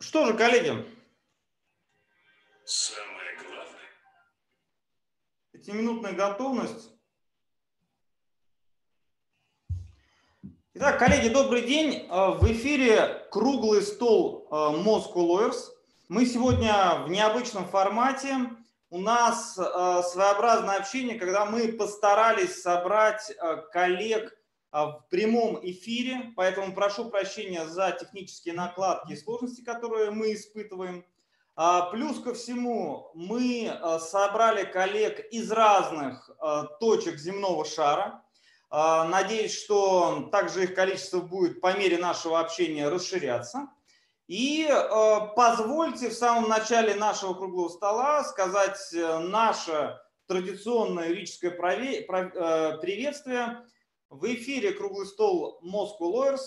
Что же, коллеги? Самое главное. Пятиминутная готовность. Итак, коллеги, добрый день. Э, в эфире круглый стол э, Moscow Lawyers. Мы сегодня в необычном формате. У нас э, своеобразное общение, когда мы постарались собрать коллег в прямом эфире, поэтому прошу прощения за технические накладки и сложности, которые мы испытываем. Плюс ко всему, мы собрали коллег из разных точек земного шара. А, надеюсь, что также их количество будет по мере нашего общения расширяться. И а, позвольте в самом начале нашего круглого стола сказать э, наше традиционное юридическое э, приветствие. В эфире круглый стол Moscow Lawyers.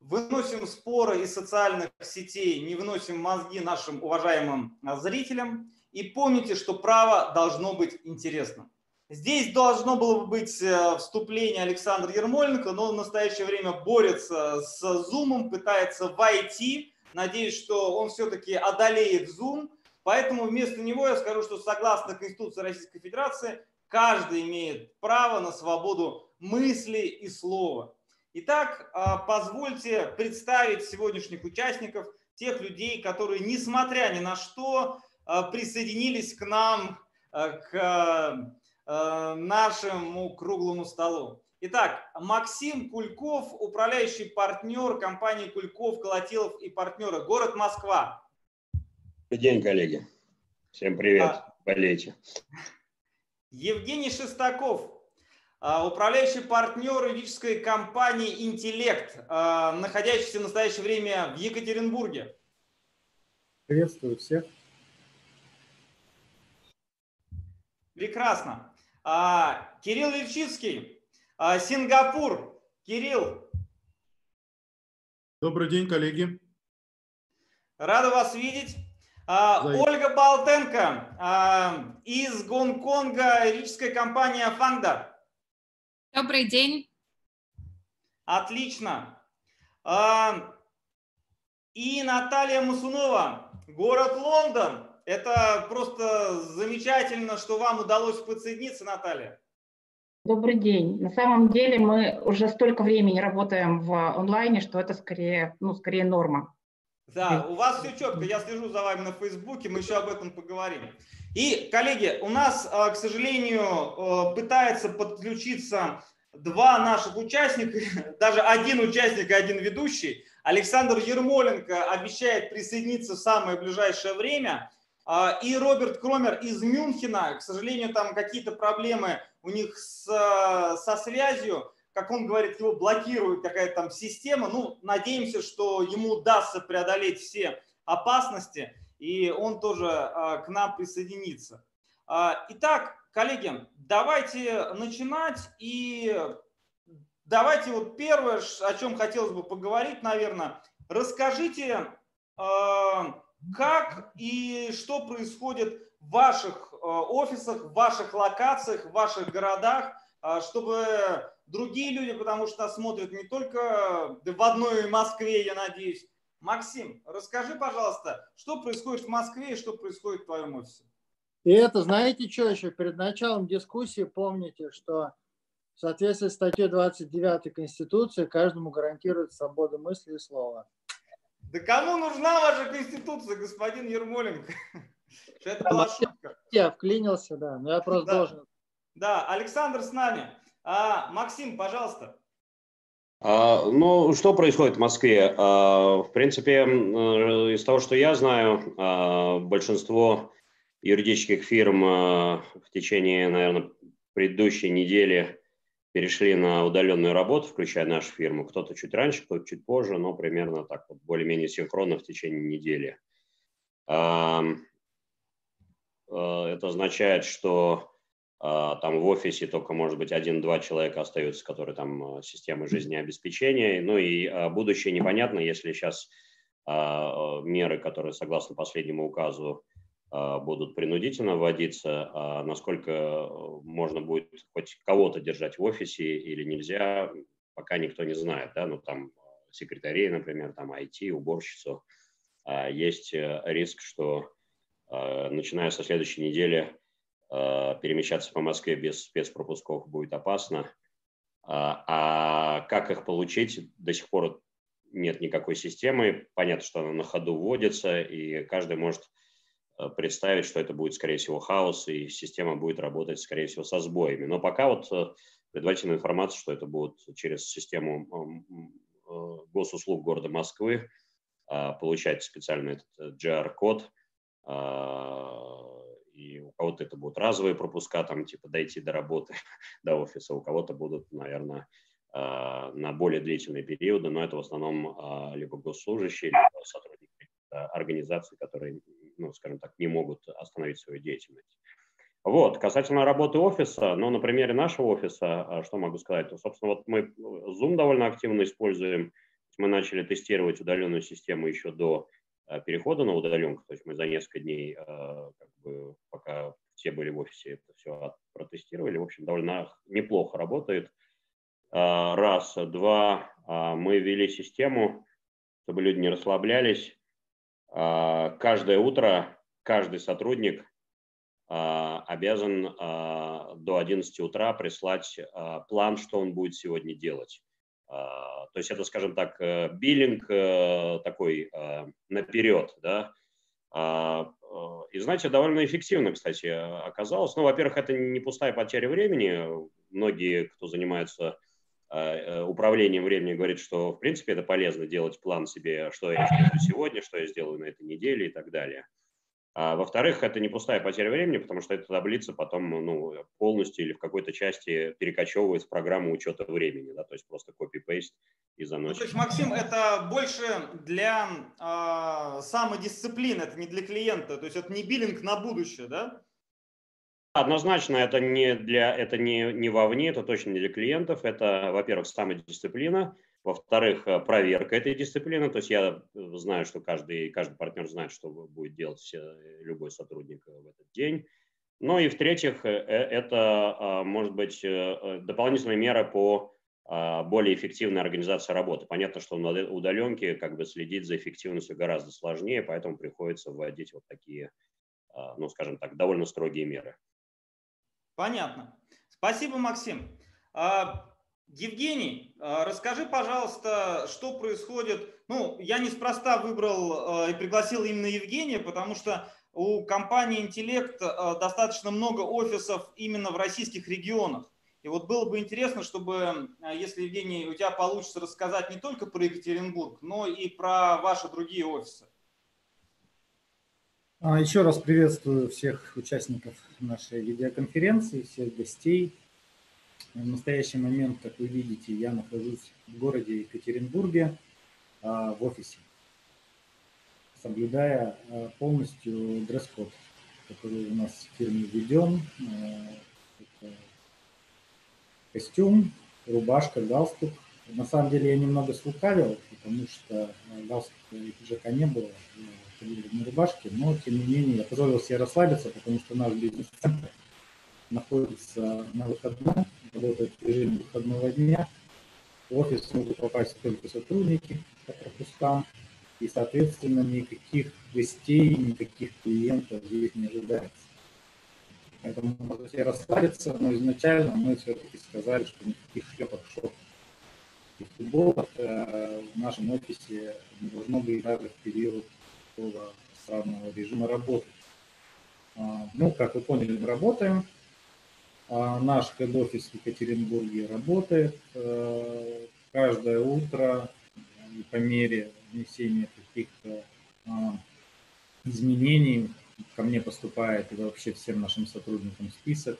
Выносим споры из социальных сетей, не выносим мозги нашим уважаемым зрителям. И помните, что право должно быть интересным. Здесь должно было бы быть э, вступление Александра Ермоленко, но в настоящее время борется с Zoom, пытается войти. Надеюсь, что он все-таки одолеет Zoom. Поэтому вместо него я скажу, что согласно Конституции Российской Федерации, каждый имеет право на свободу мысли и слова. Итак, а, позвольте представить сегодняшних участников, тех людей, которые, несмотря ни на что, а, присоединились к нам, а, к нашему круглому столу. Итак, Максим Кульков, управляющий партнер компании Кульков, Колотилов и партнеры, город Москва. Добрый день, коллеги. Всем привет. А... Болейте. Евгений Шестаков, управляющий партнер юридической компании «Интеллект», э, находящийся в настоящее время в Екатеринбурге. Приветствую всех. Прекрасно. А, Кирилл Левчицкий, а, Сингапур. Кирилл. Добрый день, коллеги. Рада вас видеть. А, Ольга Болтенко а, из Гонконга, юридическая компания Фанда. Добрый день. Отлично. А, и Наталья Мусунова, город Лондон. Это просто замечательно, что вам удалось подсоединиться, Наталья. Добрый день. На самом деле мы уже столько времени работаем в онлайне, что это скорее, ну, скорее норма. Да, у вас все четко. Я слежу за вами на Фейсбуке, мы еще об этом поговорим. И, коллеги, у нас, э, к сожалению, э, пытается подключиться два наших участника, даже один участник и один ведущий. Александр Ермоленко обещает присоединиться в самое ближайшее время. А, и Роберт Кромер из Мюнхена, к сожалению, там какие-то проблемы у них с, со связью, как он говорит, его блокирует какая-то там система. Ну, надеемся, что ему удастся преодолеть все опасности, и он тоже а, к нам присоединится. А, итак, коллеги, давайте начинать. И давайте вот первое, о чем хотелось бы поговорить, наверное, расскажите, как и что происходит в ваших офисах, в ваших локациях, в ваших городах, чтобы другие люди, потому что нас смотрят не только в одной Москве, я надеюсь. Максим, расскажи, пожалуйста, что происходит в Москве и что происходит в твоем офисе? И это, знаете, что еще? Перед началом дискуссии помните, что в соответствии с статьей 29 Конституции каждому гарантирует свободу мысли и слова. Да кому нужна ваша конституция, господин Ермоленко? Это была шутка. Я вклинился, да, но я просто должен. Да, Александр с нами. А, Максим, пожалуйста. А, ну, что происходит в Москве? А, в принципе, из того, что я знаю, а, большинство юридических фирм а, в течение, наверное, предыдущей недели перешли на удаленную работу, включая нашу фирму. Кто-то чуть раньше, кто-то чуть позже, но примерно так вот более-менее синхронно в течение недели. А, это означает, что там в офисе только, может быть, один-два человека остаются, которые там а, системы жизнеобеспечения. Ну и будущее непонятно, если сейчас меры, которые согласно последнему указу а, будут принудительно вводиться, а насколько э, можно будет хоть кого-то держать в офисе или нельзя, пока никто не знает, да, ну там секретарей, например, там IT, уборщицу. есть риск, что начиная со следующей недели перемещаться по Москве без спецпропусков будет опасно. А как их получить, до сих пор нет никакой системы. Понятно, что она на ходу вводится, и каждый может Э, представить, что это будет, скорее всего, хаос, и система будет работать, скорее всего, со сбоями. Но пока вот э, предварительная информация, что это будет через систему э, госуслуг города Москвы а, получать специально этот GR-код, а, и у кого-то это будут разовые пропуска, там, типа, дойти до работы, до офиса, у кого-то будут, наверное, а, на более длительные периоды, но это в основном либо госслужащие, либо сотрудники организаций, которые ну, скажем так, не могут остановить свою деятельность. Вот, касательно работы офиса, ну, на примере нашего офиса, а, что могу сказать? Ну, собственно, вот мы Zoom довольно активно используем. Мы начали тестировать удаленную систему еще до а, перехода на удаленку, то есть мы за несколько дней, а, как бы, пока все были в офисе, это все протестировали. В общем, довольно неплохо работает. Раз. Два. Мы ввели систему, чтобы люди не расслаблялись. Каждое утро каждый сотрудник обязан до 11 утра прислать план, что он будет сегодня делать. То есть это, скажем так, э, биллинг э, такой наперед, да. И, знаете, довольно эффективно, кстати, оказалось. Ну, во-первых, это не пустая потеря времени. Многие, кто занимается Э, э, управлением временем говорит, что в принципе это полезно делать план себе, что я сделаю сегодня, что я сделаю на этой неделе и так далее. А, во-вторых, это не пустая потеря времени, потому что эта таблица потом ну, полностью или в какой-то части перекочевывает в программу учета времени, да, то есть просто копи-пейст и заносит. Ну, то есть, Максим, это больше для э, самодисциплины, это не для клиента, то есть это не биллинг на будущее, да? Однозначно это не для это не, не вовне, это точно не для клиентов. Это, во-первых, самодисциплина, во-вторых, э, проверка этой дисциплины. То есть я знаю, что каждый, каждый партнер знает, что будет делать все, любой сотрудник в этот день. Ну и в-третьих, э, это а, может быть э, дополнительная мера по а, более эффективной организации работы. Понятно, что на удаленке как бы следить за эффективностью гораздо сложнее, поэтому приходится вводить вот такие, а, ну, скажем так, довольно строгие меры. Понятно. Спасибо, Максим. А, Евгений, а, расскажи, пожалуйста, что происходит. Ну, я неспроста выбрал а, и пригласил именно Евгения, потому что у компании «Интеллект» достаточно много офисов именно в российских регионах. И вот было бы интересно, чтобы, если, Евгений, у тебя получится рассказать не только про Екатеринбург, но и про ваши другие офисы. А, еще раз приветствую всех участников нашей видеоконференции, всех гостей. В настоящий момент, как вы видите, я нахожусь в городе Екатеринбурге а, в офисе, соблюдая а, полностью дресс-код, который у нас в фирме введен. Это костюм, рубашка, галстук. На самом деле я немного слукавил, потому что галстука и пиджака не было на рубашке, но тем не менее я позволил себе расслабиться, потому что наш бизнес-центр находится на выходном, работает в режиме выходного дня. В офис могут попасть только сотрудники по пропускам, и, соответственно, никаких гостей, никаких клиентов здесь не ожидается. Поэтому можно себе расслабиться, но изначально мы все-таки сказали, что никаких шлепок, шок и футболок э, в нашем офисе не должно быть даже в период такого странного режима работы. А, ну, как вы поняли, мы работаем. А, наш хед-офис в Екатеринбурге работает э, каждое утро и по мере внесения каких-то а, изменений ко мне поступает и вообще всем нашим сотрудникам список,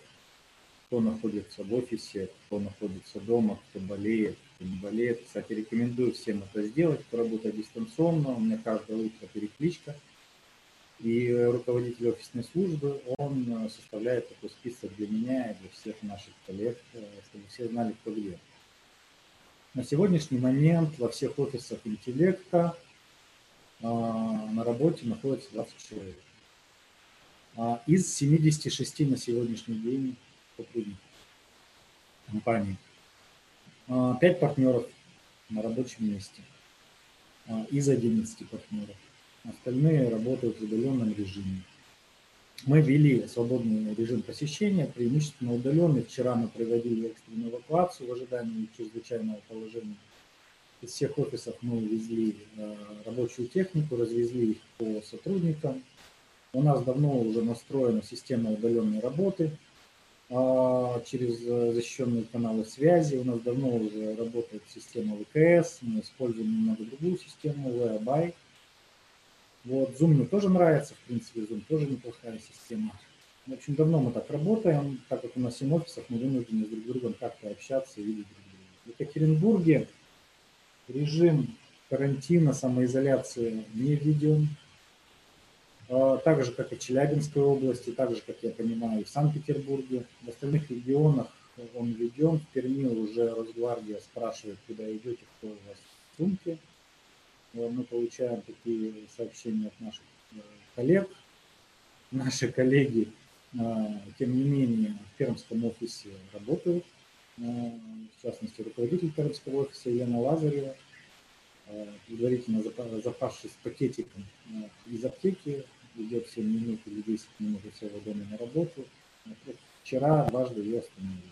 кто находится в офисе, кто находится дома, кто болеет, кто не болеет. Кстати, рекомендую всем это сделать, кто работает дистанционно. У меня каждое утро перекличка. И руководитель офисной службы, он э, составляет такой список для меня и для всех наших коллег, э, чтобы все знали, кто где. На сегодняшний момент во всех офисах интеллекта э, на работе находится 20 человек. А из 76 на сегодняшний день сотрудников компании. А, пять партнеров на рабочем месте из 11 партнеров. Остальные работают в удаленном режиме. Мы ввели свободный режим посещения, преимущественно удаленный. Вчера мы проводили экстренную эвакуацию в ожидании чрезвычайного положения. Из всех офисов мы увезли э, рабочую технику, развезли их по сотрудникам. У нас давно уже настроена система удаленной работы а, через защищенные каналы связи. У нас давно уже работает система ВКС. Мы используем немного другую систему, Whereby. Вот, Zoom мне тоже нравится, в принципе, Zoom тоже неплохая система. В общем, давно мы так работаем, так как у нас 7 офисов, мы вынуждены друг с другом как-то общаться и видеть друг друга. В Екатеринбурге режим карантина, самоизоляции не введен. А, так же, как и в Челябинской области, так же, как я понимаю, в Санкт-Петербурге. В остальных регионах он введен. В Перми уже Росгвардия спрашивает, куда идете, кто у вас в сумке. Мы получаем такие сообщения от наших э, коллег. Наши коллеги, а, тем не менее, в Пермском офисе работают. В частности, руководитель Пермского офиса Елена Лазарева, предварительно запавшись пакетиком из аптеки, идет 7 минут или 10 минут у себя дома на работу. Вчера дважды ее остановили.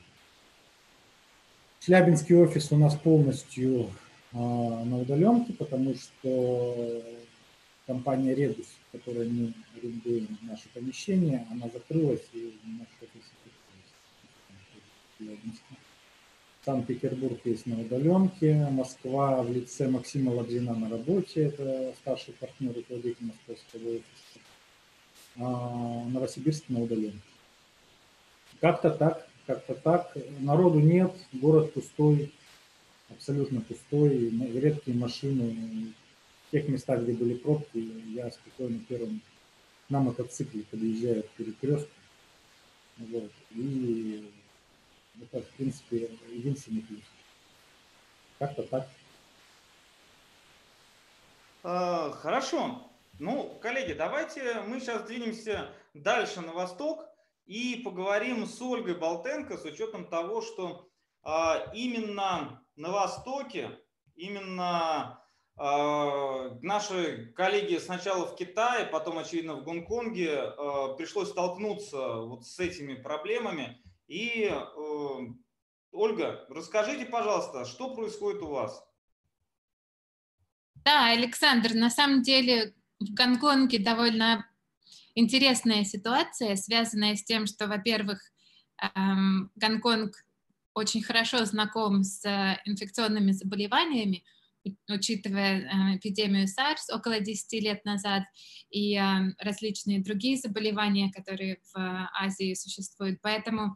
Челябинский офис у нас полностью на удаленке, потому что компания Редус, которая мы арендуем наше помещение, она закрылась и наш. Санкт-Петербург есть на удаленке, Москва в лице Максима Ладзина на работе, это старший партнер руководитель московского офиса. А, Новосибирск на удаленке. Как-то так, как-то так. Народу нет, город пустой, абсолютно пустой, редкие машины. В тех местах, где были пробки, я спокойно первым на мотоцикле подъезжаю к перекрестку. Вот. И это, в принципе, единственный плюс. Как-то так. А, хорошо. Ну, коллеги, давайте мы сейчас двинемся дальше на восток и поговорим с Ольгой Болтенко с учетом того, что а, именно на Востоке, именно а, наши коллеги сначала в Китае, потом, очевидно, в Гонконге а, пришлось столкнуться вот с этими проблемами. И, а, Ольга, расскажите, пожалуйста, что происходит у вас? Да, Александр, на самом деле в Гонконге довольно интересная ситуация, связанная с тем, что, во-первых, эм, Гонконг очень хорошо знаком с инфекционными заболеваниями, учитывая э, эпидемию SARS около 10 лет назад и э, различные другие заболевания, которые в Азии существуют. Поэтому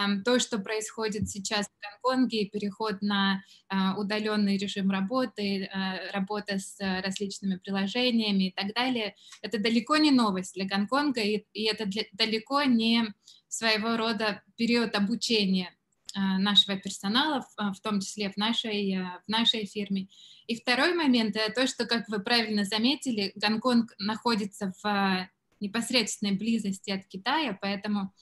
Эм, то, что происходит сейчас в Гонконге, переход на э, удаленный режим работы, э, работа с различными приложениями и так далее, это далеко не новость для Гонконга, и, это далеко не своего рода период обучения э, нашего персонала, в том числе в нашей, в нашей фирме. И второй момент, то, что, как вы правильно заметили, Гонконг находится в непосредственной близости от Китая, поэтому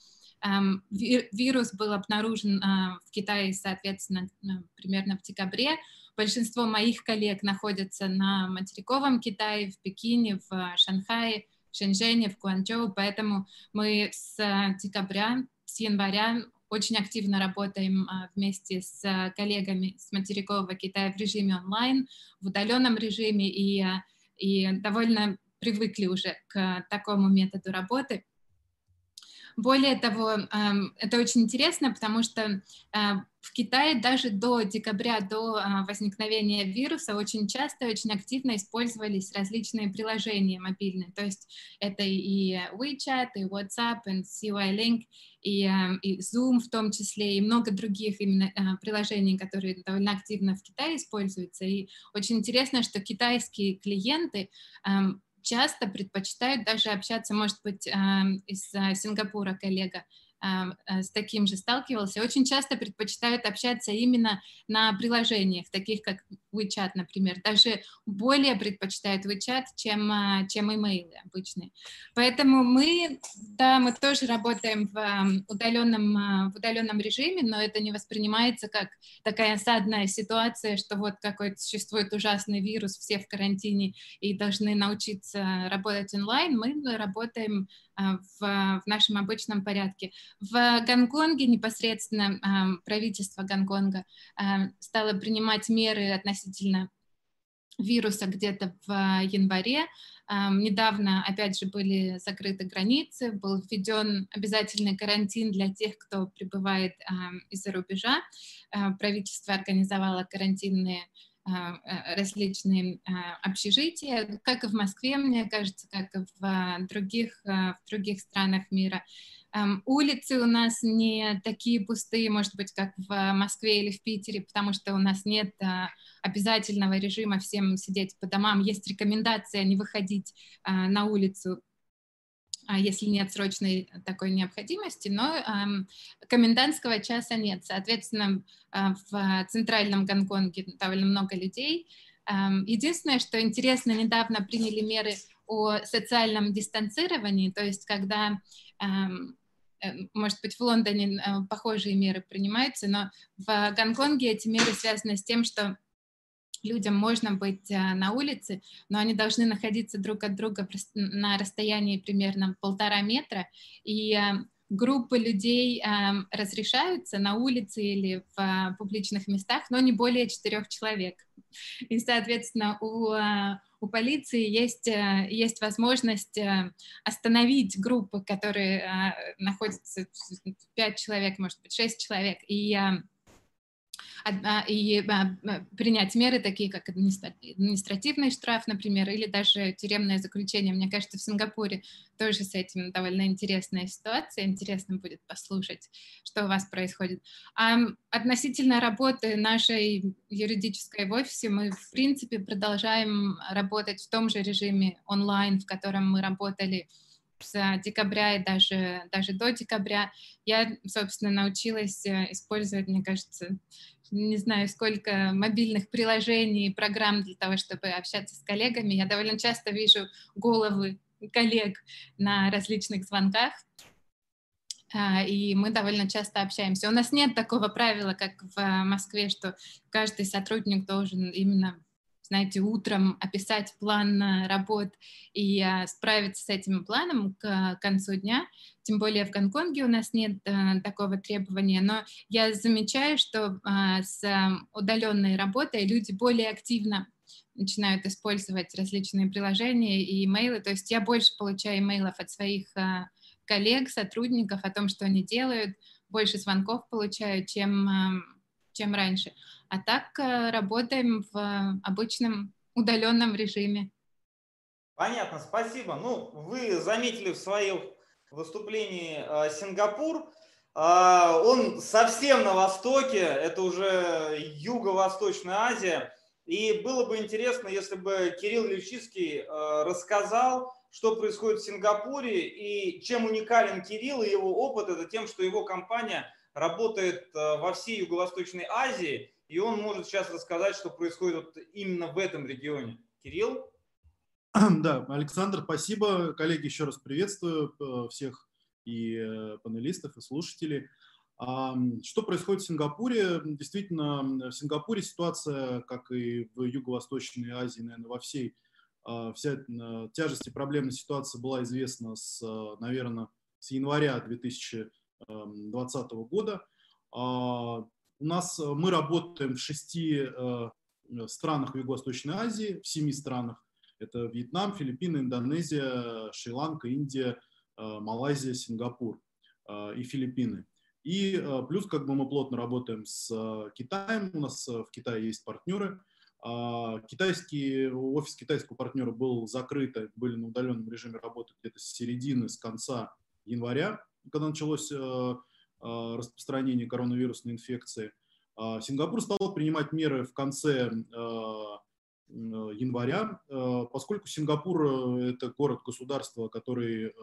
Эм, вирус был обнаружен в Китае, соответственно, примерно в декабре. Большинство моих коллег находятся на материковом Китае, в Пекине, в Шанхае, в Шэньчжэне, в Гуанчжоу, поэтому мы с декабря, с января очень активно работаем а, вместе с коллегами с материкового Китая в режиме онлайн, в удаленном режиме и, а, и довольно привыкли уже к такому методу работы. Более того, эм, это очень интересно, потому что э, в Китае даже до декабря, до э, возникновения вируса очень часто, очень активно использовались различные приложения мобильные. То есть это и WeChat, и WhatsApp, и CY Link, и, эм, и Zoom в том числе, и много других именно э, приложений, которые довольно активно в Китае используются. И очень интересно, что китайские клиенты часто предпочитают даже общаться, может быть, из Сингапура коллега с таким же сталкивался, очень часто предпочитают общаться именно на приложениях, таких как WeChat, например, даже более предпочитают WeChat, чем, чем имейлы обычные. Поэтому мы, да, мы тоже работаем в удаленном, в удаленном режиме, но это не воспринимается как такая осадная ситуация, что вот какой-то существует ужасный вирус, все в карантине и должны научиться работать онлайн. Мы работаем в, в нашем обычном порядке. В Гонконге непосредственно а, правительство Гонконга а, стало принимать меры относительно вируса где-то в январе. Недавно, опять же, были закрыты границы, был введен обязательный карантин для тех, кто прибывает из-за рубежа. Правительство организовало карантинные а, а, различные а, общежития, как и в Москве, мне кажется, как и в других, в других странах мира. Улицы у нас не такие пустые, может быть, как в Москве или в Питере, потому что у нас нет обязательного режима всем сидеть по домам. Есть рекомендация не выходить на улицу а если нет срочной такой необходимости, но э, комендантского часа нет. Соответственно, э, в центральном Гонконге довольно много людей. Э, единственное, что интересно, недавно приняли меры о социальном дистанцировании, то есть когда может быть, в Лондоне похожие меры принимаются, но в Гонконге эти меры связаны с тем, что людям можно быть э, на улице, но они должны находиться друг от друга на расстоянии примерно полтора метра, и э, группы людей э, разрешаются на улице или в публичных местах, но не более четырех человек. И, соответственно, у, у полиции есть, есть возможность остановить группы, которые находятся пять человек, может быть, шесть человек, и и принять меры, такие как административный штраф, например, или даже тюремное заключение. Мне кажется, в Сингапуре тоже с этим довольно интересная ситуация. Интересно будет послушать, что у вас происходит. А относительно работы нашей юридической в офисе, мы, в принципе, продолжаем работать в том же режиме онлайн, в котором мы работали с декабря и даже, даже до декабря. Я, собственно, научилась э, использовать, мне кажется, не знаю, сколько мобильных приложений программ для того, чтобы общаться с коллегами. Я довольно часто вижу головы коллег на различных звонках, а, и мы довольно часто общаемся. У нас нет такого правила, как в Москве, что каждый сотрудник должен именно знаете, утром описать план работ и а, справиться с этим планом к концу дня. Тем более в Гонконге у нас нет а, такого требования, но я замечаю, что с удаленной работой люди более активно начинают использовать различные приложения и имейлы. То есть я больше получаю имейлов от своих коллег, сотрудников о том, что они делают, больше звонков получаю, чем, чем раньше. А так э, работаем в обычном удаленном режиме. Понятно, спасибо. Ну, вы заметили в своем выступлении э, Сингапур. Э, он совсем на востоке, это уже Юго-Восточная Азия. И было бы интересно, если бы Кирилл Левчицкий рассказал, что происходит в Сингапуре и чем уникален Кирилл и его опыт. Это тем, что его компания работает во всей Юго-Восточной Азии и он может сейчас рассказать, что происходит вот именно в этом регионе. Кирилл? Да, Александр, спасибо. Коллеги, еще раз приветствую э, всех и э, панелистов, и слушателей. Что происходит в Сингапуре? Действительно, в Сингапуре ситуация, как и в Юго-Восточной Азии, наверное, во всей, а, вся э, тяжесть и проблемная ситуация была известна, с, наверное, с января 2020 года. А, у нас э, мы работаем в шести э, странах в Юго-Восточной Азии, в семи странах. Это Вьетнам, Филиппины, Индонезия, Шри-Ланка, Индия, э, Малайзия, Сингапур и Филиппины. И плюс как бы мы плотно работаем с Китаем, у нас в Китае есть партнеры. А китайский, офис китайского партнера был закрыт, были на удаленном режиме работы где-то с середины, с конца января, когда началось а, распространения коронавирусной инфекции. А, Сингапур стал принимать меры в конце а, января, поскольку Сингапур – это город-государство, который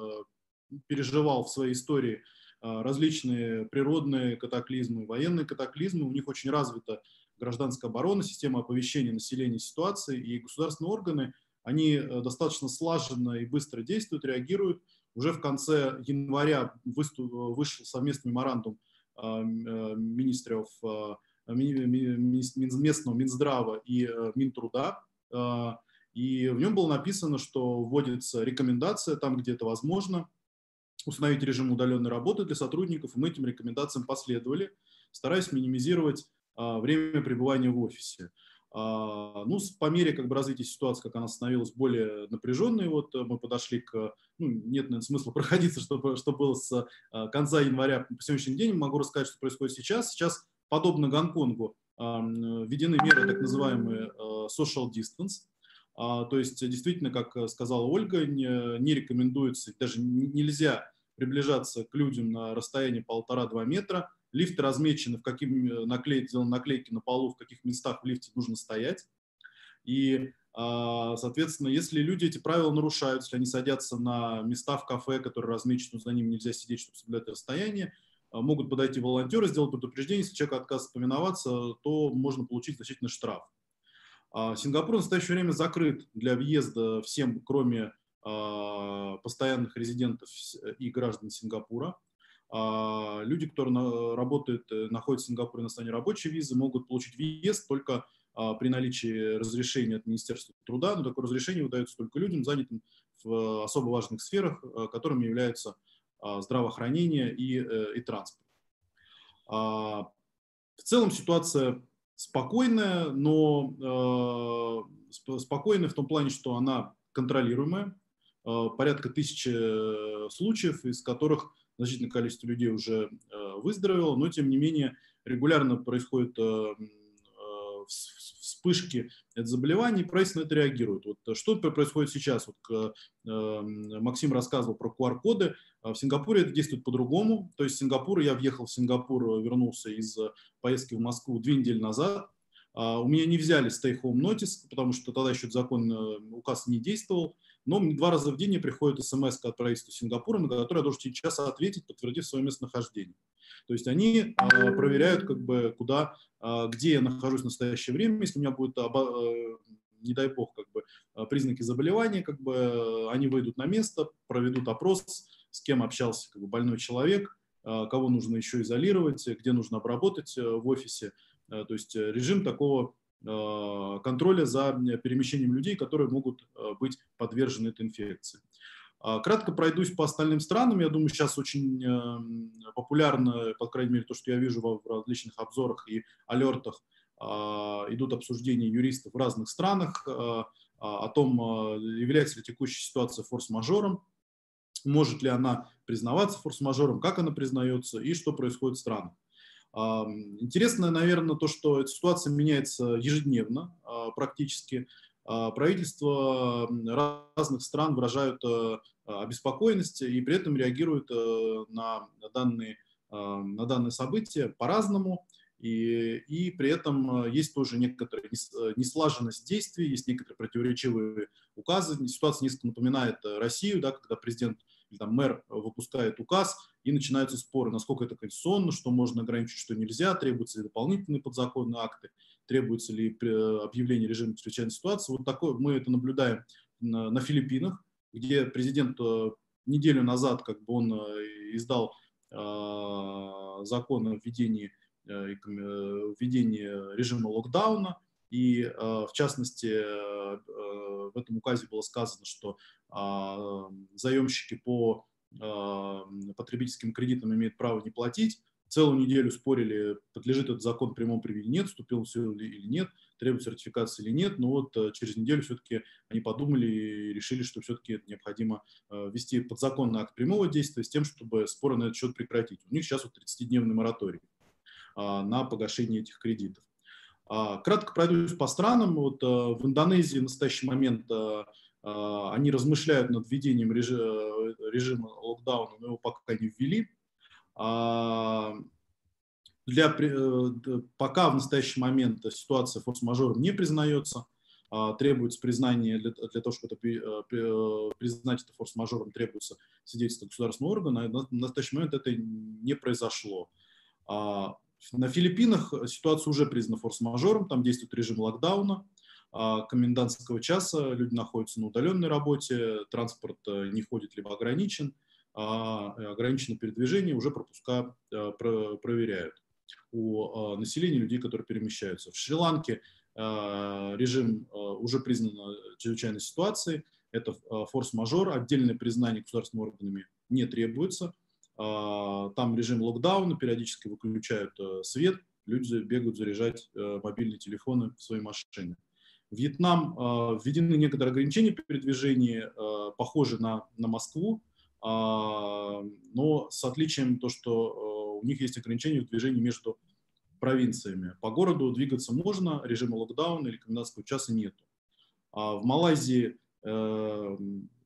переживал в своей истории различные природные катаклизмы, военные катаклизмы. У них очень развита гражданская оборона, система оповещения населения ситуации, и государственные органы, они достаточно слаженно и быстро действуют, реагируют. Уже в конце января вышел совместный меморандум министров местного Минздрава и Минтруда, и в нем было написано, что вводится рекомендация там, где это возможно, установить режим удаленной работы для сотрудников, мы этим рекомендациям последовали, стараясь минимизировать а, время пребывания в офисе. А, ну, по мере как бы, развития ситуации, как она становилась более напряженной, вот мы подошли к, ну, нет, наверное, смысла проходиться, что, что было с а, конца января по сегодняшний день, могу рассказать, что происходит сейчас. Сейчас, подобно Гонконгу, введены меры так называемые social distance, а, то есть действительно, как э, сказала Ольга, не, не рекомендуется, даже нельзя приближаться к людям на расстоянии полтора-два метра. Лифты размечены, в каким э, наклейки, сделаны наклейки на полу, в каких местах в лифте нужно стоять. И, а, соответственно, если люди эти правила нарушают, если они садятся на места в кафе, которые размечены, за ними нельзя сидеть, чтобы соблюдать расстояние, а, могут подойти волонтеры, сделать предупреждение. Если человек отказывается повиноваться, то можно получить значительный штраф. А, Сингапур в настоящее время закрыт для въезда всем, кроме постоянных резидентов и граждан Сингапура. А, люди, которые работают, э, находятся в Сингапуре на стане рабочей визы, могут получить въезд только при наличии разрешения от Министерства труда, но такое разрешение выдается только людям, занятым в особо важных сферах, которыми являются здравоохранение и, э, и транспорт. В целом ситуация спокойная, но э, спокойная в том плане, что она контролируемая. Э, порядка тысячи э, случаев, из которых значительное количество людей уже э, выздоровело, но тем не менее регулярно происходит э, э, вспышки заболеваний, правительство на это реагирует. Вот что происходит сейчас? Вот, Максим рассказывал про QR-коды. А в Сингапуре это действует по-другому. То есть Сингапур, я въехал в Сингапур, вернулся из поездки в Москву две недели назад. А, у меня не взяли stay home notice, потому что тогда еще закон, указ не действовал. Но два раза в день мне приходит смс от правительства Сингапура, на которое я должен сейчас ответить, подтвердив свое местонахождение. То есть они проверяют, как бы, куда а, где я нахожусь в настоящее время, если у меня будет, э, не дай бог, как бы, а, признаки заболевания, как бы, они выйдут на место, проведут опрос, с кем общался как бы, больной человек, а, кого нужно еще изолировать, где нужно обработать э, в офисе. То есть э, режим такого контроля за перемещением людей, которые могут быть подвержены этой инфекции. А, кратко пройдусь по остальным странам. Я думаю, сейчас очень эм, популярно, по крайней мере, то, что я вижу в различных обзорах и алертах, а, идут обсуждения юристов в разных странах о том, является ли текущая ситуация форс-мажором, может ли она признаваться форс-мажором, как она признается и что происходит в странах. Интересно, наверное, то, что эта ситуация меняется ежедневно практически. А, правительства разных стран выражают э, обеспокоенность и при этом реагируют э, на данные, а, на данные события по-разному. И, и при этом э, есть тоже некоторая неслаженность действий, есть некоторые противоречивые указы. Ситуация несколько напоминает Россию, да, когда президент там мэр выпускает указ, и начинаются споры, насколько это конституционно, что можно ограничить, что нельзя, требуются ли дополнительные подзаконные акты требуется ли объявление режима чрезвычайной ситуации. Вот такое мы это наблюдаем на, на Филиппинах, где президент э, неделю назад как бы он э, издал э, закон о введении, э, введении режима локдауна, и э, в частности э, в этом указе было сказано, что заемщики по потребительским кредитам имеют право не платить, Целую неделю спорили, подлежит этот закон прямому применению, нет, вступил в силу или нет, требует сертификации или нет, но вот э, через неделю все-таки они подумали и решили, что все-таки необходимо э, ввести подзаконный акт прямого действия с тем, чтобы споры на этот счет прекратить. У них сейчас вот 30-дневный мораторий а, на погашение этих кредитов. А, кратко пройдусь по странам. Вот э, в Индонезии в настоящий момент они размышляют над введением режима локдауна, но его пока не ввели. А, для, э, пока в настоящий момент ситуация форс-мажором не признается. а, требуется признание, для, для того, чтобы это, э, признать это форс-мажором, требуется свидетельство государственного органа. На, на настоящий момент это не произошло. А, на Филиппинах ситуация уже признана форс-мажором, там действует режим локдауна, а, комендантского часа, люди находятся на удаленной работе, транспорт э, не ходит либо ограничен, а ограничено передвижение, уже пропуска э, проверяют у населения людей, которые перемещаются. В Шри-Ланке Э, режим э, уже признан чрезвычайной ситуацией. Это э, форс-мажор, отдельное признание государственными органами не требуется. Там режим локдауна, периодически выключают свет, люди бегают заряжать мобильные телефоны в свои машины. Вьетнам введены некоторые ограничения передвижения, похожи на, на Москву, но с отличием то, что у них есть ограничения в движении между провинциями. По городу двигаться можно, режима локдауна или комендантского часа нет. А в Малайзии э,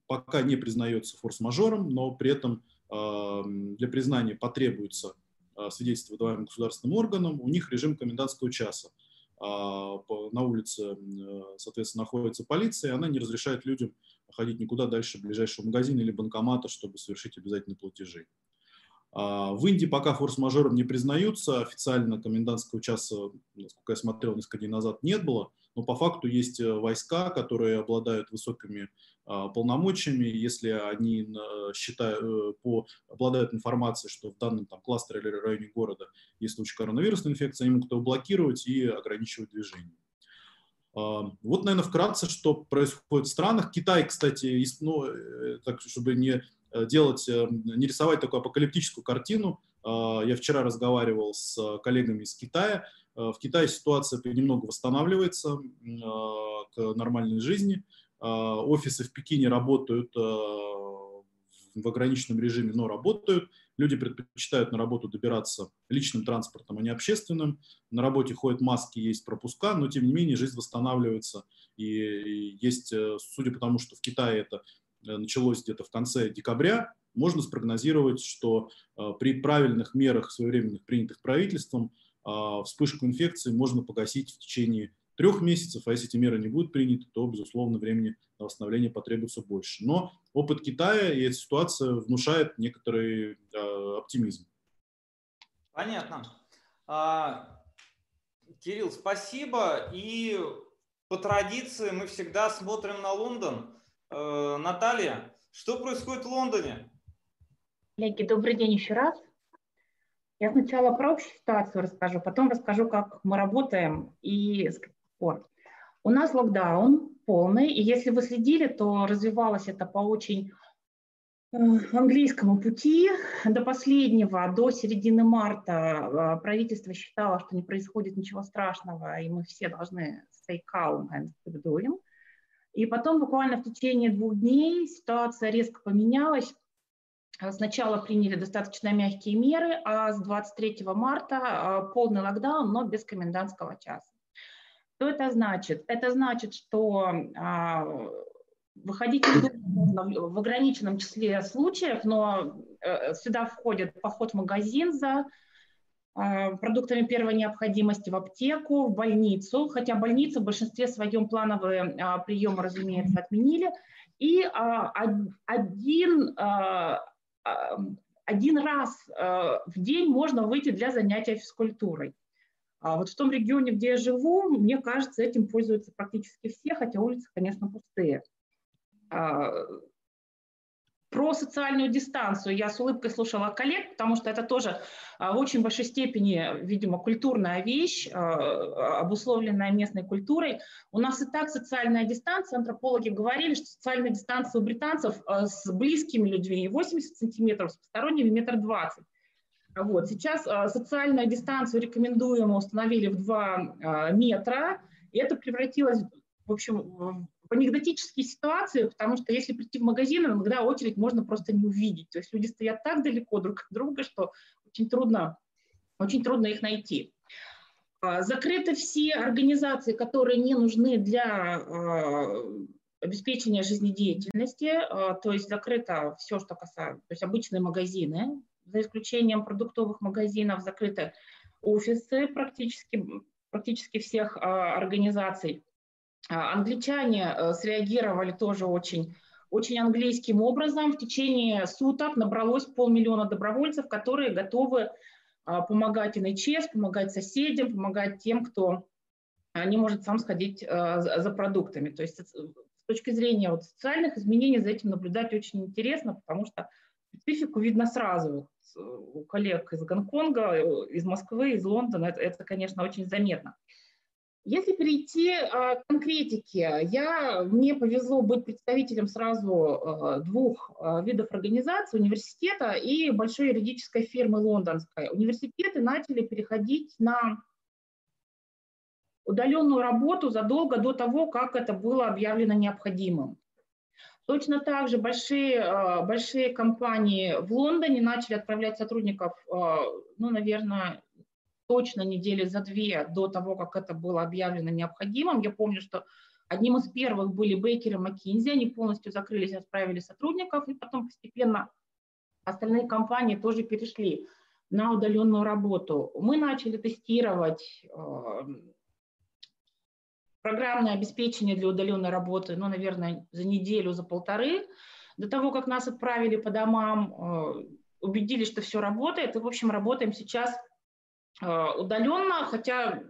пока не признается форс-мажором, но при этом э, для признания потребуется э, свидетельство, выдаваемое государственным органам, у них режим комендантского часа. А, на улице, э, соответственно, находится полиция, и она не разрешает людям ходить никуда дальше ближайшего магазина или банкомата, чтобы совершить обязательные платежи. А, в Индии пока форс-мажором не признаются, официально комендантского часа, насколько я смотрел несколько дней назад, нет было, но по факту есть э, войска, которые обладают высокими а, полномочиями, если они э, считают, э, по, обладают информацией, что в данном там, кластере или районе города есть случай коронавирусной инфекции, они могут его блокировать и ограничивать движение. А, вот, наверное, вкратце, что происходит в странах. Китай, кстати, ну, так, чтобы не делать, э, не рисовать такую апокалиптическую картину. А, я вчера разговаривал с коллегами из Китая. Э, в Китае ситуация немного восстанавливается к нормальной жизни. А, офисы в Пекине работают в ограниченном режиме, но работают. Люди предпочитают на работу добираться личным транспортом, а не общественным. На работе ходят маски, есть пропуска, но тем не менее жизнь восстанавливается. И есть, судя по тому, что в Китае это Э, началось где-то в конце декабря, можно спрогнозировать, что э, при правильных мерах, своевременных принятых правительством, э, вспышку инфекции можно погасить в течение трех месяцев, а если эти меры не будут приняты, то, безусловно, времени на восстановление потребуется больше. Но опыт Китая и эта ситуация внушает некоторый оптимизм. Понятно. А, Кирилл, спасибо. И по традиции мы всегда смотрим на Лондон. Э, Наталья, что происходит в Лондоне? Коллеги, добрый день еще раз. Я сначала про общую ситуацию расскажу, потом расскажу, как мы работаем и с каких пор. У нас локдаун полный, и если вы следили, то развивалось это по очень э, английскому пути. До последнего, до середины марта э, правительство считало, что не происходит ничего страшного, и мы все должны stay calm and keep doing. И потом буквально в течение двух дней ситуация резко поменялась. Сначала приняли достаточно мягкие меры, а с 23 марта а, полный локдаун, но без комендантского часа. Что это значит? Это значит, что а, выходить можно в ограниченном числе случаев, но э, сюда входит поход в магазин за а, продуктами первой необходимости в аптеку, в больницу, хотя больницы в большинстве своем плановые а, приемы, разумеется, отменили. И а, один, один раз в день можно выйти для занятия физкультурой. Вот в том регионе, где я живу, мне кажется, этим пользуются практически все, хотя улицы, конечно, пустые. Про социальную дистанцию я с улыбкой слушала коллег, потому что это тоже а, в очень большой степени, видимо, культурная вещь, а, обусловленная местной культурой. У нас и так социальная дистанция, антропологи говорили, что социальная дистанция у британцев а, с близкими людьми 80 сантиметров, с посторонними метр двадцать. Вот. Сейчас социальную дистанцию рекомендуемо установили в 2 метра, и это превратилось в общем, в анекдотические ситуации, потому что если прийти в магазин, иногда очередь можно просто не увидеть. То есть люди стоят так далеко друг от друга, что очень трудно, очень трудно их найти. А, закрыты все организации, которые не нужны для а, обеспечения жизнедеятельности, а, то есть закрыто все, что касается, то есть обычные магазины, за исключением продуктовых магазинов, закрыты офисы практически, практически всех организаций Англичане среагировали тоже очень, очень английским образом. В течение суток набралось полмиллиона добровольцев, которые готовы помогать НХС, помогать соседям, помогать тем, кто не может сам сходить за продуктами. То есть с точки зрения вот социальных изменений за этим наблюдать очень интересно, потому что специфику видно сразу у коллег из Гонконга, из Москвы, из Лондона. Это, это конечно, очень заметно. Если перейти а, к конкретике, я, мне повезло быть представителем сразу а, двух а, видов организаций, университета и большой юридической фирмы лондонской. Университеты начали переходить на удаленную работу задолго до того, как это было объявлено необходимым. Точно так же большие, большие компании в Лондоне начали отправлять сотрудников, ну, наверное, точно недели за две до того, как это было объявлено необходимым. Я помню, что одним из первых были Бейкер и Маккинзи, они полностью закрылись, отправили сотрудников, и потом постепенно остальные компании тоже перешли на удаленную работу. Мы начали тестировать э, программное обеспечение для удаленной работы, ну, наверное, за неделю, за полторы, до того, как нас отправили по домам, э, убедились, что все работает, и, в общем, работаем сейчас удаленно, хотя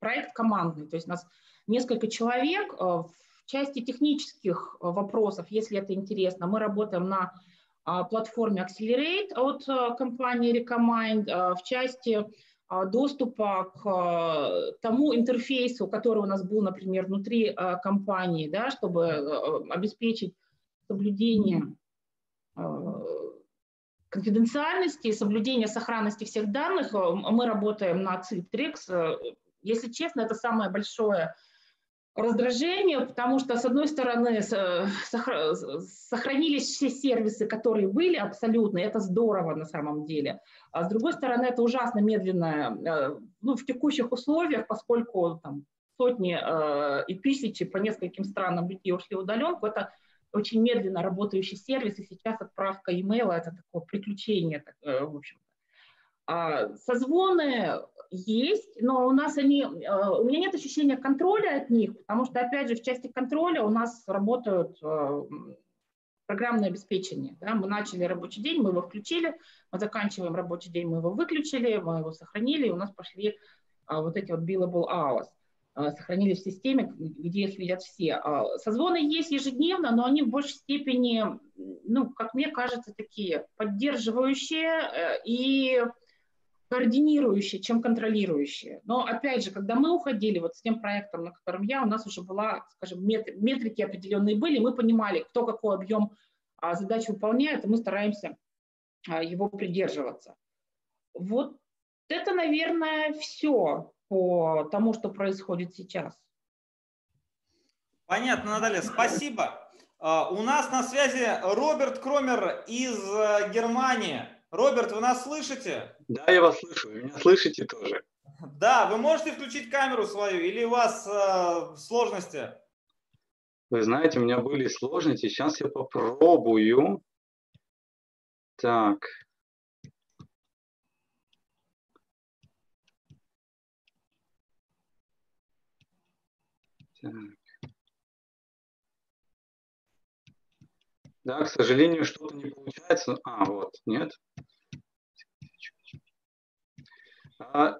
проект командный, то есть у нас несколько человек. Э, в части технических э, вопросов, если это интересно, мы работаем на платформе Accelerate от компании Recomind. В части доступа к тому интерфейсу, который у нас был, например, внутри компании, да, чтобы обеспечить соблюдение конфиденциальности и соблюдения сохранности всех данных э, мы работаем на Citrix. Э, если честно, это самое большое раздражение, потому что, с одной стороны, э, сохранились все сервисы, которые были абсолютно, это здорово на самом деле. А с другой стороны, это ужасно медленно ну, в текущих условиях, поскольку там, сотни и тысячи по нескольким странам людей ушли в удаленку, это очень медленно работающий сервис, и сейчас отправка имейла – это такое приключение, в общем а, Созвоны есть, но у нас они, э, у меня нет ощущения контроля от них, потому что, опять же, в части контроля у нас работают э, программное обеспечение. Да? Мы начали рабочий день, мы его включили, мы заканчиваем рабочий день, мы его выключили, мы его сохранили, и у нас пошли а, вот эти вот billable hours. А, сохранили в системе, где видят все. А, созвоны есть ежедневно, но они в большей степени, ну, как мне кажется, такие поддерживающие э, и координирующие, чем контролирующие. Но опять же, когда мы уходили вот с тем проектом, на котором я, у нас уже была, скажем, метрики определенные были, мы понимали, кто какой объем а, задач выполняет, и мы стараемся его придерживаться. Вот это, наверное, все по тому, что происходит сейчас. Понятно, Наталья, спасибо. А, у нас на связи Роберт Кромер из э, Германии. Роберт, вы нас слышите? Да, я вас слышу. Вы меня слышите тоже? Да, вы можете включить камеру свою или у вас э, сложности? Вы знаете, у меня были сложности. Сейчас я попробую. Так. Так. Да, к сожалению, что-то не получается. А, вот, нет. А,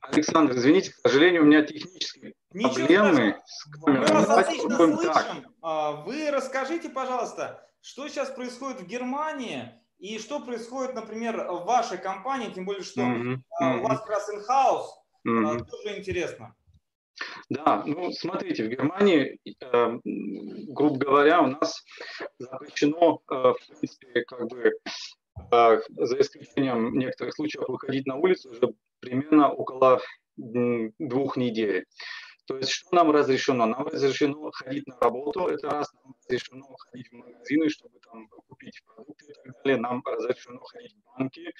Александр, извините, к сожалению, у меня технические Ничего проблемы с Мы вас отлично слышим. Так. Вы расскажите, пожалуйста, что сейчас происходит в Германии и что происходит, например, в вашей компании, тем более, что mm-hmm. у вас как раз in-house, mm-hmm. тоже интересно. Да, ну смотрите, в Германии, э, грубо говоря, у нас запрещено, э, в принципе, как бы, э, за исключением некоторых случаев, выходить на улицу уже примерно около двух недель. То есть что нам разрешено? Нам разрешено ходить на работу, это раз, нам разрешено ходить в магазины, чтобы там купить продукты и так далее, нам разрешено ходить в банки,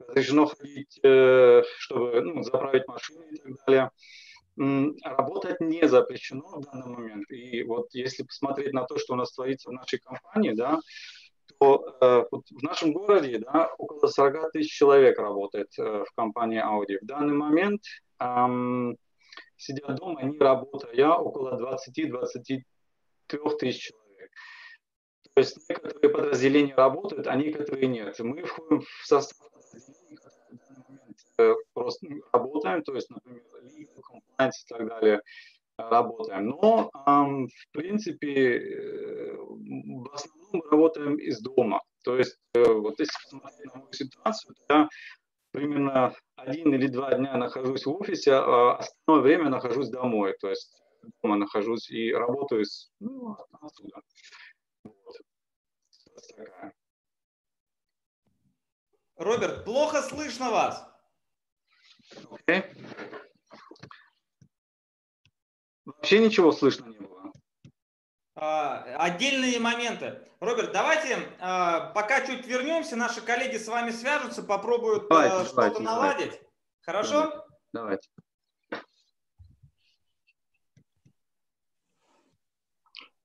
разрешено ходить, э, чтобы ну, заправить машины и так далее работать не запрещено в данный момент. И вот если посмотреть на то, что у нас творится в нашей компании, да, то э, вот в нашем городе да, около 40 тысяч человек работает э, в компании Audi. В данный момент эм, сидят дома, не работая, около 20-23 тысяч человек. То есть некоторые подразделения работают, а некоторые нет. Мы входим в состав подразделений, которые в данный момент э, просто работаем, то есть, например, legal, compliance и так далее, работаем. Но, в принципе, э, в основном мы работаем из дома. То есть, э, вот если посмотреть на мою ситуацию, то я примерно один или два дня нахожусь в офисе, а остальное время нахожусь домой. То есть дома нахожусь и работаю с, ну, отсюда. Вот. Роберт, плохо слышно вас. Okay. Вообще ничего слышно не было. А, отдельные моменты. Роберт, давайте а, пока чуть вернемся, наши коллеги с вами свяжутся, попробуют а, что-то наладить. Давайте. Хорошо? Давайте.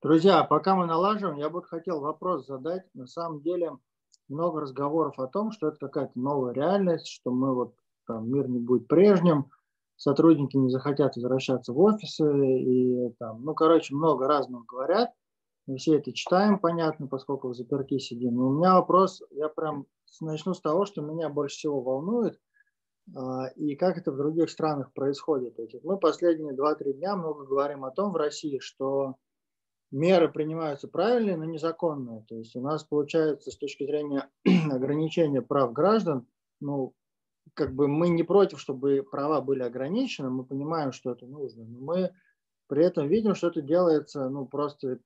Друзья, пока мы налаживаем, я бы хотел вопрос задать. На самом деле много разговоров о том, что это какая-то новая реальность, что мы вот там, мир не будет прежним сотрудники не захотят возвращаться в офисы, и там, ну, короче, много разного говорят. Мы все это читаем, понятно, поскольку в заперти сидим. Но у меня вопрос, я прям начну с того, что меня больше всего волнует, а, и как это в других странах происходит. Мы последние 2-3 дня много говорим о том в России, что меры принимаются правильные, но незаконные. То есть у нас получается с точки зрения ограничения прав граждан, ну, как бы мы не против, чтобы права были ограничены, мы понимаем, что это нужно, но мы при этом видим, что это делается ну, просто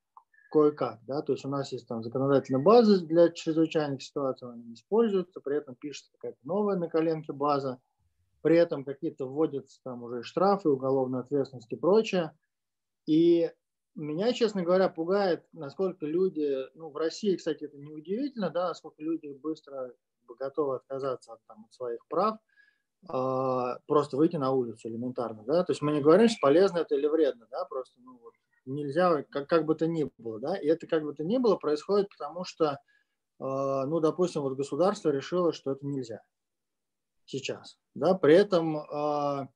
кое-как. Да? То есть у нас есть там законодательная база для чрезвычайных ситуаций, она не используется, при этом пишется какая-то новая на коленке база, при этом какие-то вводятся там уже штрафы, уголовная ответственность и прочее. И меня, честно говоря, пугает, насколько люди, ну, в России, кстати, это неудивительно, да, насколько люди быстро бы готовы отказаться от, там, от своих прав, э, просто выйти на улицу элементарно, да, то есть мы не говорим, что полезно это или вредно, да, просто, ну, вот, нельзя, как, как бы то ни было, да, и это как бы то ни было происходит, потому что, э, ну, допустим, вот государство решило, что это нельзя сейчас, да, при этом э,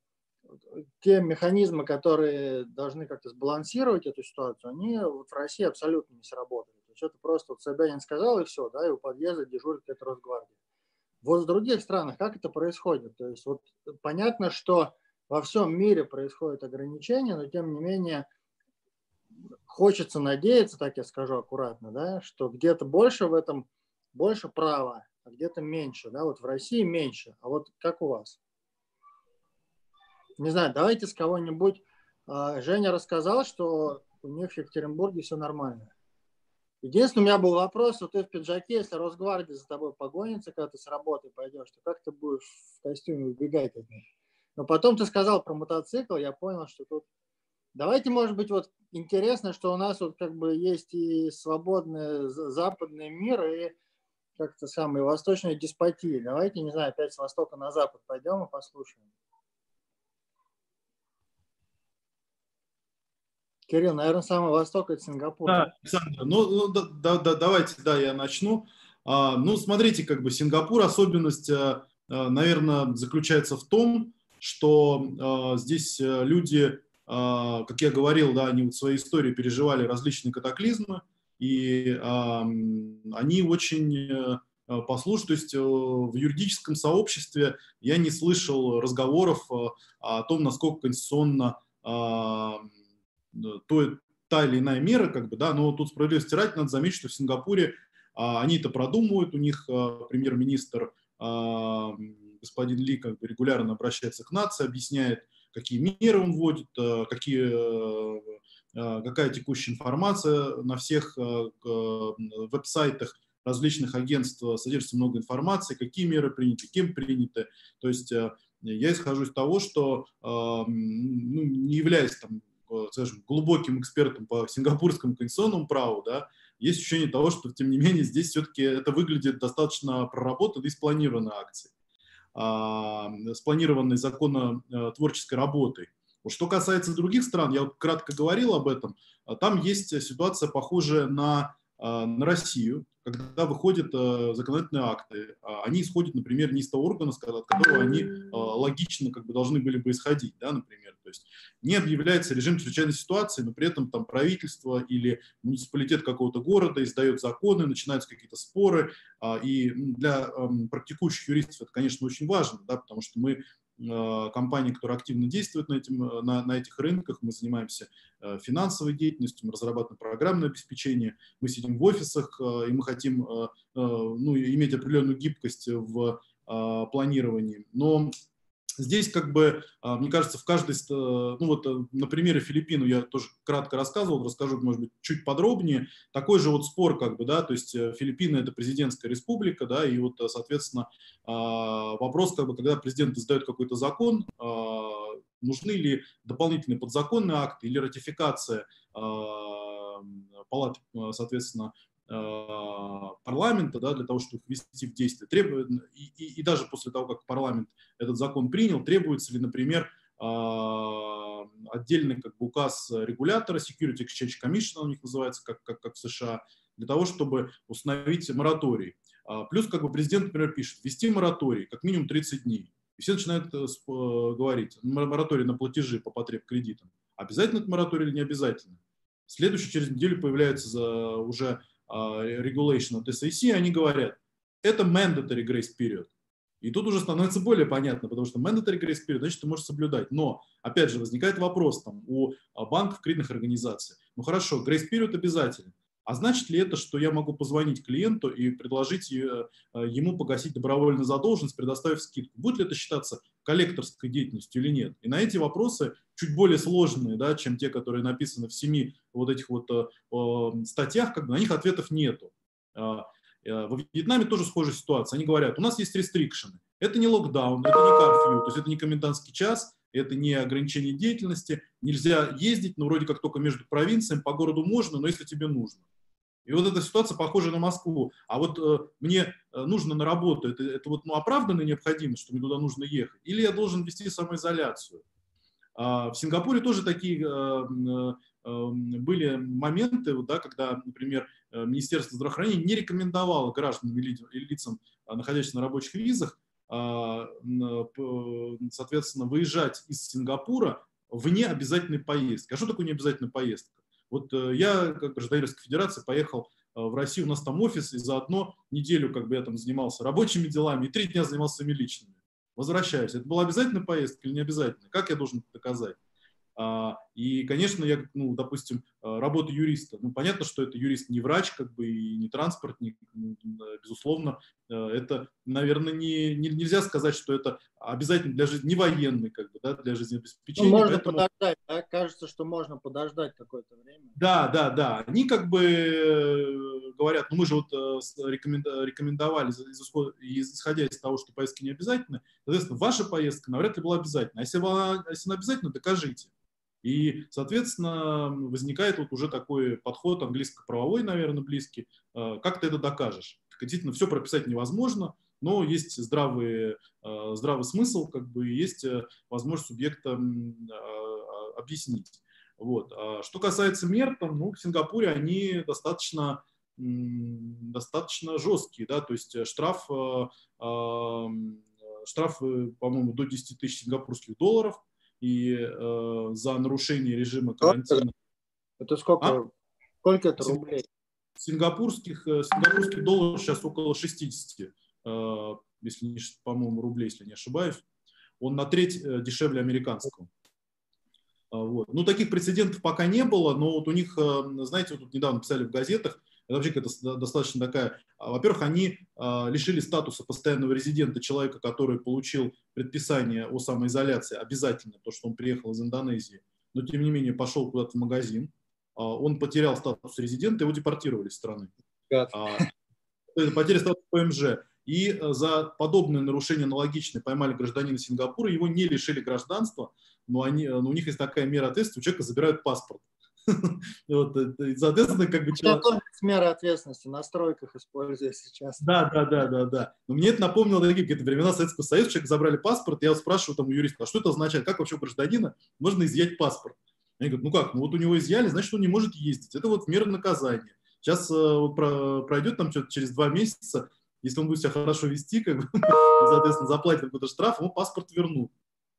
те механизмы, которые должны как-то сбалансировать эту ситуацию, они вот в России абсолютно не сработали. То есть это просто вот Собянин сказал и все, да, и у подъезда дежурит это Росгвардия. Вот в других странах как это происходит? То есть вот понятно, что во всем мире происходят ограничения, но тем не менее хочется надеяться, так я скажу аккуратно, да, что где-то больше в этом, больше права, а где-то меньше. Да? Вот в России меньше. А вот как у вас? Не знаю, давайте с кого-нибудь. А, Женя рассказал, что у них в Екатеринбурге все нормально. Единственный у меня был вопрос, что ты в пиджаке, если Росгвардия за тобой погонится, когда ты с работы пойдешь, то как ты будешь в костюме убегать от них? Но потом ты сказал про мотоцикл, я понял, что тут... Давайте, может быть, вот интересно, что у нас вот как бы есть и свободный западный мир, и как-то самые восточные деспотии. Давайте, не знаю, опять с востока на запад пойдем и послушаем. Кирилл, наверное, самый восток это Сингапур. Да, Александр, ну, ну да, да, да, давайте, да, я начну. А, ну, смотрите, как бы Сингапур, особенность, а, а наверное, заключается в том, что а, здесь люди, а, как я говорил, да, они в своей истории переживали различные катаклизмы, и а, они очень послушны. То есть в юридическом сообществе я не слышал разговоров о том, насколько конституционно то, та или иная мера, как бы, да, но тут справедливости ради надо заметить, что в Сингапуре а, они это продумывают, у них а, премьер-министр а, господин Ли как бы регулярно обращается к нации, объясняет, какие меры он вводит, а, какие, а, а какая текущая информация на всех а, веб-сайтах различных агентств содержится много информации, какие меры приняты, кем приняты. То есть а, я исхожу из того, что ну, не являясь там скажем, глубоким экспертом по сингапурскому конституционному праву, да, есть ощущение того, что, тем не менее, здесь все-таки это выглядит достаточно проработанной и спланированной акцией, а, спланированной законотворческой работой. Что касается других стран, я кратко говорил об этом, а, там есть ситуация похожая на, а, на Россию, когда выходят законодательные акты. Они исходят, например, не из того органа, от которого они логично как бы, должны были бы исходить, да, например. То есть не объявляется режим чрезвычайной ситуации, но при этом там правительство или муниципалитет какого-то города издает законы, начинаются какие-то споры. А, и для практикующих юристов это, конечно, очень важно, да, потому что мы а, компании, которые активно действуют на, этим, на, на этих рынках. Мы занимаемся э, финансовой деятельностью, мы разрабатываем программное обеспечение, мы сидим в офисах, э, и мы хотим э, ну, иметь определенную гибкость в планировании. Но Здесь, как бы, а, мне кажется, в каждой, ну вот э, на примере Филиппин я тоже кратко рассказывал, расскажу, может быть, чуть подробнее. Такой же вот спор, как бы, да, то есть э, Филиппины это президентская республика, да, и вот, э, соответственно, а, вопрос, как бы, когда президент издает какой-то закон, а, нужны ли дополнительные подзаконные акты или ратификация палаты, соответственно, парламента, да, для того, чтобы их ввести в действие. Требует, и, и, и даже после того, как парламент этот закон принял, требуется ли, например, э, отдельный как бы, указ регулятора, Security Exchange Commission у них называется, как, как, как в США, для того, чтобы установить мораторий. А, плюс как бы президент, например, пишет, ввести мораторий как минимум 30 дней. И все начинают э, говорить, мораторий на платежи по потреб кредитам. Обязательно это мораторий или не обязательно? Следующий через неделю появляется за, уже regulation от SAC, они говорят, это mandatory grace period. И тут уже становится более понятно, потому что mandatory grace period, значит, ты можешь соблюдать. Но, опять же, возникает вопрос там, у а, банков, кредитных организаций. Ну хорошо, grace period обязательно. А значит ли это, что я могу позвонить клиенту и предложить э, ему погасить добровольную задолженность, предоставив скидку? Будет ли это считаться коллекторской деятельностью или нет? И на эти вопросы, чуть более сложные, да, чем те, которые написаны в семи вот этих вот э, статьях, как бы на них ответов нету. Э, э, во Вьетнаме тоже схожая ситуация. Они говорят, у нас есть рестрикшены. Это не локдаун, это не карфью, то есть это не комендантский час, это не ограничение деятельности. Нельзя ездить, но вроде как только между провинциями, по городу можно, но если тебе нужно. И вот эта ситуация похожа на Москву. А вот э, мне э, нужно на работу, это, это вот ну, оправданная необходимость, что мне туда нужно ехать, или я должен вести самоизоляцию. А, в Сингапуре тоже такие э, э, э были моменты, да, когда, например, э, Министерство здравоохранения не рекомендовало гражданам и лицам, находящимся на рабочих визах, а, соответственно, выезжать из Сингапура вне обязательной поездки. А что такое необязательная поездка? Вот э, я, как гражданин Российской Федерации, поехал э, в Россию, у нас там офис, и заодно неделю как бы я там занимался рабочими делами, и три дня занимался своими личными. Возвращаюсь. Это была обязательная поездка или не обязательно? Как я должен это доказать? А, и, конечно, я, ну, допустим, э, работа юриста. Ну, понятно, что это юрист не врач, как бы, и не транспортник, безусловно. Э, это, наверное, не, не, нельзя сказать, что это обязательно для жизни, не военный, как бы, да, для жизнеобеспечения. Ну, можно Поэтому... подождать, да? Кажется, что можно подождать какое-то время. Да, да, да. Они как бы э, говорят, ну, мы же вот рекомендовали, исходя из того, что поездки не обязательны, соответственно, ваша поездка навряд ли была обязательна. А если она, если она обязательна, докажите. И, соответственно, возникает вот уже такой подход английско-правовой, наверное, близкий. Э, как ты это докажешь? Действительно, все прописать невозможно, но есть здравый, э, здравый смысл, как бы есть э, возможность субъекта объяснить. Вот. А что касается мер, там, ну, в Сингапуре они достаточно, достаточно жесткие, да, то есть штраф, штраф, по-моему, до 10 тысяч сингапурских долларов – и э, за нарушение режима карантина. Это сколько? А? Сколько это рублей? Сингапурских, э, сингапурский доллар сейчас около 60, э, если не, по-моему, рублей, если не ошибаюсь. Он на треть э, дешевле американского. А, вот. Ну, таких прецедентов пока не было, но вот у них, знаете, вот тут недавно писали в газетах, это вообще какая-то достаточно такая... А, во-первых, они а, лишили статуса постоянного резидента человека, который получил предписание о самоизоляции, обязательно, то, что он приехал из Индонезии, но тем не менее пошел куда-то в магазин, а, он потерял статус резидента, его депортировали из страны. Потеря статуса ПМЖ. И э, за подобное нарушение аналогичное поймали гражданина Сингапура, его не лишили гражданства, но, они, э, но у них есть такая мера ответственности, у человека забирают паспорт. вот, соответственно, как бы человек... меры ответственности на стройках используя сейчас. Да, да, да, да, да. Но мне это напомнило такие какие-то времена Советского Союза, человек забрали паспорт, я спрашиваю там у юриста, а что это означает, как вообще у гражданина можно изъять паспорт? Они говорят, ну как, ну вот у него изъяли, значит, он не может ездить. Это вот мера наказания. Сейчас э, вот пройдет там что-то через два месяца, если он будет себя хорошо вести, как бы, соответственно, заплатит какой-то штраф, ему паспорт вернут.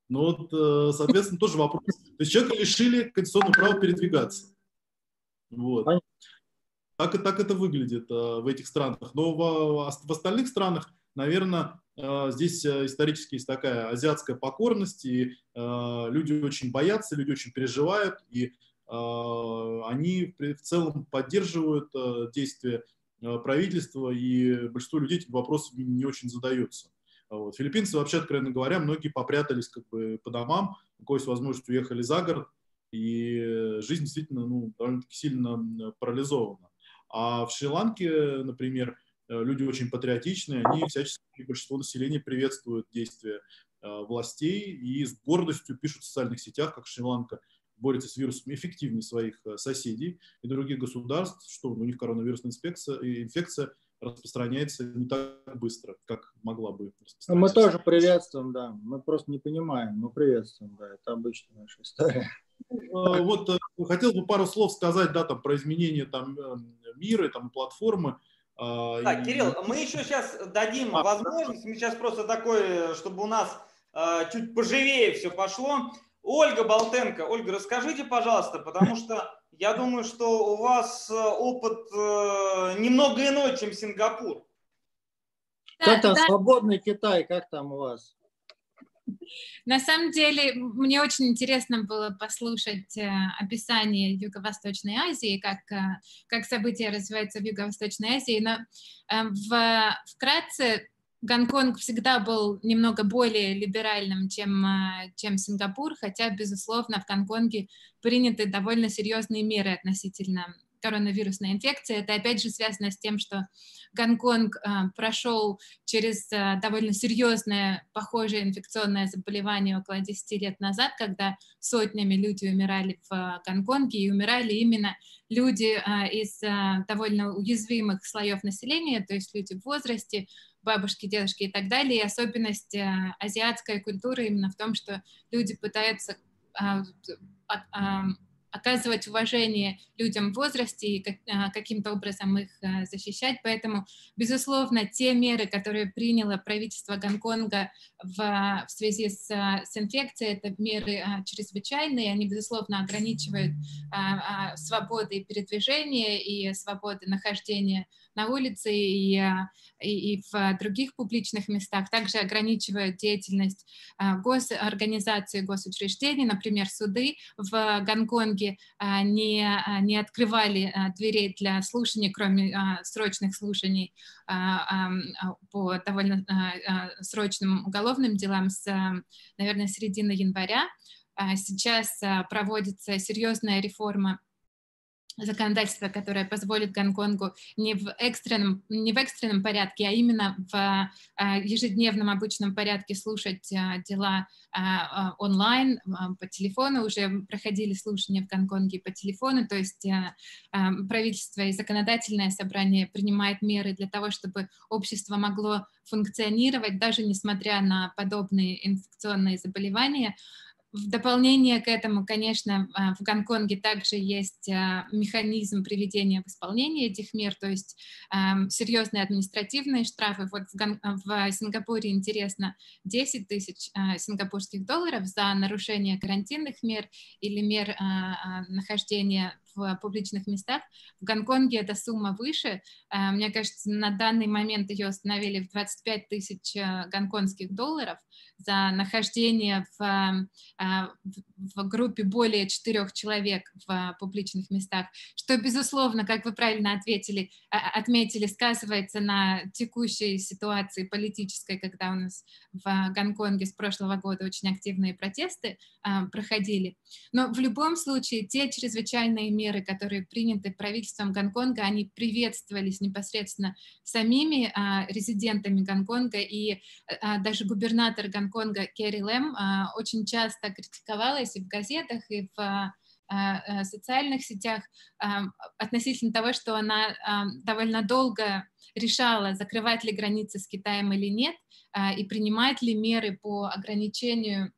Ну вот, э, соответственно, тоже вопрос. То есть человека лишили конституционного права передвигаться. Вот. Так, так это выглядит э, в этих странах. Но в, в остальных странах, наверное, э, здесь исторически есть такая азиатская покорность, и люди очень боятся, люди очень переживают, и они в целом поддерживают действия правительства, и большинство людей этим вопросом не очень задаются. Вот. Филиппинцы, вообще, откровенно говоря, многие попрятались как бы по домам, у кого есть возможность, уехали за город, и жизнь действительно ну, довольно-таки сильно парализована. А в Шри-Ланке, например, э, люди очень патриотичные, они всячески, большинство населения приветствуют действия э, властей и с гордостью пишут в социальных сетях, как Шри-Ланка борется с вирусом эффективнее своих э, соседей и других государств, что у них коронавирусная инфекция, инфекция распространяется не так быстро, как могла бы Мы тоже приветствуем, да. Мы просто не понимаем, мы приветствуем, да. Это обычная наша история. А, вот э, хотел бы пару слов сказать, да, там, про изменение там, э, мира, там, платформы. А, так, и... Кирилл, мы еще сейчас дадим а, возможность, мы сейчас просто такой, чтобы у нас чуть поживее все пошло. Ольга Болтенко, Ольга, расскажите, пожалуйста, потому что я думаю, что у вас э, опыт э, немного иной, чем Сингапур. Как там да. свободный Китай, как там у вас? На самом деле, мне очень интересно было послушать э, описание Юго-Восточной Азии, как, как события развиваются в Юго-Восточной Азии, но в, вкратце Гонконг всегда был немного более либеральным, чем, чем Сингапур, хотя, безусловно, в Гонконге приняты довольно серьезные меры относительно коронавирусной инфекции. Это опять же связано с тем, что Гонконг а, прошел через а, довольно серьезное, похожее инфекционное заболевание около 10 лет назад, когда сотнями люди умирали в Гонконге, и умирали именно люди из довольно уязвимых слоев населения, то есть люди в возрасте, бабушки, дедушки и так далее. И особенность э, азиатской культуры именно в том, что люди пытаются а, оказывать уважение людям в возрасте и а, каким-то образом их защищать. Поэтому, безусловно, те меры, которые приняло правительство Гонконга в, в связи с, с инфекцией, это меры чрезвычайные, они, безусловно, ограничивают свободы передвижения и свободы нахождения на улице и, и, и в других публичных местах. Также ограничивают деятельность госорганизаций, госучреждений, например, суды в Гонконге не, не открывали дверей для слушаний, кроме срочных слушаний по довольно срочным уголовным делам с, наверное, середины января. Сейчас проводится серьезная реформа законодательство, которое позволит Гонконгу не в экстренном, не в экстренном порядке, а именно в а, ежедневном обычном порядке слушать а, дела а, онлайн, по телефону. Уже проходили слушания в Гонконге по телефону, то есть правительство и законодательное собрание принимает меры для того, чтобы общество могло функционировать, даже несмотря на подобные инфекционные заболевания. В дополнение к этому, конечно, а, в Гонконге также есть а, механизм приведения в исполнение этих мер, то есть серьезные административные штрафы. Вот в, Сингапуре интересно 10 тысяч а, сингапурских долларов за нарушение карантинных мер или мер нахождения в публичных местах. В Гонконге эта сумма выше. Э, мне кажется, на данный момент ее установили в 25 тысяч э, гонконгских долларов за нахождение в, э, в группе более четырех человек в публичных местах, что, безусловно, как вы правильно ответили, отметили, сказывается на текущей ситуации политической, когда у нас в Гонконге с прошлого года очень активные протесты проходили. Но в любом случае те чрезвычайные меры, меры, которые приняты правительством Гонконга, они приветствовались непосредственно самими а, резидентами Гонконга, и а, даже губернатор Гонконга Керри Лэм а, очень часто критиковалась и в газетах, и в социальных сетях относительно того, что она довольно долго решала, закрывать ли границы с Китаем или нет, и принимать ли меры по ограничению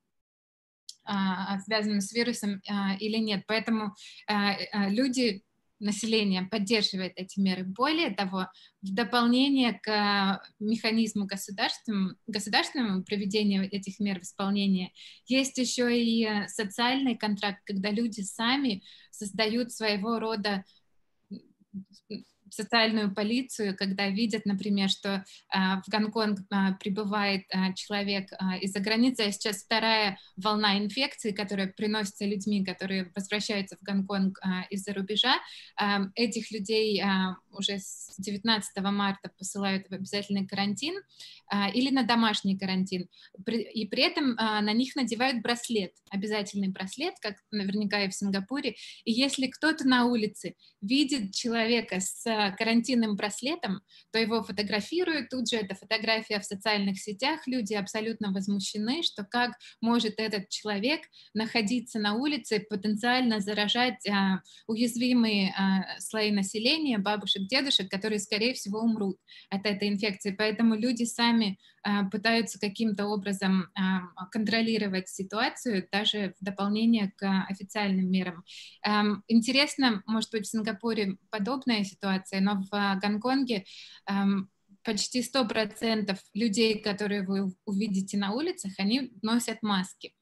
а, связанным с вирусом а, или нет. Поэтому а, люди население поддерживает эти меры. Более того, в дополнение к механизму государственному, государственному проведения этих мер в исполнение, есть еще и социальный контракт, когда люди сами создают своего рода социальную полицию, когда видят, например, что а, в Гонконг а, прибывает а, человек из-за границы, а сейчас вторая волна инфекции, которая приносится людьми, которые возвращаются в Гонконг из-за рубежа, этих людей уже с 19 марта посылают в обязательный карантин или на домашний карантин, и при этом на них надевают браслет, обязательный браслет, как наверняка и в Сингапуре, и если кто-то на улице видит человека с карантинным браслетом, то его фотографируют, тут же эта фотография в социальных сетях, люди абсолютно возмущены, что как может этот человек находиться на улице, потенциально заражать а, уязвимые а, слои населения, бабушек, дедушек, которые, скорее всего, умрут от этой инфекции. Поэтому люди сами пытаются каким-то образом а, контролировать ситуацию, даже в дополнение к официальным мерам. Интересно, может быть, в Сингапуре подобная ситуация, но в Гонконге почти 100% людей, которые вы увидите на улицах, они носят маски.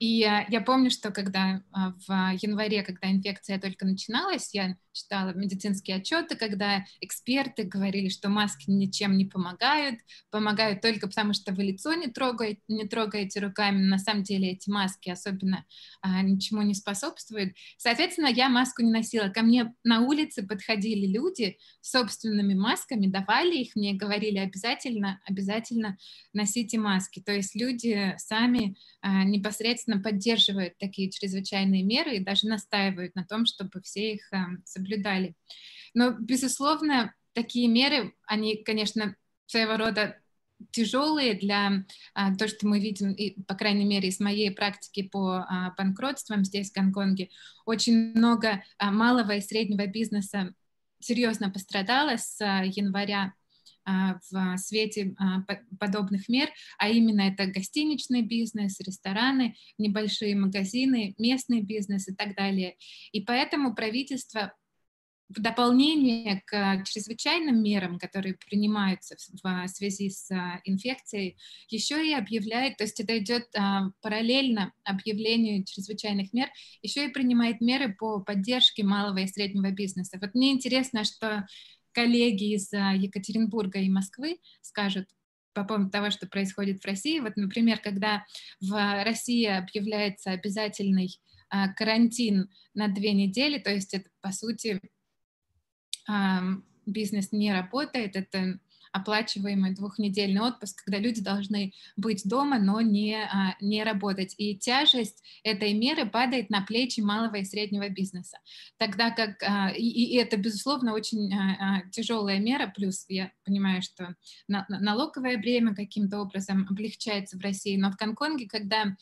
И я помню, что когда а, в январе, когда инфекция только начиналась, я читала медицинские отчеты, когда эксперты говорили, что маски ничем не помогают, помогают только потому, что вы лицо не трогаете, не трогаете руками. На самом деле эти маски особенно а, ничему не способствуют. Соответственно, я маску не носила. Ко мне на улице подходили люди с собственными масками, давали их мне, говорили обязательно, обязательно носите маски. То есть люди сами а, непосредственно поддерживают такие чрезвычайные меры и даже настаивают на том, чтобы все их а, соблюдали. Но, безусловно, такие меры, они, конечно, своего рода тяжелые для а, то, что мы видим, и, по крайней мере, из моей практики по а, банкротствам здесь, в Гонконге, очень много а, малого и среднего бизнеса серьезно пострадало с января в свете а, подобных мер, а именно это гостиничный бизнес, рестораны, небольшие магазины, местный бизнес и так далее. И поэтому правительство в дополнение к чрезвычайным мерам, которые принимаются в связи с а, инфекцией, еще и объявляет, то есть это идет а, параллельно объявлению чрезвычайных мер, еще и принимает меры по поддержке малого и среднего бизнеса. Вот мне интересно, что коллеги из а, Екатеринбурга и Москвы скажут по поводу того, что происходит в России. Вот, например, когда в России объявляется обязательный карантин на две недели, то есть это, по сути, бизнес не работает, это оплачиваемый двухнедельный отпуск, когда люди должны быть дома, но не, а, не работать. И тяжесть этой меры падает на плечи малого и среднего бизнеса. Тогда как, а, и, и это, безусловно, очень а, тяжелая мера, плюс я понимаю, что налоговое бремя каким-то образом облегчается в России, но в Гонконге, когда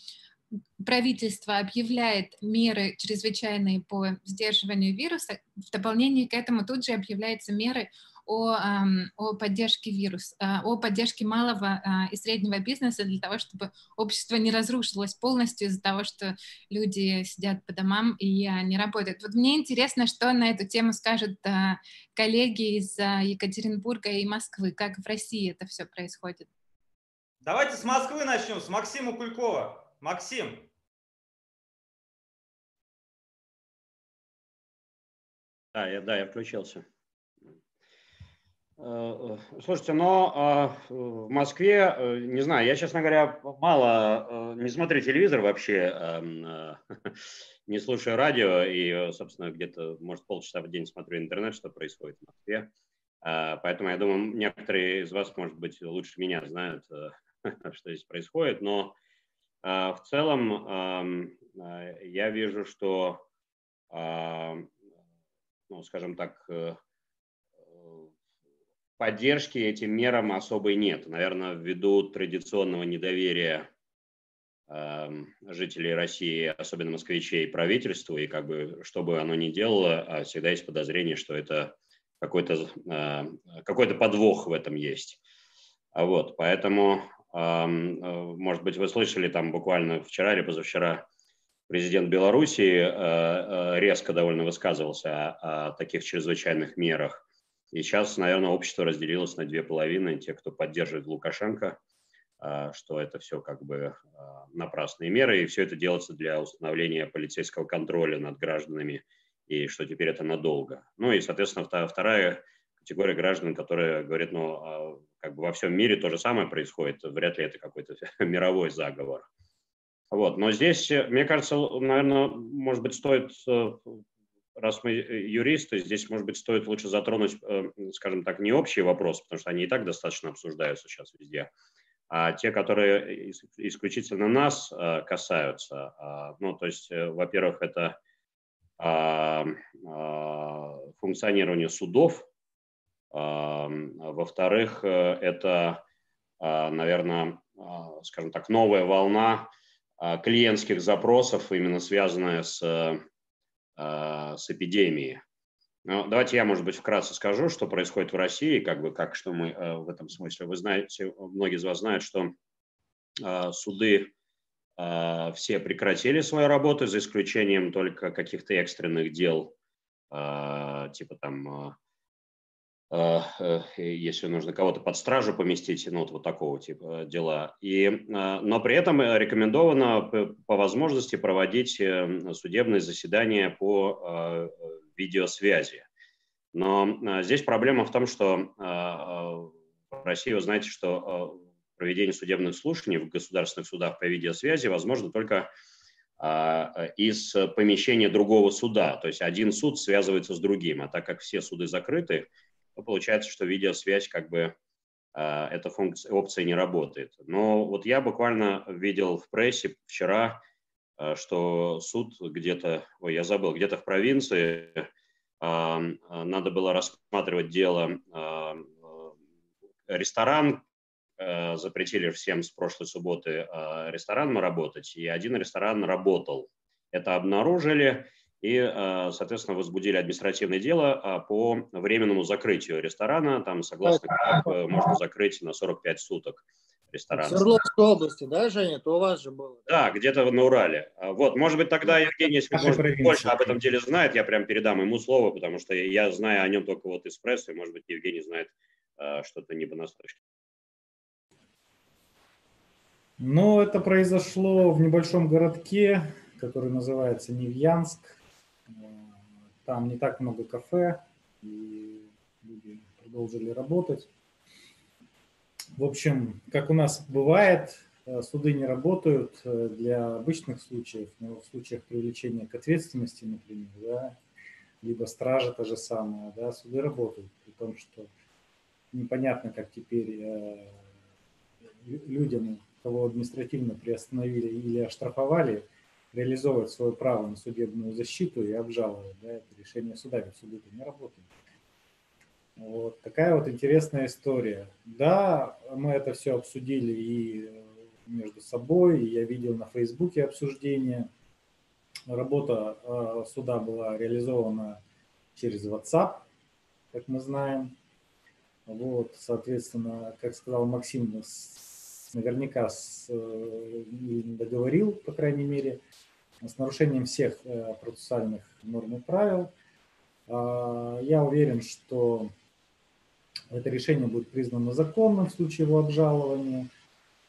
правительство объявляет меры чрезвычайные по сдерживанию вируса, в дополнение к этому тут же объявляются меры о, о поддержке вируса, о поддержке малого и среднего бизнеса для того, чтобы общество не разрушилось полностью из-за того, что люди сидят по домам и не работают. Вот мне интересно, что на эту тему скажут коллеги из Екатеринбурга и Москвы, как в России это все происходит. Давайте с Москвы начнем, с Максима Кулькова. Максим. Да, я, да, я включился. Э, э, слушайте, но а, в Москве, э, не знаю, я, честно говоря, мало не смотрю телевизор вообще, эм, не слушаю радио и, собственно, где-то, может, полчаса в день смотрю интернет, что происходит в Москве. Поэтому я думаю, некоторые из вас, может быть, лучше меня знают, что здесь происходит, но в целом а, я вижу, что, ну, скажем так, поддержки этим мерам особой нет. Наверное, ввиду традиционного недоверия жителей России, особенно москвичей, правительству, и как бы, что бы оно ни делало, всегда есть подозрение, что это какой-то какой подвох в этом есть. Вот, поэтому Э, может быть, вы слышали там буквально вчера или позавчера президент Белоруссии резко довольно высказывался о таких чрезвычайных мерах. И сейчас, наверное, общество разделилось на две половины. Те, кто поддерживает Лукашенко, что это все как бы напрасные меры, и все это делается для установления полицейского контроля над гражданами, и что теперь это надолго. Ну и, соответственно, вторая категория граждан, которые говорят, ну, а, как бы во всем мире то же самое происходит, вряд ли это какой-то мировой заговор. Вот. Но здесь, мне кажется, наверное, может быть, стоит, э, раз мы юристы, здесь, может быть, стоит лучше затронуть, э, скажем так, не общий вопрос, потому что они и так достаточно обсуждаются сейчас везде, а те, которые исключительно нас э, касаются. А, ну, то есть, во-первых, это а, а, функционирование судов, во-вторых, э, это, наверное, скажем так, новая волна клиентских запросов, именно связанная с, с эпидемией. Ну, давайте я, может быть, вкратце скажу, что происходит в России, как бы, как что мы э, в этом смысле. Вы знаете, многие из вас знают, что суды все прекратили свою работу, за исключением только каких-то экстренных дел, типа там если нужно кого-то под стражу поместить, ну вот, вот такого типа дела. И, э, но при этом рекомендовано по возможности проводить судебные заседания по видеосвязи. Но здесь проблема в том, что в России вы знаете, что проведение судебных слушаний в государственных судах по видеосвязи возможно только из помещения другого суда. То есть один суд связывается с другим, а так как все суды закрыты, то получается, что видеосвязь как бы э, эта функция, опция не работает. Но вот я буквально видел в прессе вчера, э, что суд где-то, ой, я забыл, где-то в провинции э, надо было рассматривать дело ресторан, запретили всем с прошлой субботы ресторанам работать, и один ресторан работал. Это обнаружили, и, э, соответственно, возбудили административное дело а, по временному закрытию ресторана. Там, согласно можно закрыть на 45 суток ресторан. В Свердловской области, да, Женя? То у вас же было. Да, где-то на Урале. А, вот, может быть, тогда Евгений, если может, больше об этом деле знает, я прям передам ему слово, потому что я знаю о нем только вот из прессы, может быть, Евгений знает э, что-то не понаслышке. Ну, это произошло в небольшом городке, который называется Невьянск. Там не так много кафе, и люди продолжили работать. В общем, как у нас бывает, э, суды не работают э, для обычных случаев, но в случаях привлечения к ответственности, например, да, либо стража та же самая, да, суды работают, при том, что непонятно, как теперь э, людям, кого административно приостановили или оштрафовали, реализовывать свое право на судебную защиту и обжаловать да, это решение суда, ведь суды не работают. Вот такая вот интересная история. Да, мы это все обсудили и между собой, и я видел на Фейсбуке обсуждение. Работа э, суда была реализована через WhatsApp, как мы знаем. Вот, соответственно, как сказал Максим, с, наверняка с, э, договорил, по крайней мере, с нарушением всех э, процессуальных норм и правил. А, я уверен, что это решение будет признано законным в случае его обжалования.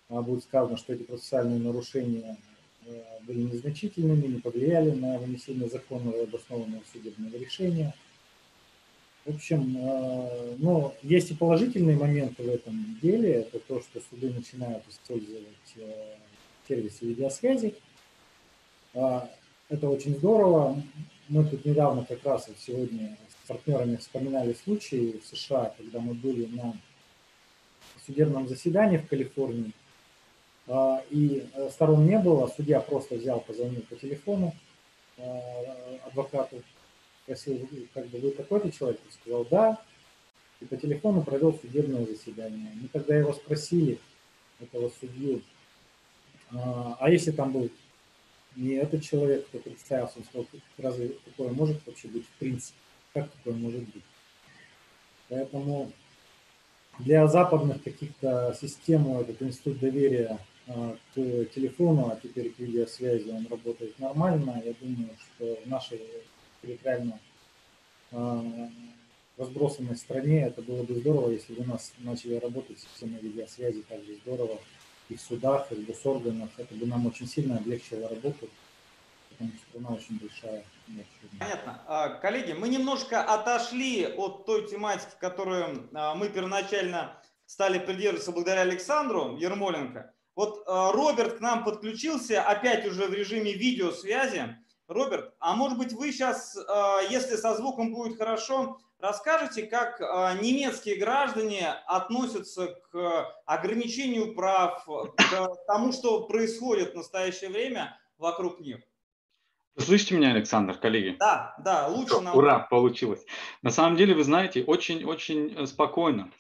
А, будет сказано, что эти процессуальные нарушения э, были незначительными, не повлияли на вынесение законного и обоснованного судебного решения. В общем, э, но есть и положительные моменты в этом деле. Это то, что суды начинают использовать сервисы видеосвязи. А, это очень здорово. Мы тут недавно как раз вот сегодня с партнерами вспоминали случаи в США, когда мы были на судебном заседании в Калифорнии, а, и э, сторон не было, судья просто взял, позвонил по телефону а, адвокату, спросил, как бы вы такой-то человек? Он сказал, да, и по телефону провел судебное заседание. Мы тогда его спросили, этого судью, а если там был не этот человек, кто представился, он сказал, разве такое может вообще быть в принципе? Как такое может быть? Поэтому для западных каких-то систем этот институт доверия к телефону, а теперь к видеосвязи он работает нормально. Я думаю, что в нашей территориально разбросанной стране это было бы здорово, если бы у нас начали работать системы видеосвязи также здорово и в судах, и в госорганах. Это бы нам очень сильно облегчило работу, потому что страна очень большая. Понятно. А, коллеги, мы немножко отошли от той тематики, которую а, мы первоначально стали придерживаться благодаря Александру Ермоленко. Вот а, Роберт к нам подключился, опять уже в режиме видеосвязи. Роберт, а может быть вы сейчас, если со звуком будет хорошо, расскажете, как немецкие граждане относятся к ограничению прав, к тому, что происходит в настоящее время вокруг них? слышите меня, Александр, коллеги? Да, да, лучше нам. Ура, получилось. На самом деле, вы знаете, очень-очень э, спокойно.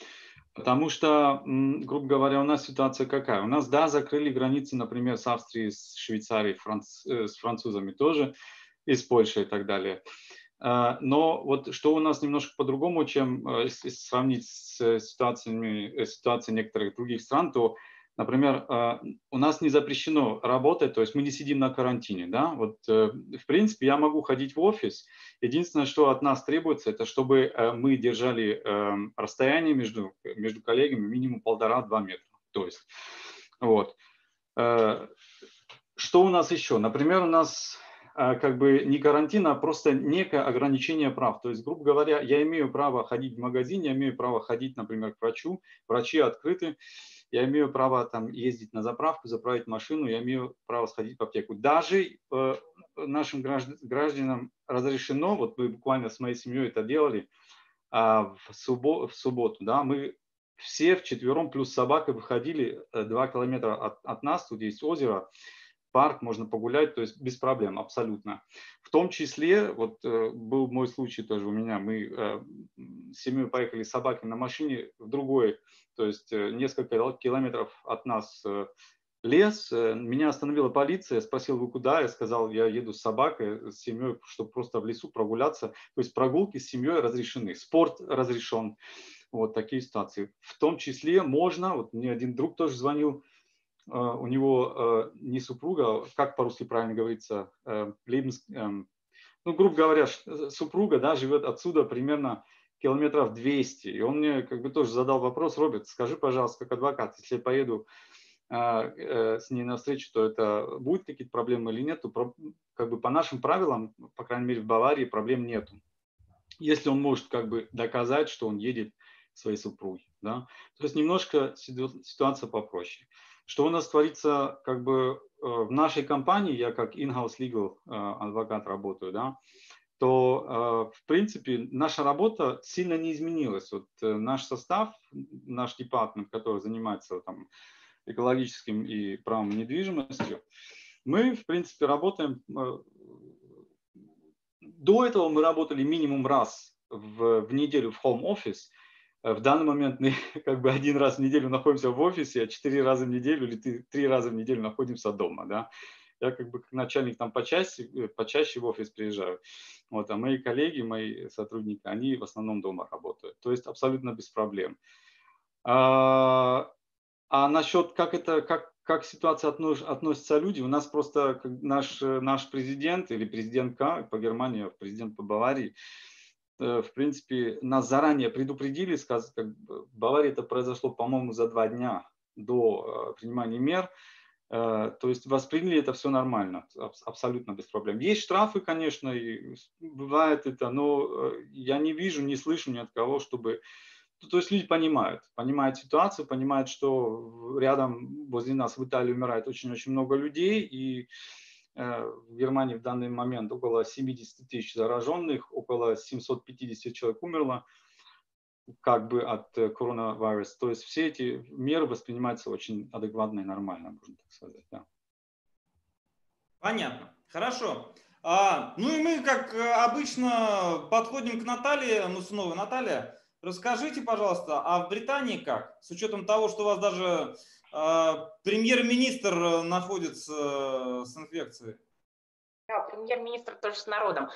Потому что, грубо говоря, у нас ситуация какая? У нас, да, закрыли границы, например, с Австрией, с Швейцарией, франц... Э, с французами тоже, и с Польшей и так далее. А, но вот что у нас немножко по-другому, чем э, сравнить с ситуациями, ситуацией некоторых других стран, то Например, а, у нас не запрещено работать, то есть мы не сидим на карантине. Да? Вот, э, в принципе, я могу ходить в офис. Единственное, что от нас требуется, это чтобы э, мы держали расстояние между, между коллегами минимум полтора-два метра. То есть, вот. Э, что у нас еще? Например, у нас как бы не карантин, а просто некое ограничение прав. То есть, грубо говоря, я имею право ходить в магазин, я имею право ходить, например, к врачу, врачи открыты, я имею право там ездить на заправку, заправить машину, я имею право сходить в аптеку. Даже э, нашим гражданам разрешено, вот мы буквально с моей семьей это делали, э, в, суббо, в субботу, да, мы все вчетвером плюс собака выходили э, два километра от, от нас, тут есть озеро, парк, можно погулять, то есть без проблем абсолютно. В том числе, вот э, был мой случай тоже у меня, мы э, с семьей поехали с собакой на машине в другой то есть э, несколько километров от нас лес. Меня остановила полиция, спросил, вы куда? Я сказал, я еду с собакой, с семьей, чтобы просто в лесу прогуляться. То есть прогулки с семьей разрешены, спорт разрешен. Вот такие ситуации. В том числе можно, вот мне один друг тоже звонил, у него не супруга, как по-русски правильно говорится, лебенс, эм, ну, грубо говоря, супруга, да, живет отсюда примерно километров 200. И он мне как бы тоже задал вопрос, Роберт, скажи, пожалуйста, как адвокат, если я поеду а, э, с ней на встречу, то это будет какие-то проблемы или нет, то как бы по нашим правилам, по крайней мере в Баварии, проблем нету. Если он может как бы доказать, что он едет своей супруге. Да? То есть немножко ситуация попроще. Что у нас творится как бы э, в нашей компании, я как in-house legal э, адвокат работаю, да, то, э, в принципе, наша работа сильно не изменилась. Вот наш состав, наш департамент, который занимается там, экологическим и правом недвижимостью, мы, в принципе, работаем... До этого мы работали минимум раз в, в неделю в home office. В данный момент мы как бы один раз в неделю находимся в офисе, а четыре раза в неделю или три раза в неделю находимся дома. Да? я как бы как начальник там почаще, э, почаще в офис приезжаю. Вот, а мои коллеги, мои сотрудники, они в основном дома работают. То есть абсолютно без проблем. А, а насчет, как это, как, как ситуация относ, относятся люди, у нас просто наш, наш президент или президентка по Германии, президент по Баварии, в принципе, нас заранее предупредили, сказ, как, в Баварии это произошло, по-моему, за два дня до э, принимания мер, Э, то есть восприняли это все нормально, абсолютно без проблем. Есть штрафы, конечно, и бывает это, но э, я не вижу, не слышу ни от кого, чтобы... То есть люди понимают, понимают ситуацию, понимают, что рядом возле нас в Италии умирает очень-очень много людей, и э, в Германии в данный момент около 70 тысяч зараженных, около 750 человек умерло как бы от э, коронавируса. То есть все эти меры воспринимаются очень адекватно и нормально, можно так сказать. Да. Понятно. Хорошо. А, ну и мы, как э, обычно, подходим к Наталье Мусуновой. Наталья, расскажите, пожалуйста, а в Британии как? С учетом того, что у вас даже премьер-министр находится с инфекцией. Да, премьер-министр тоже с народом.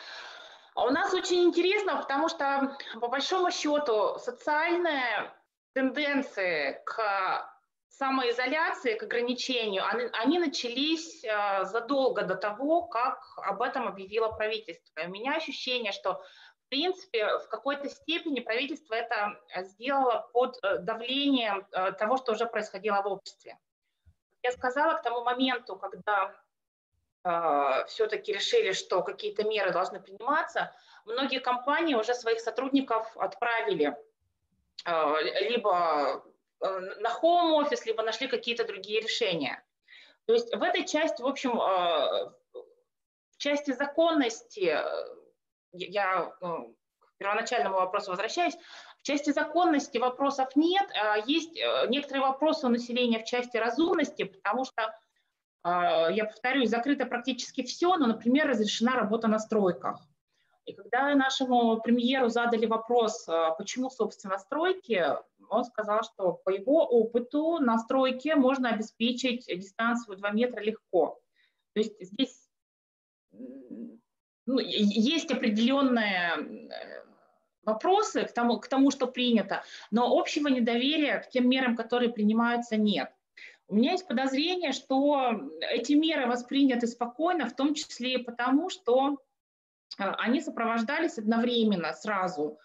А у нас очень интересно, потому что, по большому счету, социальные тенденции к самоизоляции, к ограничению, они, они начались э, задолго до того, как об этом объявило правительство. у меня ощущение, что в принципе, в какой-то степени правительство это сделало под э, давлением э, того, что уже происходило в обществе. Я сказала, к тому моменту, когда э, все-таки решили, что какие-то меры должны приниматься, многие компании уже своих сотрудников отправили э, либо э, на home office, либо нашли какие-то другие решения. То есть в этой части, в общем, э, в части законности я ну, к первоначальному вопросу возвращаюсь, в части законности вопросов нет, а есть э, некоторые вопросы у населения в части разумности, потому что, а, я повторюсь, закрыто практически все, но, например, разрешена работа на стройках. И когда нашему премьеру задали вопрос, а, почему, собственно, стройки, он сказал, что по его опыту на стройке можно обеспечить дистанцию 2 метра легко. То есть здесь ну, есть определенные э, вопросы к тому, к тому, что принято, но общего недоверия к тем мерам, которые принимаются, нет. У меня есть подозрение, что эти меры восприняты спокойно, в том числе и потому, что э, они сопровождались одновременно сразу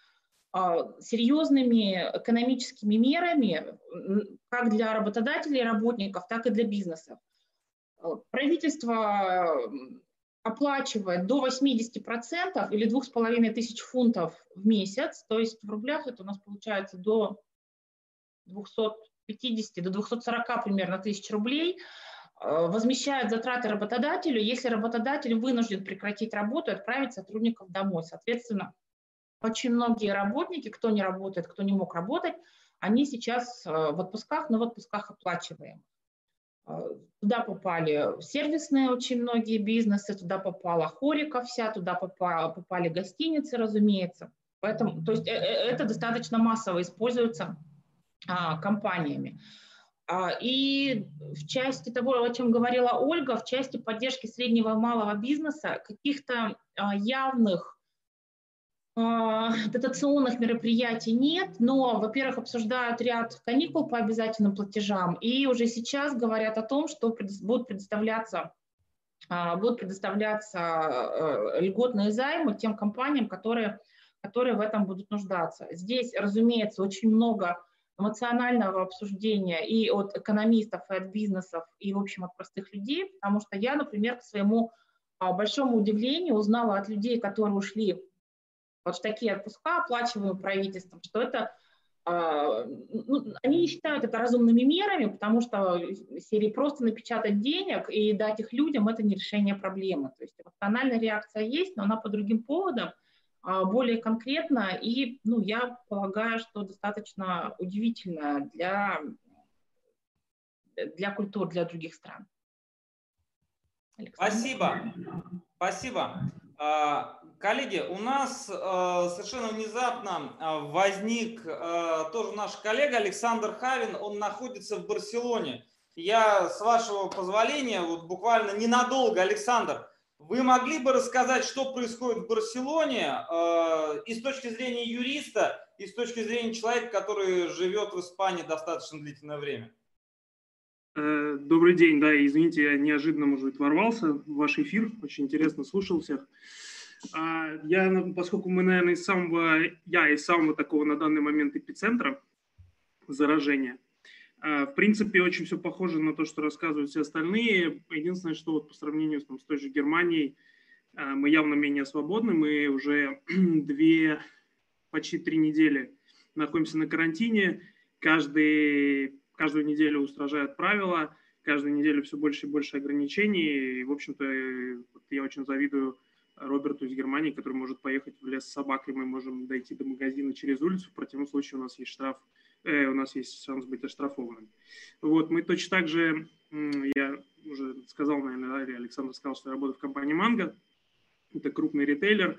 э, серьезными экономическими мерами как для работодателей и работников, так и для бизнесов. Правительство оплачивает до 80% или 2,5 тысяч фунтов в месяц, то есть в рублях это у нас получается до 250, до 240 примерно тысяч рублей, э, возмещает затраты работодателю, если работодатель вынужден прекратить работу и отправить сотрудников домой. Соответственно, очень многие работники, кто не работает, кто не мог работать, они сейчас э, в отпусках, но в отпусках оплачиваем. А, туда попали сервисные очень многие бизнесы, туда попала хорика вся, туда попали, попали гостиницы, разумеется. Поэтому, то есть э, э, это достаточно массово используется а, компаниями. А, и в части того, о чем говорила Ольга, в части поддержки среднего и малого бизнеса, каких-то а, явных дотационных мероприятий нет, но, во-первых, обсуждают ряд каникул по обязательным платежам, и уже сейчас говорят о том, что будут предоставляться а, будут предоставляться э, льготные займы тем компаниям, которые, которые в этом будут нуждаться. Здесь, разумеется, очень много эмоционального обсуждения и от экономистов, и от бизнесов, и, в общем, от простых людей, потому что я, например, к своему а, большому удивлению узнала от людей, которые ушли вот такие отпуска, оплачиваемые правительством, что это а, ну, они не считают это разумными мерами, потому что серии просто напечатать денег и дать их людям – это не решение проблемы. То есть эмоциональная реакция есть, но она по другим поводам, а, более конкретно, и ну, я полагаю, что достаточно удивительно для, для культур, для других стран. Александр. Спасибо. Спасибо. Коллеги, у нас а, совершенно внезапно а, возник тоже наш коллега Александр Хавин, он находится в Барселоне. Я, с вашего позволения, вот буквально ненадолго, Александр, вы могли бы рассказать, что происходит в Барселоне и с точки зрения юриста, и с точки зрения человека, который живет в Испании достаточно длительное время? Э, добрый день, да, извините, я неожиданно, может быть, ворвался в ваш эфир, очень интересно слушал всех. А, я, поскольку мы, наверное, из самого, я из самого такого на данный момент эпицентра заражения, а, в принципе, очень все похоже на то, что рассказывают все остальные. Единственное, что вот по сравнению там, с той же Германией, а, мы явно менее свободны. Мы уже две, почти три недели находимся на карантине. Каждый каждую неделю устражают правила, каждую неделю все больше и больше ограничений. И, в общем-то, я очень завидую Роберту из Германии, который может поехать в лес с собакой, мы можем дойти до магазина через улицу, в противном случае у нас есть штраф, э, у нас есть шанс быть оштрафованным. Вот, мы точно так же, я уже сказал, наверное, да, Александр сказал, что я работаю в компании «Манго», это крупный ритейлер,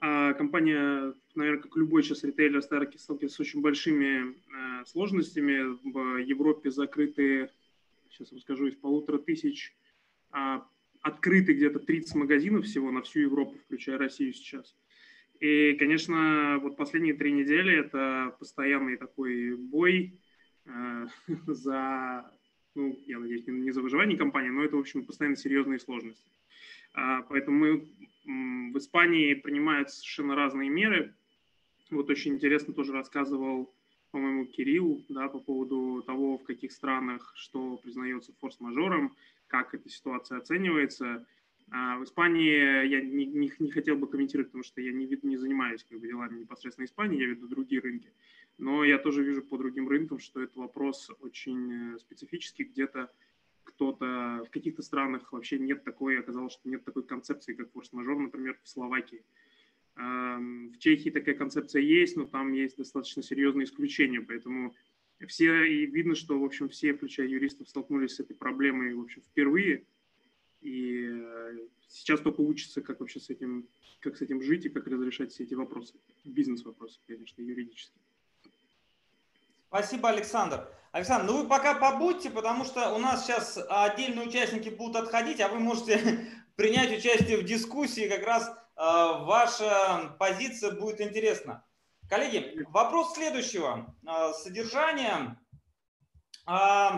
а компания, наверное, как любой сейчас ритейлер, сталкивается с очень большими э, сложностями. В Европе закрыты, сейчас вам скажу, из полутора тысяч а, открыты где-то 30 магазинов всего на всю Европу, включая Россию сейчас. И, конечно, вот последние три недели это постоянный такой бой, за, ну, я надеюсь, не за выживание компании, но это, в общем, постоянно серьезные сложности. Поэтому мы в Испании принимают совершенно разные меры. Вот очень интересно тоже рассказывал по-моему, Кирилл, да, по поводу того, в каких странах что признается форс-мажором, как эта ситуация оценивается. А в Испании я не, не, не хотел бы комментировать, потому что я не, не занимаюсь как бы, делами непосредственно Испании, я веду другие рынки. Но я тоже вижу по другим рынкам, что это вопрос очень э, специфический. Где-то кто-то в каких-то странах вообще нет такой, оказалось, что нет такой концепции, как форс-мажор, например, в Словакии. В Чехии такая концепция есть, но там есть достаточно серьезные исключения, поэтому все, и видно, что, в общем, все, включая юристов, столкнулись с этой проблемой, в общем, впервые, и э, сейчас только учатся, как вообще с этим, как с этим жить и как разрешать все эти вопросы, бизнес-вопросы, конечно, юридические. Спасибо, Александр. Александр, ну вы пока побудьте, потому что у нас сейчас отдельные участники будут отходить, а вы можете принять участие в дискуссии как раз ваша позиция будет интересна. Коллеги, вопрос следующего э, содержания. Э,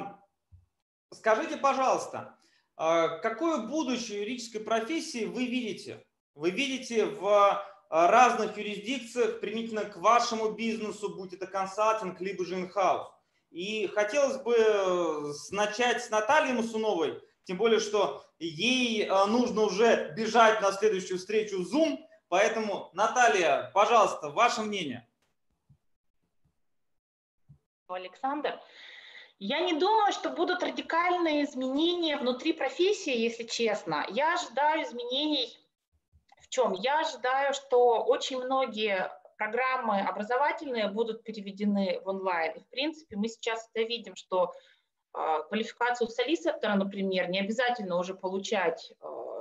скажите, пожалуйста, какое будущее юридической профессии вы видите? Вы видите в разных юрисдикциях применительно к вашему бизнесу, будь это консалтинг, либо же инхаус. И хотелось бы начать с Натальи Масуновой, тем более, что ей э, нужно уже бежать на следующую встречу Zoom. Поэтому, Наталья, пожалуйста, ваше мнение. Александр, я не думаю, что будут радикальные изменения внутри профессии, если честно. Я ожидаю изменений в чем? Я ожидаю, что очень многие программы образовательные будут переведены в онлайн. И, в принципе, мы сейчас это видим, что квалификацию солисектора, например, не обязательно уже получать а,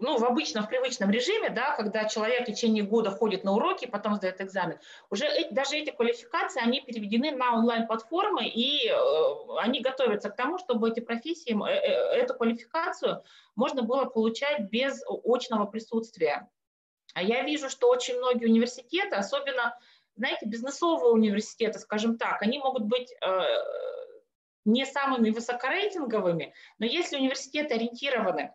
ну, в обычном, в привычном режиме, да, когда человек в течение года ходит на уроки, потом сдает экзамен, уже эти, даже эти квалификации, они переведены на онлайн-платформы, и э, они готовятся к тому, чтобы эти профессии, э, э, эту квалификацию можно было получать без очного присутствия. А я вижу, что очень многие университеты, особенно знаете, бизнесовые университеты, скажем так, они могут быть э, не самыми высокорейтинговыми, но если университеты ориентированы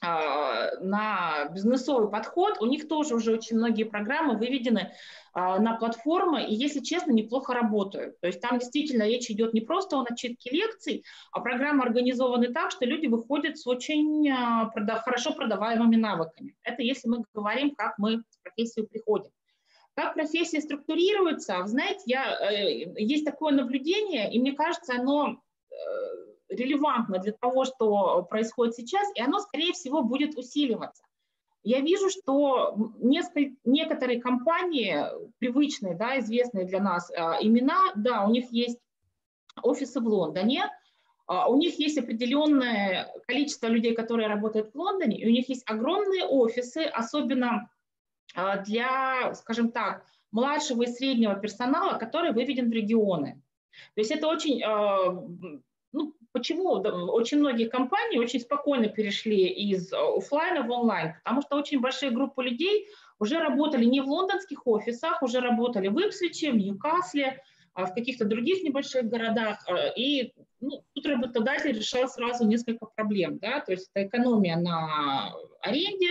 э, на бизнесовый подход, у них тоже уже очень многие программы выведены э, на платформы, и, если честно, неплохо работают. То есть там действительно речь идет не просто о начитке лекций, а программы организованы так, что люди выходят с очень хорошо продаваемыми навыками. Это если мы говорим, как мы в профессию приходим. Как профессия структурируется, вы знаете, я, э, есть такое наблюдение, и мне кажется, оно э, релевантно для того, что происходит сейчас, и оно, скорее всего, будет усиливаться. Я вижу, что несколько, некоторые компании, привычные, да, известные для нас э, имена, да, у них есть офисы в Лондоне, у них есть определенное количество людей, которые работают в Лондоне, и у них есть огромные офисы, особенно а, для, скажем так, младшего и среднего персонала, который выведен в регионы. То есть это очень, а, ну, почему очень многие компании очень спокойно перешли из офлайна в онлайн, потому что очень большие группы людей уже работали не в лондонских офисах, уже работали в Ипсвиче, в Ньюкасле, а в каких-то других небольших городах, и ну, тут работодатель решал сразу несколько проблем, да, то есть это экономия на аренде,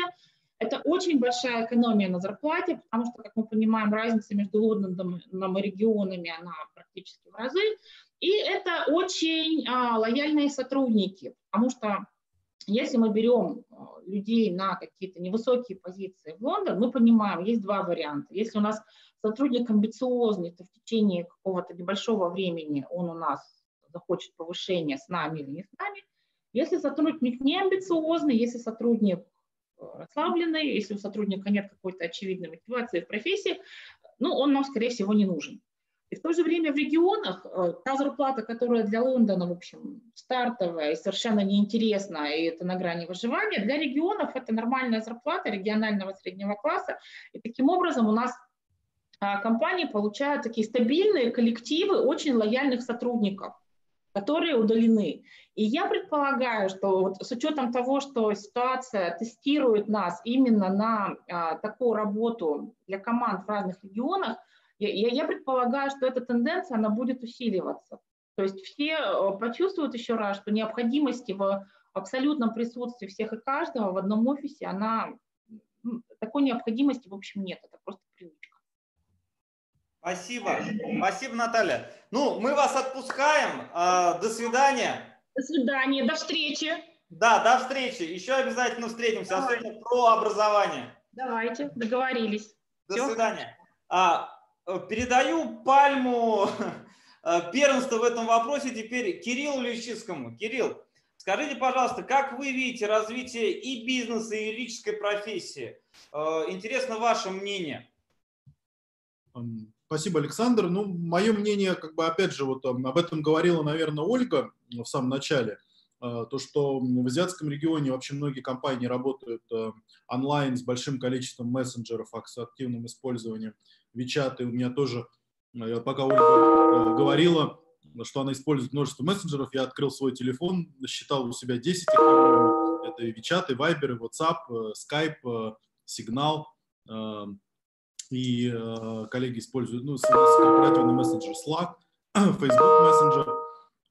это очень большая экономия на зарплате, потому что, как мы понимаем, разница между Лондоном и регионами, она практически в разы. И это очень а, лояльные сотрудники, потому что если мы берем а, людей на какие-то невысокие позиции в Лондон, мы понимаем, есть два варианта. Если у нас сотрудник амбициозный, то в течение какого-то небольшого времени он у нас захочет повышения с нами или не с нами. Если сотрудник не амбициозный, если сотрудник расслабленный, если у сотрудника нет какой-то очевидной мотивации в профессии, ну, он нам, скорее всего, не нужен. И в то же время в регионах э, та зарплата, которая для Лондона, в общем, стартовая и совершенно неинтересна, и это на грани выживания, для регионов это нормальная зарплата регионального среднего класса. И таким образом у нас а, компании получают такие стабильные коллективы очень лояльных сотрудников которые удалены. И я предполагаю, что вот с учетом того, что ситуация тестирует нас именно на а, такую работу для команд в разных регионах, Я, я предполагаю, что эта тенденция, она будет усиливаться. То есть все э, почувствуют еще раз, что необходимости в абсолютном присутствии всех и каждого в одном офисе, она такой необходимости, в общем, нет. Это просто привычка. Спасибо. Спасибо, Наталья. Ну, мы вас отпускаем. А, до свидания. До свидания. До встречи. Да, до встречи. Еще обязательно встретимся, Давай. особенно про образование. Давайте, договорились. До Все. свидания. А, э, передаю пальму э, первенства в этом вопросе теперь Кириллу Лещицкому. Кирилл, скажите, пожалуйста, как вы видите развитие и бизнеса, и юридической профессии? Э, интересно ваше мнение. Спасибо, Александр. Ну, мое мнение, как бы, опять же, вот об этом говорила, наверное, Ольга в самом начале – Э, то, что в азиатском регионе вообще многие компании работают онлайн с большим количеством мессенджеров, с активным использованием WeChat, и у меня тоже, пока Ольга говорила, что она использует множество мессенджеров, я открыл свой телефон, считал у себя 10 их, это и WeChat, и Viber, и WhatsApp, Skype, Signal, и коллеги используют ну, корпоративный мессенджер Slack, Facebook Messenger,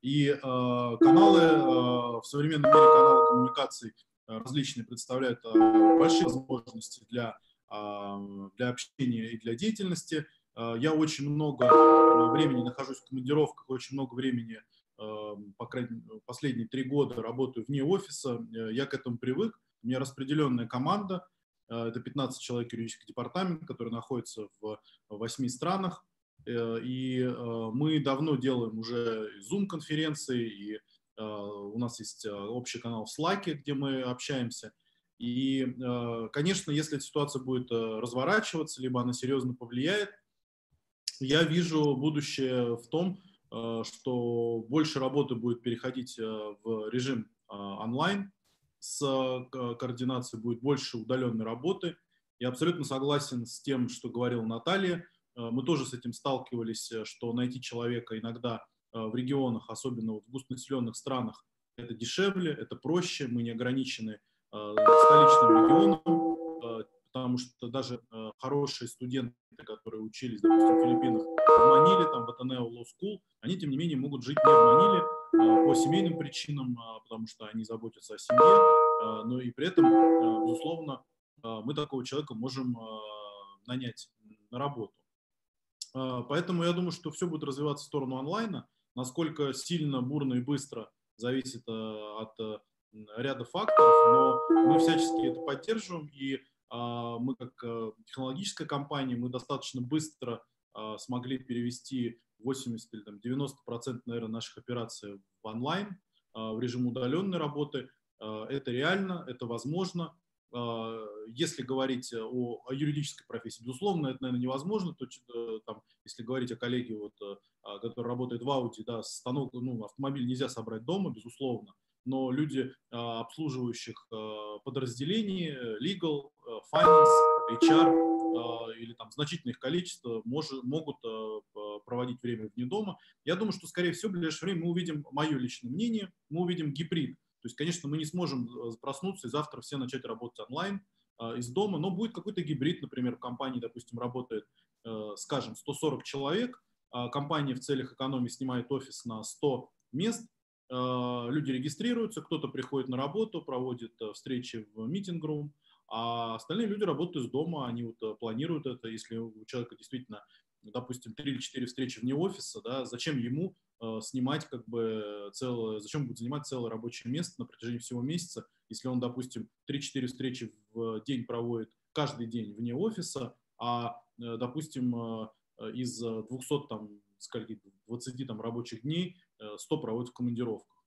и э, каналы, э, в современном мире каналы коммуникаций э, различные представляют э, большие возможности для, э, для общения и для деятельности. Э, я очень много э, времени нахожусь в командировках, очень много времени, э, по крайней последние три года работаю вне офиса. Э, я к этому привык. У меня распределенная команда, это 15 человек юридический департамент, который находится в 8 странах. Э, и э, мы давно делаем уже Zoom-конференции, и э, у нас есть общий канал в Slack, где мы общаемся. И, конечно, если эта ситуация будет разворачиваться, либо она серьезно повлияет, я вижу будущее в том, что больше работы будет переходить в режим онлайн, с координацией будет больше удаленной работы. Я абсолютно согласен с тем, что говорила Наталья. Э, мы тоже с этим сталкивались, э, что найти человека иногда э, в регионах, особенно в густонаселенных странах, это дешевле, это проще, мы не ограничены столичным регионом, потому что даже хорошие студенты, которые учились, допустим, в Филиппинах, в Маниле, там, в Атанео Law School, они, тем не менее, могут жить не в Маниле по семейным причинам, потому что они заботятся о семье, но и при этом, безусловно, мы такого человека можем нанять на работу. А, поэтому я думаю, что все будет развиваться в сторону онлайна. Насколько сильно, бурно и быстро зависит от ряда факторов, но мы всячески это поддерживаем, и а, мы как э, технологическая компания, мы достаточно быстро а, смогли перевести 80 или там, 90 процентов, наверное, наших операций в онлайн, в режим удаленной работы. Это реально, это возможно. А, если говорить о, о юридической профессии, безусловно, это, наверное, невозможно. То, э, там, если говорить о коллеге, вот, э, а, который работает в Audi, да, станок, ну, автомобиль нельзя собрать дома, безусловно, но люди, а, обслуживающих подразделений, legal, finance, HR или там значительное их количество может, могут проводить время вне дома. Я думаю, что, скорее всего, в ближайшее время мы увидим, мое личное мнение, мы увидим гибрид то есть, конечно, мы не сможем э, проснуться и завтра все начать работать онлайн э, из дома, но будет какой-то гибрид, например, в компании, допустим, работает, э, скажем, 140 человек, а компания в целях экономии снимает офис на 100 мест, люди регистрируются, кто-то приходит на работу, проводит встречи в митинг-рум, а остальные люди работают из дома, они вот планируют это, если у человека действительно, допустим, 3 или 4 встречи вне офиса, да, зачем ему Э, снимать как бы целое, зачем будет занимать целое рабочее место на протяжении всего месяца, если он, допустим, 3-4 встречи в день проводит каждый день вне офиса, а, э, допустим, э, из 200, там, скольки, 20 там, рабочих дней 100 проводит в командировках.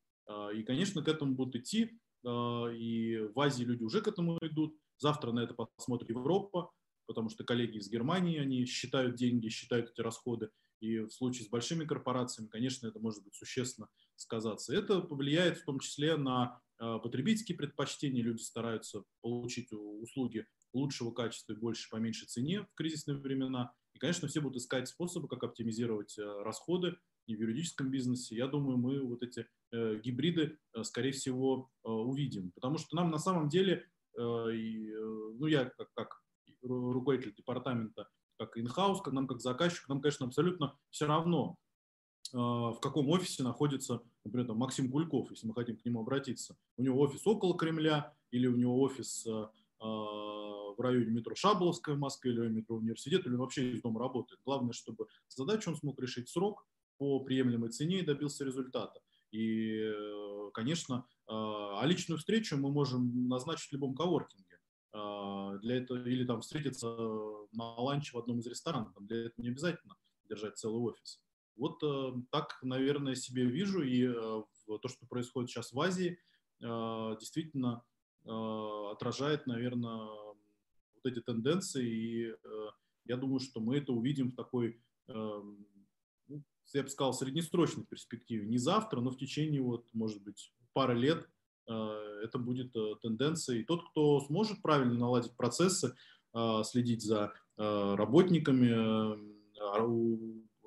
И, конечно, к этому будут идти, и в Азии люди уже к этому идут. Завтра на это посмотрит Европа, потому что коллеги из Германии, они считают деньги, считают эти расходы. И в случае с большими корпорациями, конечно, это может быть существенно сказаться. Это повлияет в том числе на э, потребительские предпочтения. Люди стараются получить услуги лучшего качества и больше по меньшей цене в кризисные времена. И, конечно, все будут искать способы, как оптимизировать э, расходы и в юридическом бизнесе. Я думаю, мы вот эти э, гибриды, скорее всего, увидим. Потому что нам на самом деле, ну я как, как руководитель департамента как инхаус, как нам как заказчик, нам, конечно, абсолютно все равно, в каком офисе находится, например, там, Максим Гульков, если мы хотим к нему обратиться. У него офис около Кремля или у него офис в районе метро Шаболовская в Москве или метро Университет, или вообще из дома работает. Главное, чтобы задачу он смог решить срок по приемлемой цене и добился результата. И, э, конечно, а личную встречу мы можем назначить в любом коворкинге. Для этого, или там встретиться на ланч в одном из ресторанов. Для этого не обязательно держать целый офис. Вот э, так, наверное, себе вижу. И э, то, что происходит сейчас в Азии, действительно отражает, наверное, вот эти тенденции. И я думаю, что мы это увидим в такой эм, я бы сказал, среднесрочной перспективе. Не завтра, но в течение, вот, может быть, пары лет э, это будет э, тенденция. И тот, кто сможет правильно наладить процессы, э, следить за работниками,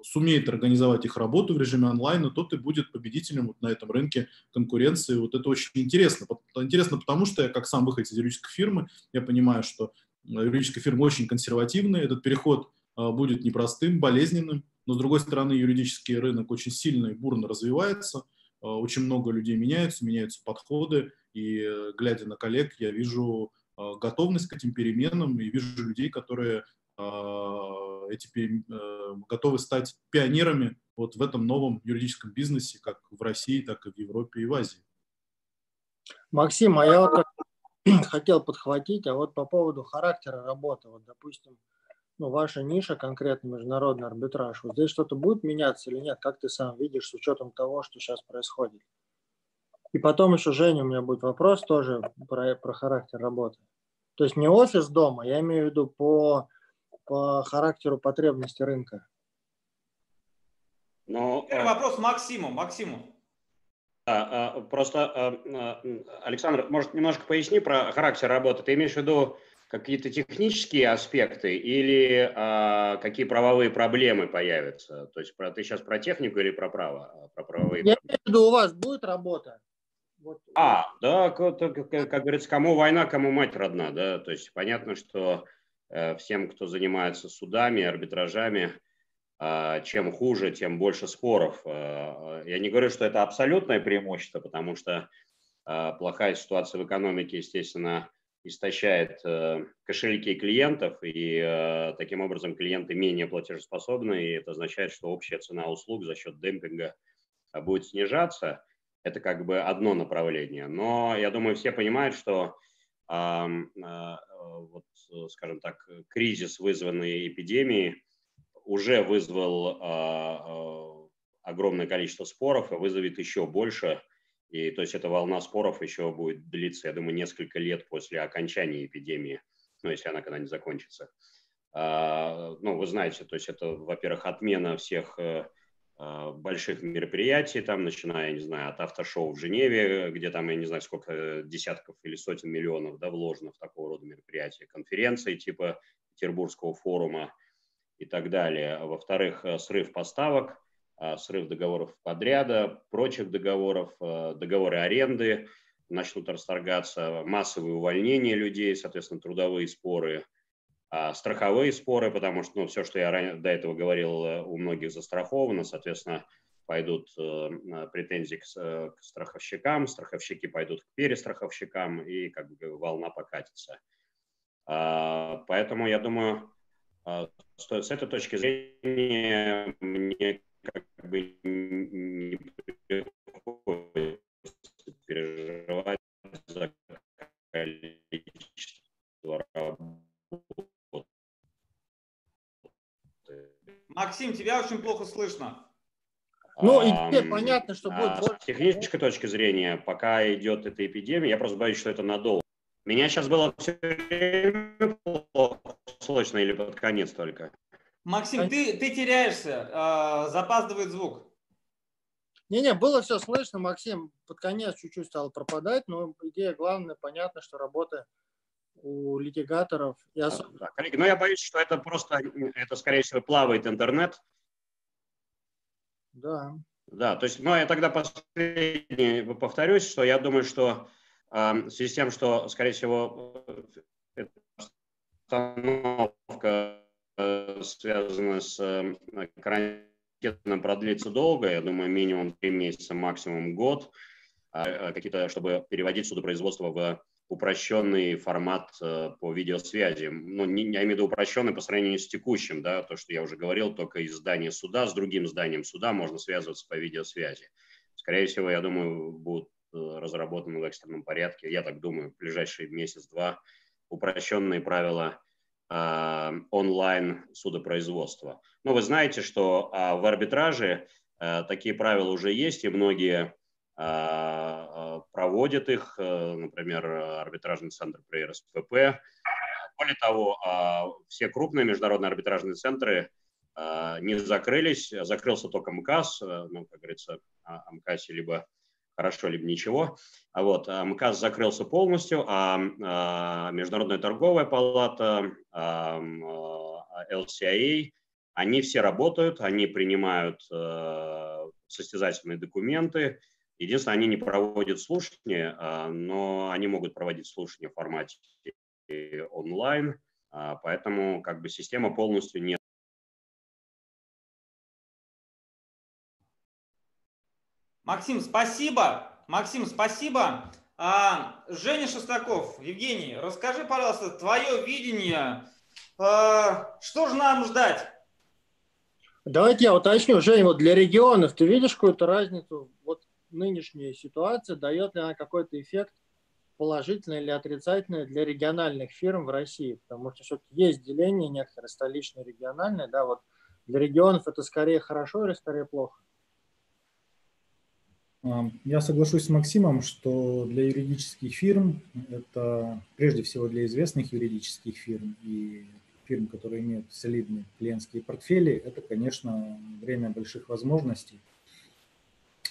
сумеет организовать их работу в режиме онлайн, тот и будет победителем вот на этом рынке конкуренции. Вот это очень интересно. Интересно потому, что я как сам выходец из юридической фирмы, я понимаю, что юридическая фирма очень консервативная, этот переход будет непростым, болезненным, но, с другой стороны, юридический рынок очень сильно и бурно развивается, а, очень много людей меняются, меняются подходы, и, э, глядя на коллег, я вижу а, готовность к этим переменам и вижу людей, которые эти, э, готовы стать пионерами вот в этом новом юридическом бизнесе, как в России, так и в Европе и в Азии. Максим, а я вот хотел подхватить, а вот по поводу характера работы, вот, допустим, ну, ваша ниша, конкретно международный арбитраж, вот здесь что-то будет меняться или нет? Как ты сам видишь с учетом того, что сейчас происходит? И потом еще, Женя, у меня будет вопрос тоже про, про характер работы. То есть не офис дома, я имею в виду по, по характеру потребности рынка. Но, Первый э, вопрос Максиму. Максиму. А, а, просто, а, Александр, может, немножко поясни про характер работы. Ты имеешь в виду какие-то технические аспекты или а, какие правовые проблемы появятся? То есть про, ты сейчас про технику или про право? А, про правовые Я имею в виду, у вас будет работа? Вот. А, да, как, как, как говорится, кому война, кому мать родна, да, то есть понятно, что э, всем, кто занимается судами, арбитражами, э, чем хуже, тем больше споров. Э, я не говорю, что это абсолютное преимущество, потому что э, плохая ситуация в экономике, естественно, истощает э, кошельки клиентов, и э, таким образом клиенты менее платежеспособны, и это означает, что общая цена услуг за счет демпинга э, будет снижаться. Это как бы одно направление. Но я думаю, все понимают, что вот, скажем так, кризис, вызванный эпидемией, уже вызвал огромное количество споров и вызовет еще больше и то есть эта волна споров еще будет длиться, я думаю, несколько лет после окончания эпидемии, ну, если она когда-нибудь закончится. А, ну, вы знаете, то есть это, во-первых, отмена всех э, а, больших мероприятий, там, начиная, я не знаю, от автошоу в Женеве, где там, я не знаю, сколько десятков или сотен миллионов да, вложено в такого рода мероприятия, конференции типа Петербургского форума и так далее. Во-вторых, э, срыв поставок – срыв договоров подряда, прочих договоров, а, договоры аренды начнут расторгаться, массовые увольнения людей, соответственно, трудовые споры, а, страховые споры, потому что ну, все, что я до этого говорил, э, у многих застраховано, соответственно, пойдут э, претензии к, к страховщикам, страховщики пойдут к перестраховщикам, и как бы волна покатится. Поэтому я думаю, с этой точки зрения, мне как бы не приходится переживать за количество работы. Максим, тебя очень плохо слышно. Ну, и теперь понятно, что будет а, С технической точки зрения, пока идет эта эпидемия, я просто боюсь, что это надолго. Меня сейчас было все время плохо слышно или под конец только? Максим, ты, ты теряешься, э, запаздывает звук. Не-не, было все слышно, Максим, под конец чуть-чуть стал пропадать, но идея главная, понятно, что работа у литигаторов. И особенно... да, коллеги, но я боюсь, что это просто, это, скорее всего, плавает интернет. Да. Да, то есть, ну, я тогда последний повторюсь, что я думаю, что э, в связи с тем, что, скорее всего, обстановка связанное с карантином, продлится долго, я думаю, минимум три месяца, максимум год, а, какие-то, чтобы переводить судопроизводство в упрощенный формат э, по видеосвязи. Ну, не, я имею в виду упрощенный по сравнению с текущим, да, то, что я уже говорил, только из здания суда с другим зданием суда можно связываться по видеосвязи. Скорее всего, я думаю, будут э, разработаны в экстренном порядке, я так думаю, в ближайший месяц-два упрощенные правила э, онлайн судопроизводства. Но вы знаете, что э, в арбитраже э, такие правила уже есть, и многие а, проводит их, э, например, арбитражный центр при РСПП. Более того, а, все крупные международные арбитражные центры а, не закрылись, закрылся только МКАС, э, ну, как говорится, о МКАСе либо хорошо, либо ничего. А вот МКАС закрылся полностью, а Международная торговая палата, LCIA, они все работают, они принимают э, состязательные документы, Единственное, они не проводят слушания, а, но они могут проводить слушания в формате онлайн, а, поэтому как бы система полностью не Максим, спасибо. Максим, спасибо. А, Женя Шестаков, Евгений, расскажи, пожалуйста, твое видение. А, что же нам ждать? Давайте я уточню. Женя, вот для регионов ты видишь какую-то разницу? Вот нынешняя ситуация, дает ли она какой-то эффект положительный или отрицательный для региональных фирм в России? Потому что все-таки есть деление некоторые столичные, региональные, да, вот для регионов это скорее хорошо или скорее плохо? Я соглашусь с Максимом, что для юридических фирм, это прежде всего для известных юридических фирм и фирм, которые имеют солидные клиентские портфели, это, конечно, время больших возможностей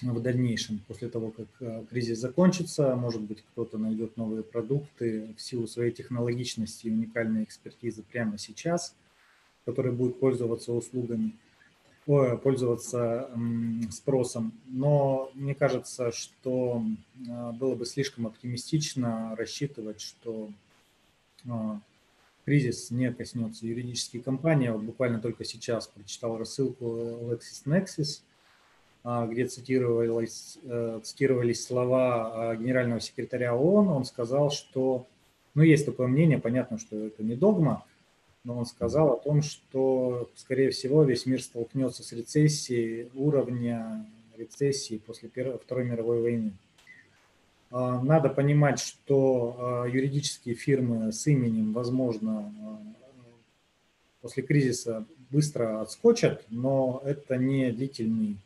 в дальнейшем, после того, как э, кризис закончится, может быть, кто-то найдет новые продукты в силу своей технологичности и уникальной экспертизы прямо сейчас, который будет пользоваться услугами, пользоваться спросом. Но мне кажется, что э, было бы слишком оптимистично рассчитывать, что э, кризис не коснется юридических компаний. Вот буквально только сейчас прочитал рассылку LexisNexis, а, где цитировались, э, цитировались слова а, генерального секретаря ООН. Он сказал, что, ну, есть такое мнение, понятно, что это не догма, но он сказал о том, что, скорее всего, весь мир столкнется с рецессией уровня рецессии после Первой, Второй мировой войны. А, надо понимать, что юридические фирмы с именем, возможно, после кризиса быстро отскочат, но это не длительный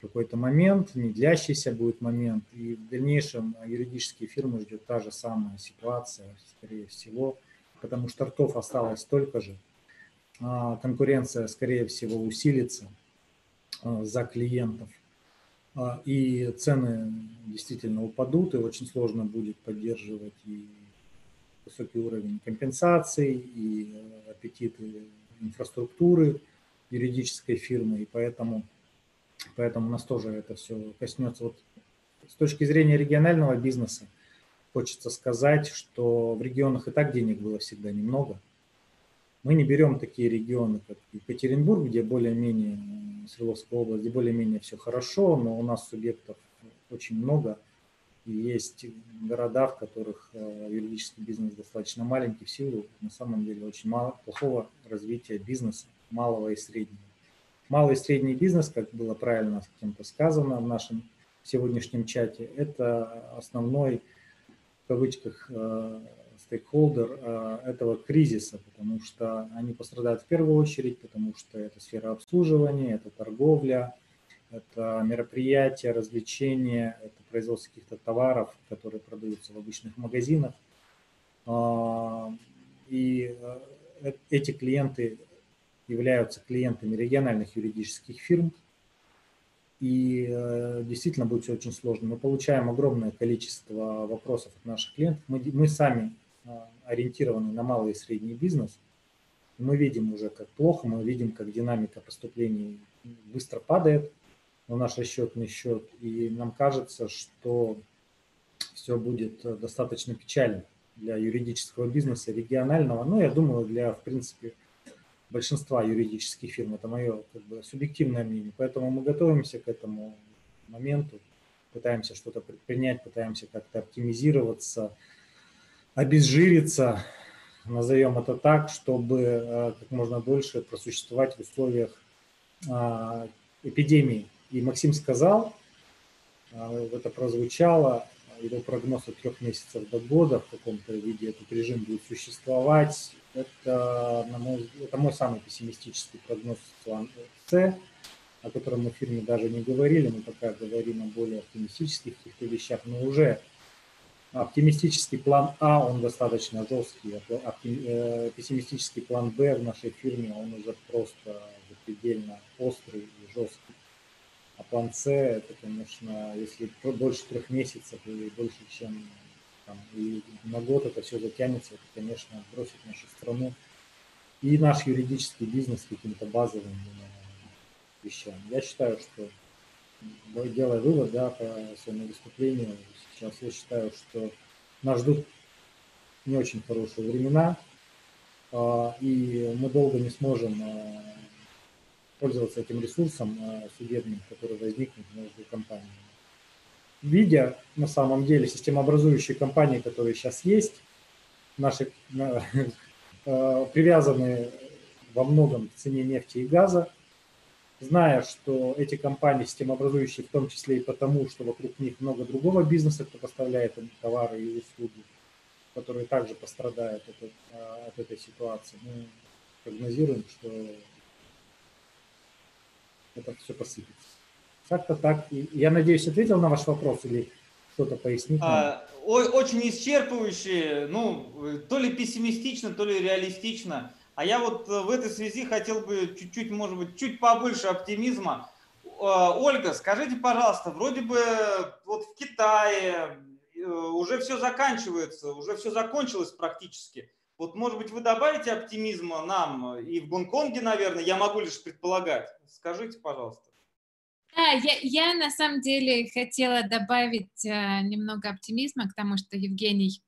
какой-то момент, не длящийся будет момент, и в дальнейшем юридические фирмы ждет та же самая ситуация, скорее всего, потому что ртов осталось столько же. А конкуренция, скорее всего, усилится а, за клиентов, а, и цены действительно упадут, и очень сложно будет поддерживать и высокий уровень компенсаций, и аппетиты инфраструктуры юридической фирмы, и поэтому Поэтому нас тоже это все коснется. Вот с точки зрения регионального бизнеса хочется сказать, что в регионах и так денег было всегда немного. Мы не берем такие регионы, как Екатеринбург, где более-менее, Свердловская область, где более-менее все хорошо, но у нас субъектов очень много. И есть города, в которых э, юридический бизнес достаточно маленький в силу, на самом деле, очень мало, плохого развития бизнеса, малого и среднего. Малый и средний бизнес, как было правильно кем-то сказано в нашем сегодняшнем чате, это основной, кавычках, э, стейкхолдер э, этого кризиса, потому что они пострадают в первую очередь, потому что это сфера обслуживания, это торговля, это мероприятия, развлечения, это производство каких-то товаров, которые продаются в обычных магазинах. А, и э, эти клиенты являются клиентами региональных юридических фирм. И э, действительно будет все очень сложно. Мы получаем огромное количество вопросов от наших клиентов. Мы, мы сами э, ориентированы на малый и средний бизнес. Мы видим уже, как плохо, мы видим, как динамика поступлений быстро падает на наш расчетный счет. И нам кажется, что все будет достаточно печально для юридического бизнеса регионального. Но я думаю, для, в принципе, большинства юридических фирм. Это мое как бы, субъективное мнение. Поэтому мы готовимся к этому моменту, пытаемся что-то предпринять, пытаемся как-то оптимизироваться, обезжириться, назовем это так, чтобы э, как можно дольше просуществовать в условиях а, эпидемии. И Максим сказал, э, это прозвучало, его прогноз от трех месяцев до года в каком-то виде этот режим будет существовать. Это, на мой, это мой самый пессимистический прогноз С, о котором мы в фирме даже не говорили, мы пока говорим о более оптимистических каких-то вещах, но уже оптимистический план А, он достаточно жесткий, э, пессимистический план Б в нашей фирме, он уже просто предельно острый и жесткий. А план С, это, конечно, если больше трех месяцев или больше, чем там, и на год это все затянется, это, конечно, бросит нашу страну и наш юридический бизнес каким-то базовым э, вещам. Я считаю, что, делая вывод да, по своему выступлению, сейчас я считаю, что нас ждут не очень хорошие времена, а, и мы долго не сможем а, пользоваться этим ресурсом а, судебным, который возникнет между компаниями. Видя на самом деле системообразующие компании, которые сейчас есть, наши привязаны во многом к цене нефти и газа, зная, что эти компании системообразующие в том числе и потому, что вокруг них много другого бизнеса, кто поставляет им товары и услуги, которые также пострадают от, от этой ситуации, мы прогнозируем, что это все посыпется. Как-то так. Я надеюсь, ответил на ваш вопрос или что-то пояснить? А, очень исчерпывающе, ну, то ли пессимистично, то ли реалистично. А я вот э, в этой связи хотел бы чуть-чуть, может быть, чуть побольше оптимизма. Ольга, скажите, пожалуйста, вроде бы вот в Китае э, уже все заканчивается, уже все закончилось практически. Вот, может быть, вы добавите оптимизма нам и в Гонконге, наверное, я могу лишь предполагать. Скажите, пожалуйста. Да, я, я на самом деле хотела добавить э, немного оптимизма к тому, что Евгений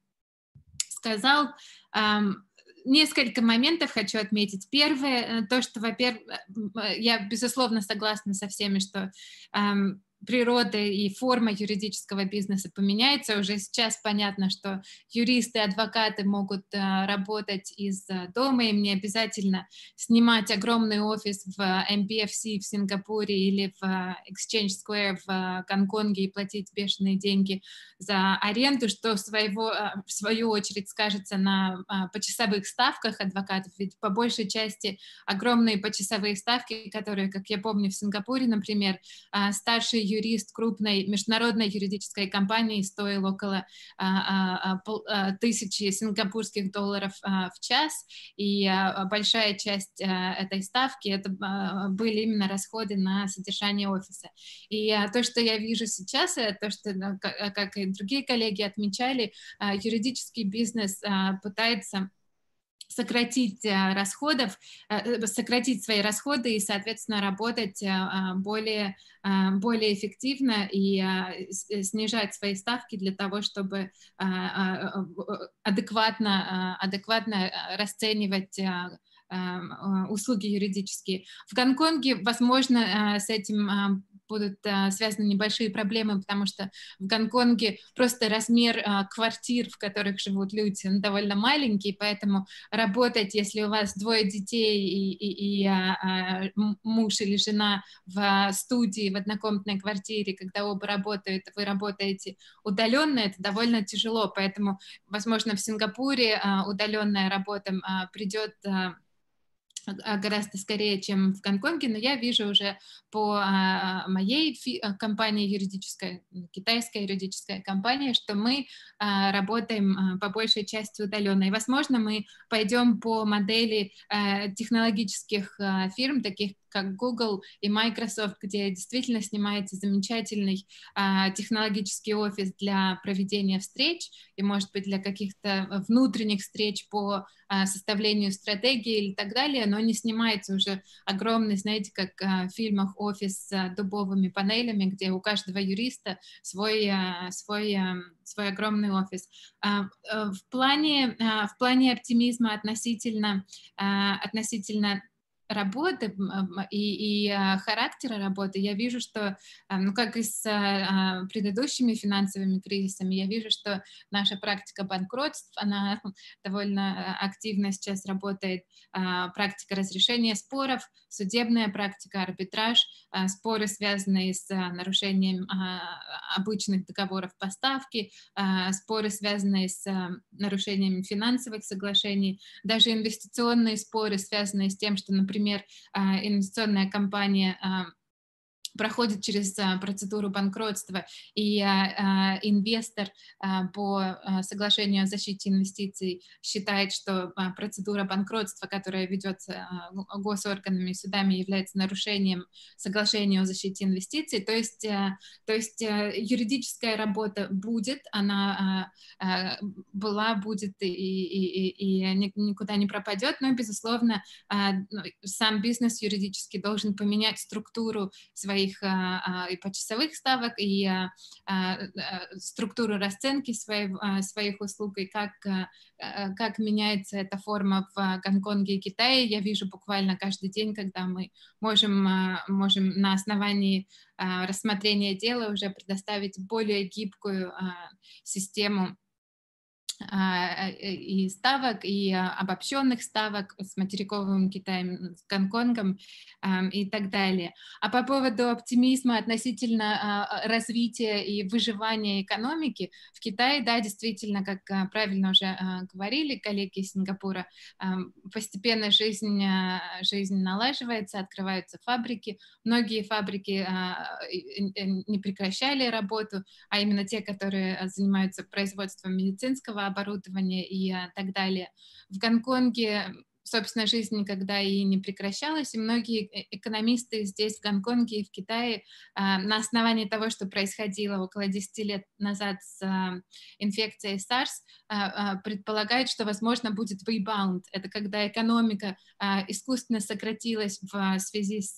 сказал. Эм, несколько моментов хочу отметить. Первое, э, то, что, во-первых, э, я безусловно согласна со всеми, что эм, природа и форма юридического бизнеса поменяется. Уже сейчас понятно, что юристы, адвокаты могут э, работать из э, дома, им не обязательно снимать огромный офис в MPFC в Сингапуре или в э, Exchange Square в Гонконге и платить бешеные деньги за аренду, что своего, в свою очередь скажется на почасовых ставках адвокатов, ведь по большей части огромные почасовые ставки, которые, как я помню, в Сингапуре, например, старшие юрист крупной международной юридической компании стоил около а, а, а, тысячи сингапурских долларов в час, и большая часть этой ставки это были именно расходы на содержание офиса. И то, что я вижу сейчас, то, что, как и другие коллеги отмечали, юридический бизнес пытается сократить э, расходов, э, э, сократить свои расходы и, соответственно, работать более, более эффективно и снижать свои ставки для того, чтобы адекватно, адекватно расценивать услуги юридические. В Гонконге, возможно, с этим будут а, связаны небольшие проблемы, потому что в Гонконге просто размер а, квартир, в которых живут люди, он довольно маленький, поэтому работать, если у вас двое детей и, и, и а, муж или жена в студии, в однокомнатной квартире, когда оба работают, вы работаете удаленно, это довольно тяжело, поэтому, возможно, в Сингапуре удаленная работа придет а, гораздо скорее, чем в Гонконге, но я вижу уже по а, моей а, компании юридической, китайская юридическая компания, что мы работаем по большей части удаленно. И, возможно, мы пойдем по модели технологических фирм, таких как Google и Microsoft, где действительно снимается замечательный а, технологический офис для проведения встреч и, может быть, для каких-то внутренних встреч по а, составлению стратегии или так далее, но не снимается уже огромный, знаете, как а, в фильмах офис с дубовыми панелями, где у каждого юриста свой, а, свой, а, свой огромный офис. А, а, в плане, а, в плане оптимизма относительно, а, относительно работы и, и а, характера работы, я вижу, что, а, ну, как и с а, предыдущими финансовыми кризисами, я вижу, что наша практика банкротств, она довольно активно сейчас работает, практика разрешения споров, судебная практика, арбитраж, споры, связанные с нарушением обычных договоров поставки, споры, связанные с нарушением финансовых соглашений, даже инвестиционные споры, связанные с тем, что, например, например, а, инвестиционная компания а, проходит через а, процедуру банкротства, и а, инвестор а, по соглашению о защите инвестиций считает, что процедура банкротства, которая ведется госорганами и судами, является нарушением соглашения о защите инвестиций. То есть, то есть юридическая работа будет, она была, будет и, и, и, никуда не пропадет, но, безусловно, ну, сам бизнес юридически должен поменять структуру своей своих а, а, и почасовых ставок, и а, структуру расценки своих, своих услуг, и как, как меняется эта форма в Гонконге и Китае. Я вижу буквально каждый день, когда мы можем, можем на основании рассмотрения дела уже предоставить более гибкую систему э, и ставок, и а, обобщенных ставок с материковым Китаем, с Гонконгом и так далее. А по поводу оптимизма относительно а, развития и выживания экономики, в Китае, да, действительно, как правильно уже говорили коллеги из Сингапура, постепенно жизнь, жизнь налаживается, открываются фабрики. Многие фабрики не прекращали работу, а именно те, которые занимаются производством медицинского оборудования и а, так далее. В Гонконге собственно, жизнь никогда и не прекращалась, и многие э, экономисты здесь, в Гонконге и в Китае, а, на основании того, что происходило около 10 лет назад с а, инфекцией SARS, а, предполагают, что, возможно, будет ребаунд. Это когда экономика искусственно сократилась в связи с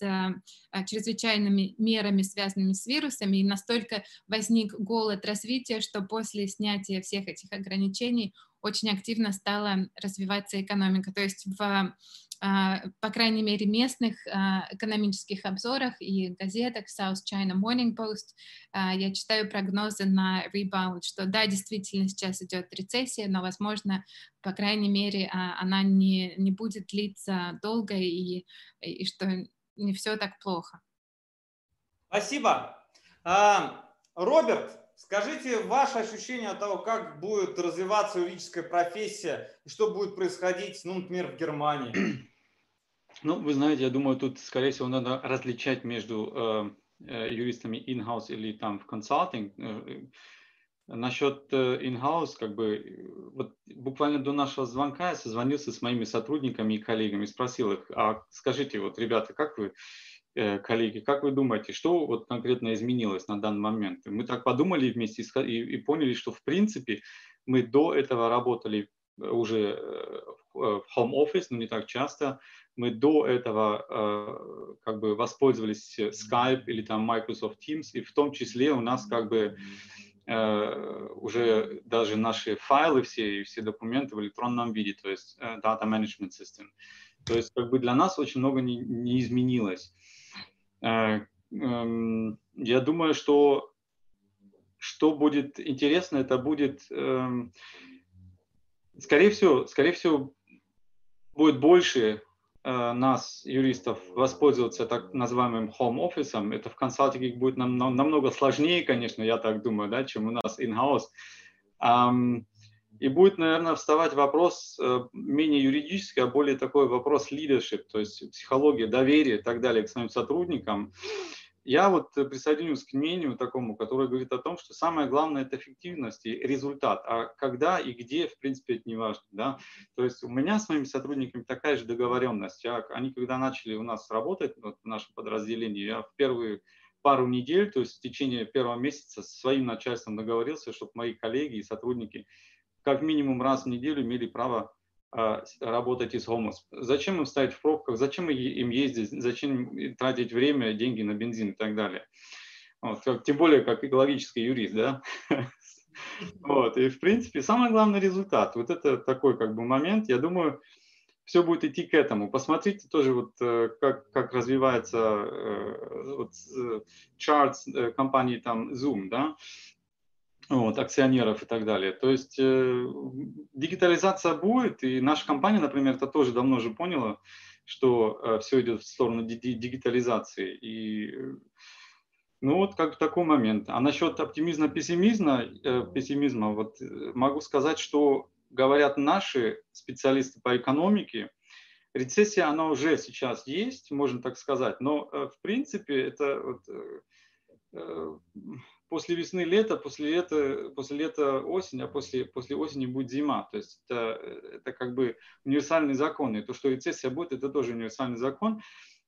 чрезвычайными мерами, связанными с вирусами, и настолько возник голод развития, что после снятия всех этих ограничений очень активно стала развиваться экономика. То есть в а, по крайней мере, местных а, экономических обзорах и газетах South China Morning Post а, я читаю прогнозы на rebound, что да, действительно сейчас идет рецессия, но, возможно, по крайней мере, она не, не будет длиться долго и, и что не все так плохо. Спасибо. Роберт, Скажите ваше ощущение от того, как будет развиваться юридическая профессия и что будет происходить, ну, например, в Германии. Ну, вы знаете, я думаю, тут, скорее всего, надо различать между э, э юристами in-house или там в консалтинг. Э, насчет э, in-house, как бы, вот буквально до нашего звонка я созвонился с моими сотрудниками и коллегами, спросил их, а скажите, вот, ребята, как вы коллеги, как вы думаете, что вот конкретно изменилось на данный момент? Мы так подумали вместе и, и поняли, что в принципе мы до этого работали э, уже э, в home office, но не так часто. Мы до этого как бы воспользовались Skype или там Microsoft Teams, и в том числе у нас как бы уже даже наши файлы все и все документы в электронном виде, то есть Data Management System. То есть как бы для нас очень много не, не изменилось. Э, эм, я думаю, что что будет интересно, это будет, эм, скорее всего, скорее всего, будет больше э, нас, юристов, воспользоваться так называемым home офисом. Это в консалтинге будет намного сложнее, конечно, я так думаю, да, чем у нас in-house. И будет, наверное, вставать вопрос э, менее юридический, а более такой вопрос leadership, то есть психология, доверие и так далее к своим сотрудникам. Я вот присоединюсь к мнению такому, которое говорит о том, что самое главное – это эффективность и результат, а когда и где, в принципе, это не важно. Да? То есть у меня с моими сотрудниками такая же договоренность. Я, они, когда начали у нас работать вот, в нашем подразделении, я в первые пару недель, то есть в течение первого месяца с своим начальством договорился, чтобы мои коллеги и сотрудники как минимум раз в неделю имели право а, работать из home Зачем им стоять в пробках, зачем им ездить, зачем тратить время, деньги на бензин и так далее. Вот, как, тем более, как экологический юрист, да. Вот, и в принципе, самый главный результат, вот это такой как бы момент, я думаю, все будет идти к этому. Посмотрите тоже, вот, как, как развивается вот, чарт компании там Zoom, да, вот, акционеров и так далее. То есть э, дигитализация будет, и наша компания, например, это тоже давно уже поняла, что э, все идет в сторону дигитализации. И ну вот как такой момент. А насчет оптимизма, пессимизма, э, пессимизма, вот э, могу сказать, что говорят наши специалисты по экономике, рецессия, она уже сейчас есть, можно так сказать, но э, в принципе это вот, э, э после весны лето, после лета, после лета осень, а после, после осени будет зима. То есть это, это как бы универсальный закон. И то, что рецессия будет, это тоже универсальный закон.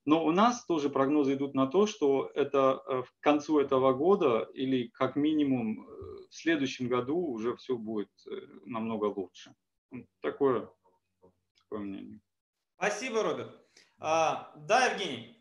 Но у нас тоже прогнозы идут на то, что это э, к концу этого года или как минимум э, в следующем году уже все будет э, намного лучше. Такое, такое мнение. Спасибо, Роберт. А, да, Евгений.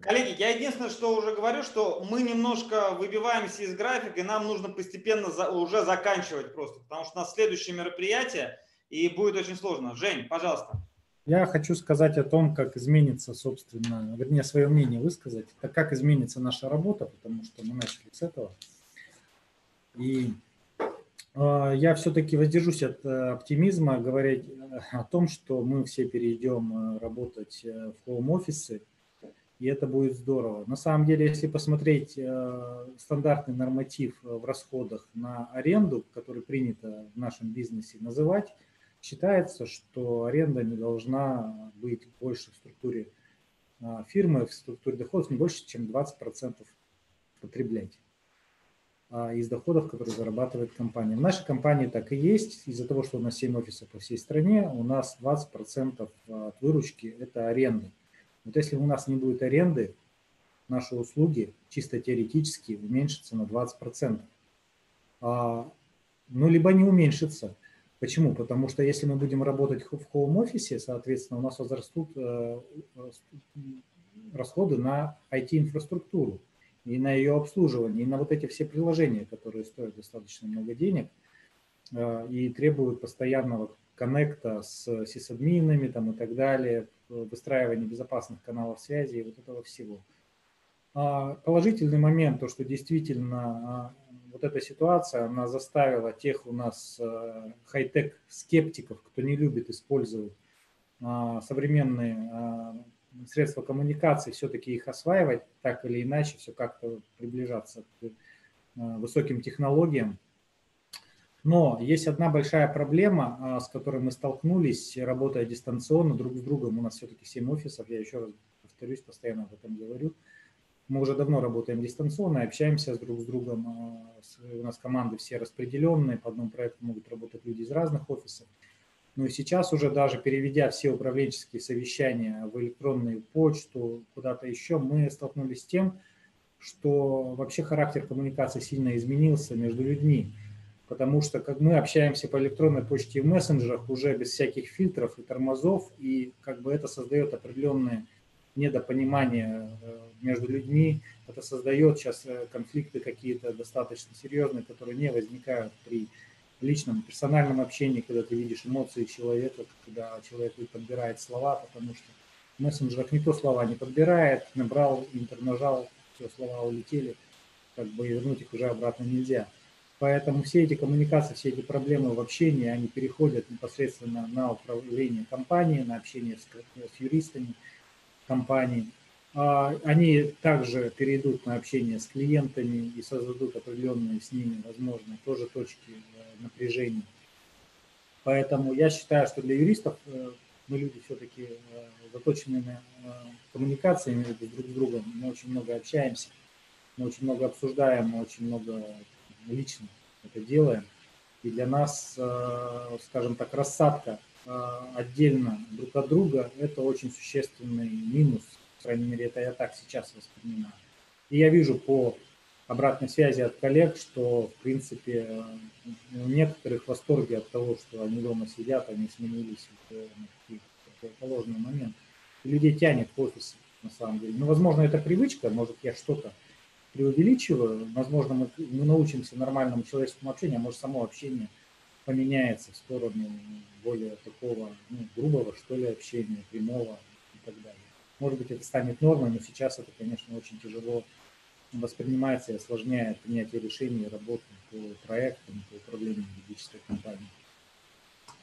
Коллеги, я единственное, что уже говорю, что мы немножко выбиваемся из графика, и нам нужно постепенно за, уже заканчивать просто, потому что у нас следующее мероприятие, и будет очень сложно. Жень, пожалуйста. Я хочу сказать о том, как изменится, собственно, вернее, свое мнение высказать, это как изменится наша работа, потому что мы начали с этого. И э, я все-таки воздержусь от э, оптимизма, говорить э, о том, что мы все перейдем э, работать э, в хоум-офисы, и это будет здорово. На самом деле, если посмотреть э, стандартный норматив в расходах на аренду, который принято в нашем бизнесе называть, считается, что аренда не должна быть больше в структуре э, фирмы, в структуре доходов не больше, чем 20% потреблять а, из доходов, которые зарабатывает компания. В нашей компании так и есть. Из-за того, что у нас 7 офисов по всей стране, у нас 20% от выручки – это аренда. Вот если у нас не будет аренды, наши услуги чисто теоретически уменьшатся на 20%. А, ну, либо не уменьшится. Почему? Потому что если мы будем работать в хоум-офисе, соответственно, у нас возрастут э, расходы на IT-инфраструктуру и на ее обслуживание, и на вот эти все приложения, которые стоят достаточно много денег э, и требуют постоянного коннекта с сисадминами там, и так далее, выстраивание безопасных каналов связи и вот этого всего. А положительный момент, то, что действительно а, вот эта ситуация, она заставила тех у нас а, хай-тек скептиков, кто не любит использовать современные средства коммуникации, все-таки их осваивать так или иначе, все как-то приближаться к высоким технологиям. Но есть одна большая проблема, а, с которой мы столкнулись, работая дистанционно друг с другом. У нас все-таки 7 офисов, я еще раз повторюсь, постоянно об этом говорю. Мы уже давно работаем дистанционно, общаемся с друг с другом. А, у нас команды все распределенные, по одному проекту могут работать люди из разных офисов. Ну и сейчас уже даже переведя все управленческие совещания в электронную почту, куда-то еще, мы столкнулись с тем, что вообще характер коммуникации сильно изменился между людьми потому что как мы общаемся по электронной почте и в мессенджерах уже без всяких фильтров и тормозов, и как бы это создает определенное недопонимание э, между людьми, это создает сейчас э, конфликты какие-то достаточно серьезные, которые не возникают при личном, персональном общении, когда ты видишь эмоции человека, когда человек подбирает слова, потому что в мессенджерах никто слова не подбирает, набрал, интер нажал, все, слова улетели, как бы вернуть их уже обратно нельзя. Поэтому все эти коммуникации, все эти проблемы в общении, они переходят непосредственно на управление компанией, на общение с, с юристами компании. А они также перейдут на общение с клиентами и создадут определенные с ними, возможно, тоже точки э, напряжения. Поэтому я считаю, что для юристов э, мы люди все-таки э, заточены на коммуникации между друг с другом. Мы очень много общаемся, мы очень много обсуждаем, мы очень много лично это делаем. И для нас, э, скажем так, рассадка э, отдельно друг от друга – это очень существенный минус. По крайней мере, это я так сейчас воспринимаю. И я вижу по обратной связи от коллег, что, в принципе, э, у некоторых в восторге от того, что они дома сидят, они сменились на какие-то положенный момент. И людей тянет в офис, на самом деле. Ну, возможно, это привычка, может, я что-то преувеличиваю. Возможно, мы, научимся нормальному человеческому общению, а может, само общение поменяется в сторону более такого ну, грубого, что ли, общения, прямого и так далее. Может быть, это станет нормой, но сейчас это, конечно, очень тяжело воспринимается и осложняет принятие решений и работу по проектам, по управлению юридической компанией.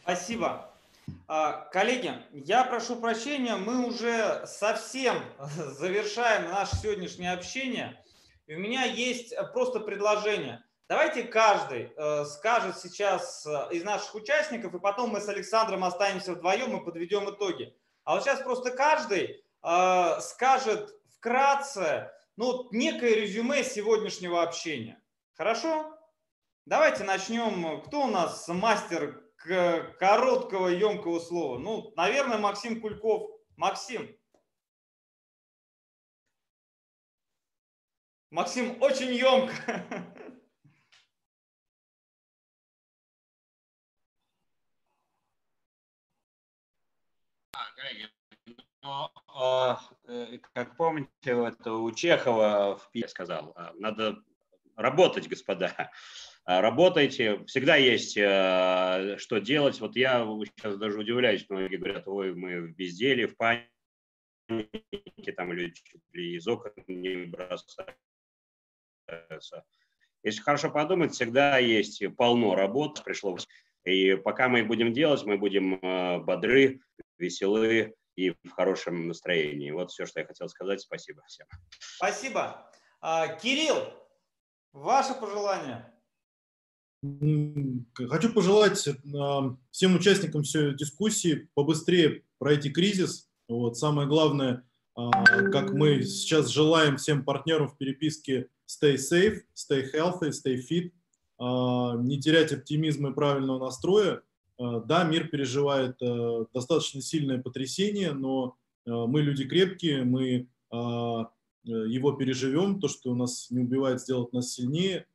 Спасибо. А, коллеги, я прошу прощения, мы уже совсем завершаем наше сегодняшнее общение. И у меня есть просто предложение. Давайте каждый э, скажет сейчас э, из наших участников, и потом мы с Александром останемся вдвоем и подведем итоги. А вот сейчас просто каждый э, скажет вкратце, ну, некое резюме сегодняшнего общения. Хорошо? Давайте начнем. Кто у нас мастер короткого, емкого слова? Ну, наверное, Максим Кульков. Максим. Максим, очень емко. но, а, э, как помните, это у Чехова в пьесе сказал, а, надо работать, господа. А, работайте, всегда есть э, что делать. Вот я сейчас даже удивляюсь, многие говорят, ой, мы в безделии, в панике, там люди из окон не бросаются. Если хорошо подумать, всегда есть полно работ, пришло. И пока мы будем делать, мы будем э, бодры, веселы и в хорошем настроении. Вот все, что я хотел сказать. Спасибо всем. Спасибо. А, Кирилл, ваше пожелание. Хочу пожелать а, всем участникам всей дискуссии побыстрее пройти кризис. Вот, самое главное, а, как мы сейчас желаем всем партнерам в переписке stay safe, stay healthy, stay fit, не терять оптимизма и правильного настроя, Э, да, мир переживает э, достаточно сильное потрясение, но мы люди крепкие, мы его переживем, то, что нас не убивает, сделать нас сильнее,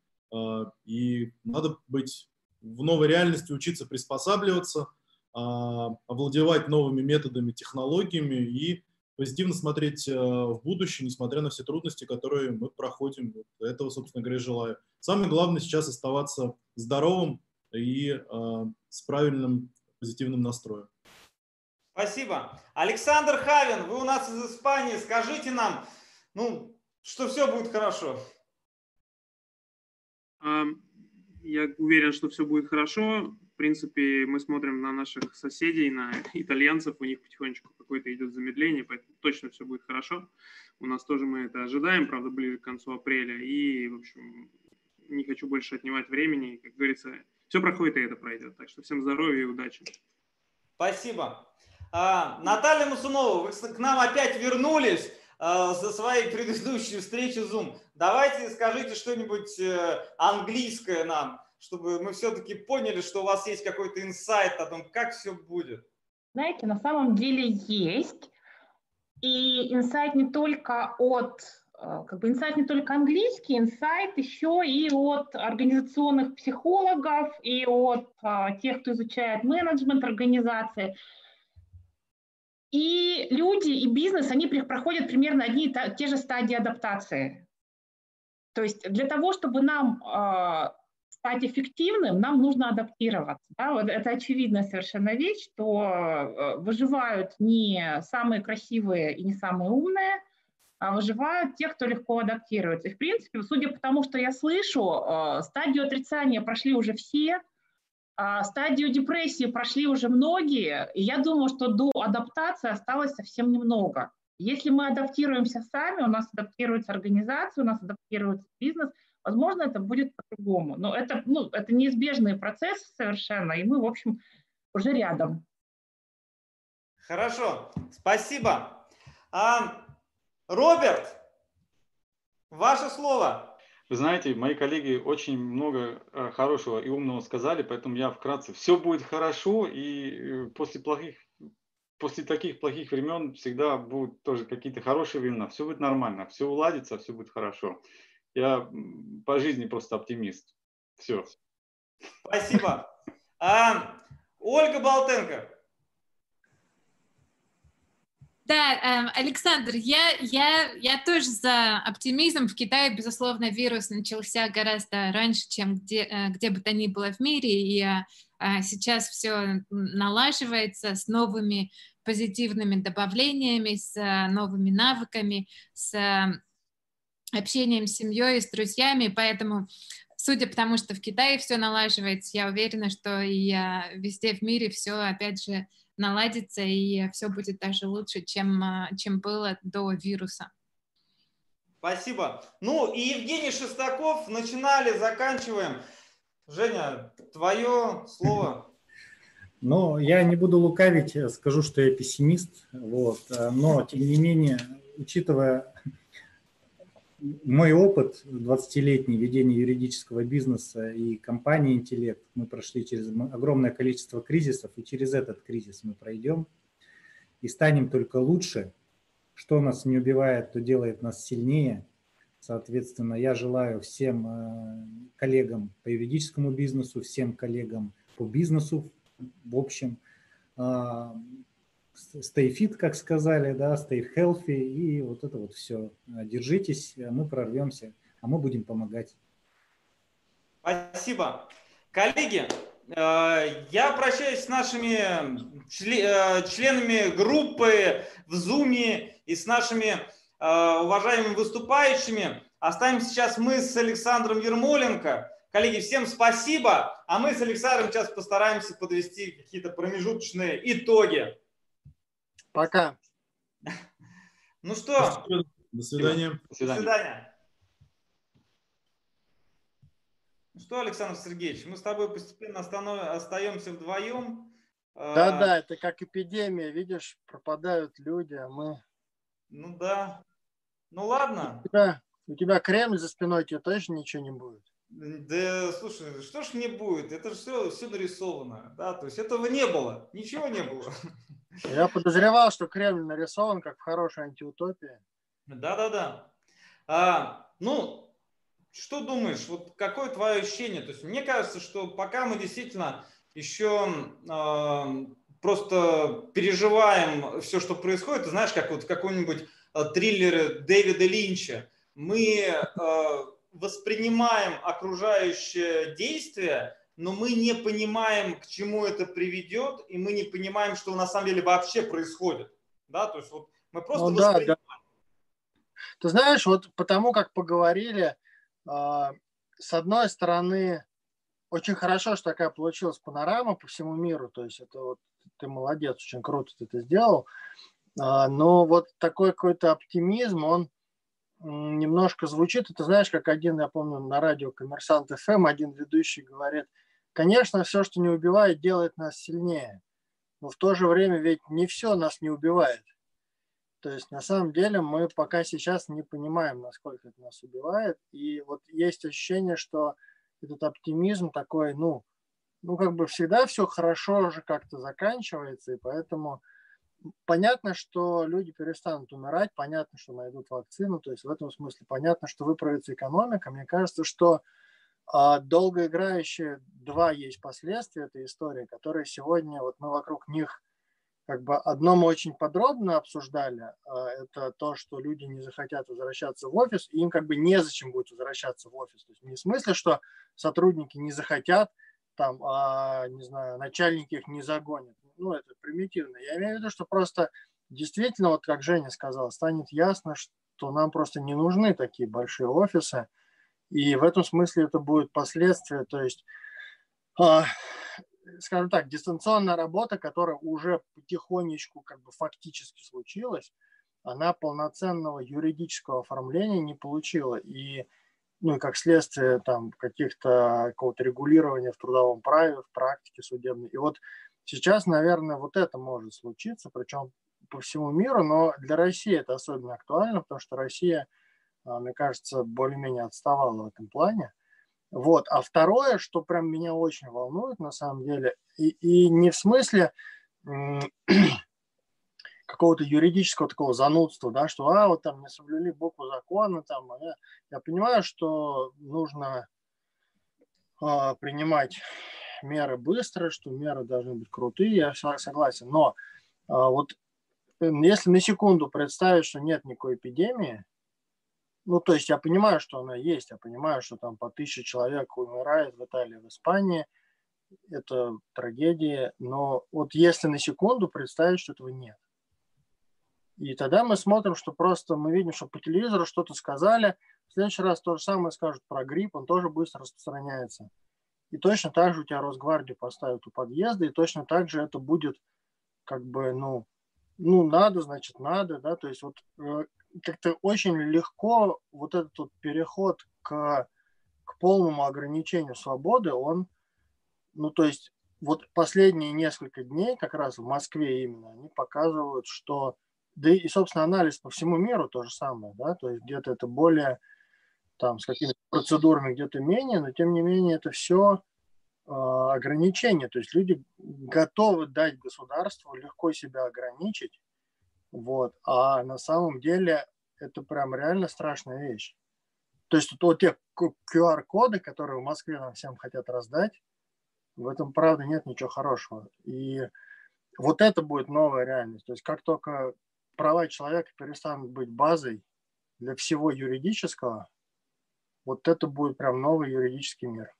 и надо быть в новой реальности, учиться приспосабливаться, овладевать новыми методами, технологиями и позитивно смотреть в будущее, несмотря на все трудности, которые мы проходим. Этого, собственно говоря, желаю. Самое главное сейчас оставаться здоровым, и э, с правильным позитивным настроем. Спасибо. Александр Хавин, вы у нас из Испании. Скажите нам, ну, что все будет хорошо. Я уверен, что все будет хорошо. В принципе, мы смотрим на наших соседей, на итальянцев, у них потихонечку какое-то идет замедление, поэтому точно все будет хорошо. У нас тоже мы это ожидаем, правда, ближе к концу апреля. И, в общем, не хочу больше отнимать времени. Как говорится, все проходит и это пройдет. Так что всем здоровья и удачи. Спасибо. А, Наталья Мусунова, вы к нам опять вернулись за своей предыдущей встречи Zoom. Давайте скажите что-нибудь э, английское нам, чтобы мы все-таки поняли, что у вас есть какой-то инсайт о том, как все будет. Знаете, на самом деле есть. И инсайт не только от Э, как бы инсайт не только английский, инсайт еще и от организационных психологов, и от а, тех, кто изучает менеджмент организации. И люди, и бизнес, они проходят примерно одни и те же стадии адаптации. То есть для того, чтобы нам э, стать эффективным, нам нужно адаптироваться. Да? Вот это очевидная совершенно вещь, что э, выживают не самые красивые и не самые умные, а, выживают те, кто легко адаптируется. И, в принципе, судя по тому, что я слышу, а, стадию отрицания прошли уже все, а, стадию депрессии прошли уже многие, и я думаю, что до адаптации осталось совсем немного. Если мы адаптируемся сами, у нас адаптируется организация, у нас адаптируется бизнес, возможно, это будет по-другому. Но это, ну, это неизбежные процессы совершенно, и мы, в общем, уже рядом. Хорошо, спасибо. А, Роберт, ваше слово. Вы знаете, мои коллеги очень много э, хорошего и умного сказали, поэтому я вкратце. Все будет хорошо, и э, после плохих, после таких плохих времен всегда будут тоже какие-то хорошие времена. Все будет нормально, все уладится, все будет хорошо. Я по жизни просто оптимист. Все. Спасибо. А, Ольга Болтенко. Да, эм, Александр, я, я, я тоже за оптимизм. В Китае, безусловно, вирус начался гораздо раньше, чем где, э, где бы то ни было в мире, и э, э, сейчас все налаживается с новыми позитивными добавлениями, с новыми навыками, с общением с семьей, с друзьями, поэтому судя по тому, что в Китае все налаживается, я уверена, что и везде в мире все, опять же, наладится, и все будет даже лучше, чем, а, чем было до вируса. Спасибо. Ну и Евгений Шестаков, начинали, заканчиваем. Женя, твое слово. Ну, я не буду лукавить, скажу, что я пессимист, вот, но, тем не менее, учитывая мой опыт 20-летний ведения юридического бизнеса и компании «Интеллект», мы прошли через огромное количество кризисов, и через этот кризис мы пройдем и станем только лучше. Что нас не убивает, то делает нас сильнее. Соответственно, я желаю всем э, коллегам по юридическому бизнесу, всем коллегам по бизнесу в общем, э, stay fit, как сказали, да, stay healthy, и вот это вот все. Держитесь, мы прорвемся, а мы будем помогать. Спасибо. Коллеги, э, я прощаюсь с нашими э, членами группы в Zoom и с нашими э, уважаемыми выступающими. Оставим сейчас мы с Александром Ермоленко. Коллеги, всем спасибо, а мы с Александром сейчас постараемся подвести какие-то промежуточные итоги. Пока. Ну что? До свидания. До свидания. Ну что, Александр Сергеевич, мы с тобой постепенно остаемся вдвоем. Да, да, это как эпидемия, видишь, пропадают люди, а мы... Ну да. Ну ладно. У тебя, у тебя Кремль за спиной, тебе точно ничего не будет. Да, слушай, что ж не будет? Это же все, все нарисовано, да, то есть этого не было, ничего не было. Я подозревал, что Кремль нарисован как в хорошей антиутопии. Да-да-да. А, ну, что думаешь, вот какое твое ощущение? То есть мне кажется, что пока мы действительно еще э, просто переживаем все, что происходит, ты знаешь, как вот в каком-нибудь э, триллере Дэвида Линча, мы э, воспринимаем окружающее действие но мы не понимаем, к чему это приведет, и мы не понимаем, что на самом деле вообще происходит. Да, то есть вот мы просто ну, да, да. Ты знаешь, вот потому как поговорили, э, с одной стороны, очень хорошо, что такая получилась панорама по всему миру, то есть это вот ты молодец, очень круто ты это сделал, э, но вот такой какой-то оптимизм, он немножко звучит, ты знаешь, как один, я помню, на радио Коммерсант ФМ один ведущий говорит – Конечно, все, что не убивает, делает нас сильнее. Но в то же время ведь не все нас не убивает. То есть на самом деле мы пока сейчас не понимаем, насколько это нас убивает. И вот есть ощущение, что этот оптимизм такой, ну, ну как бы всегда все хорошо уже как-то заканчивается, и поэтому понятно, что люди перестанут умирать, понятно, что найдут вакцину, то есть в этом смысле понятно, что выправится экономика. Мне кажется, что а долгоиграющие два есть последствия этой истории, которые сегодня вот мы вокруг них как бы одно мы очень подробно обсуждали, а, это то, что люди не захотят возвращаться в офис, и им как бы незачем будет возвращаться в офис. То есть не в смысле, что сотрудники не захотят, там, а, не знаю, начальники их не загонят. Ну, это примитивно. Я имею в виду, что просто действительно, вот как Женя сказал, станет ясно, что нам просто не нужны такие большие офисы, и в этом смысле это будет последствия, то есть, э, скажем так, дистанционная работа, которая уже потихонечку как бы фактически случилась, она полноценного юридического оформления не получила. И ну и как следствие там каких-то какого-то регулирования в трудовом праве, в практике судебной. И вот сейчас, наверное, вот это может случиться, причем по всему миру, но для России это особенно актуально, потому что Россия – а, мне кажется, более-менее отставала в этом плане. Вот. А второе, что прям меня очень волнует на самом деле, и, и не в смысле какого-то юридического такого занудства, да, что а, вот там не соблюли букву закона, там, а я, я понимаю, что нужно а, принимать меры быстро, что меры должны быть крутые, я согласен, но а, вот если на секунду представить, что нет никакой эпидемии, ну, то есть я понимаю, что она есть, я понимаю, что там по тысяче человек умирает в Италии, в Испании, это трагедия, но вот если на секунду представить, что этого нет, и тогда мы смотрим, что просто мы видим, что по телевизору что-то сказали, в следующий раз то же самое скажут про грипп, он тоже быстро распространяется. И точно так же у тебя Росгвардию поставят у подъезда, и точно так же это будет как бы, ну, ну, надо, значит, надо, да, то есть вот э, как-то очень легко вот этот вот переход к, к полному ограничению свободы, он, ну, то есть вот последние несколько дней, как раз в Москве именно, они показывают, что, да и, собственно, анализ по всему миру то же самое, да, то есть где-то это более, там, с какими-то процедурами, где-то менее, но тем не менее это все э, ограничения, то есть люди готовы дать государству легко себя ограничить, вот. А на самом деле это прям реально страшная вещь. То есть вот те QR-коды, которые в Москве нам всем хотят раздать, в этом, правда, нет ничего хорошего. И вот это будет новая реальность. То есть как только права человека перестанут быть базой для всего юридического, вот это будет прям новый юридический мир.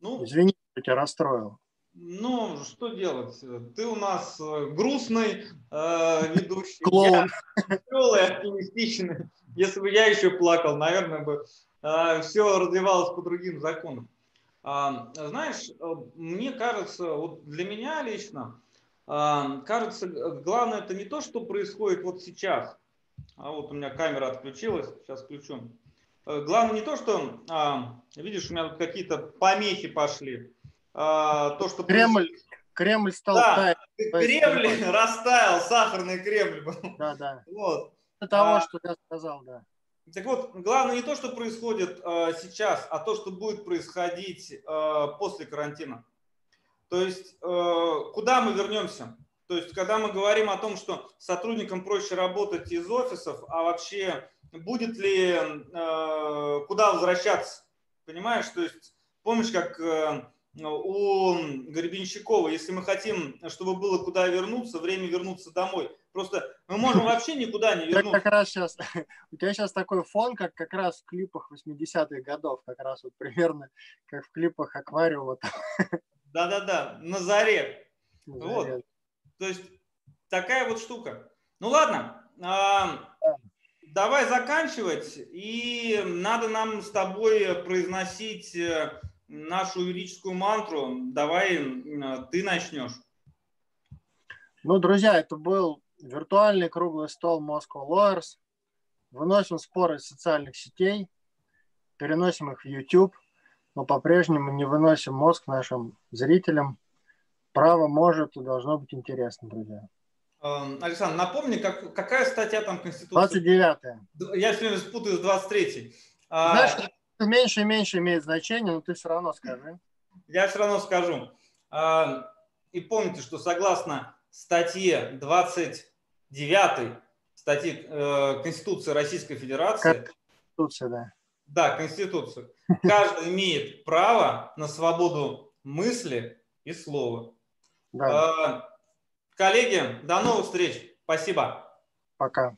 Ну, Извини, я тебя расстроил. Ну, что делать? Ты у нас э, грустный э, ведущий. Клоун. Веселый, оптимистичный. Если бы я еще плакал, наверное, бы э, все развивалось по другим законам. А, знаешь, э, мне кажется, вот для меня лично, а, кажется, главное это не то, что происходит вот сейчас. А вот у меня камера отключилась, сейчас включу. Э, главное не то, что, а, видишь, у меня тут какие-то помехи пошли а, то, что... Кремль, Кремль стал да, таять. Кремль растаял, сахарный Кремль был. Да, да. Вот. Это того, а, что я сказал, да. Так вот, главное не то, что происходит э, сейчас, а то, что будет происходить э, после карантина. То есть, э, куда мы вернемся? То есть, когда мы говорим о том, что сотрудникам проще работать из офисов, а вообще будет ли, э, куда возвращаться? Понимаешь? То есть, помнишь, как э, у Гребенщикова, если мы хотим, чтобы было куда вернуться, время вернуться домой. Просто мы можем вообще никуда не вернуться. Как раз сейчас, у тебя сейчас такой фон, как как раз в клипах 80-х годов, как раз вот примерно как в клипах аквариума. Да-да-да, на заре. На заре. Вот. То есть такая вот штука. Ну ладно, давай заканчивать, и надо нам с тобой произносить э, нашу юридическую мантру. Давай ты начнешь. Ну, друзья, это был виртуальный круглый стол Moscow Lawyers. Выносим споры из социальных сетей, переносим их в YouTube, но по-прежнему не выносим мозг нашим зрителям. Право может и должно быть интересно, друзья. Эм, Александр, напомни, как, какая статья там Конституции? 29 Я все время спутаю с 23 Знаешь, меньше и меньше имеет значение, но ты все равно скажи. Я все равно скажу. А, и помните, что согласно статье 29 статьи э, Конституции Российской Федерации. Конституция, да. Да, Конституция. Каждый имеет право на свободу мысли и слова. Да. А, коллеги, до новых встреч. Спасибо. Пока.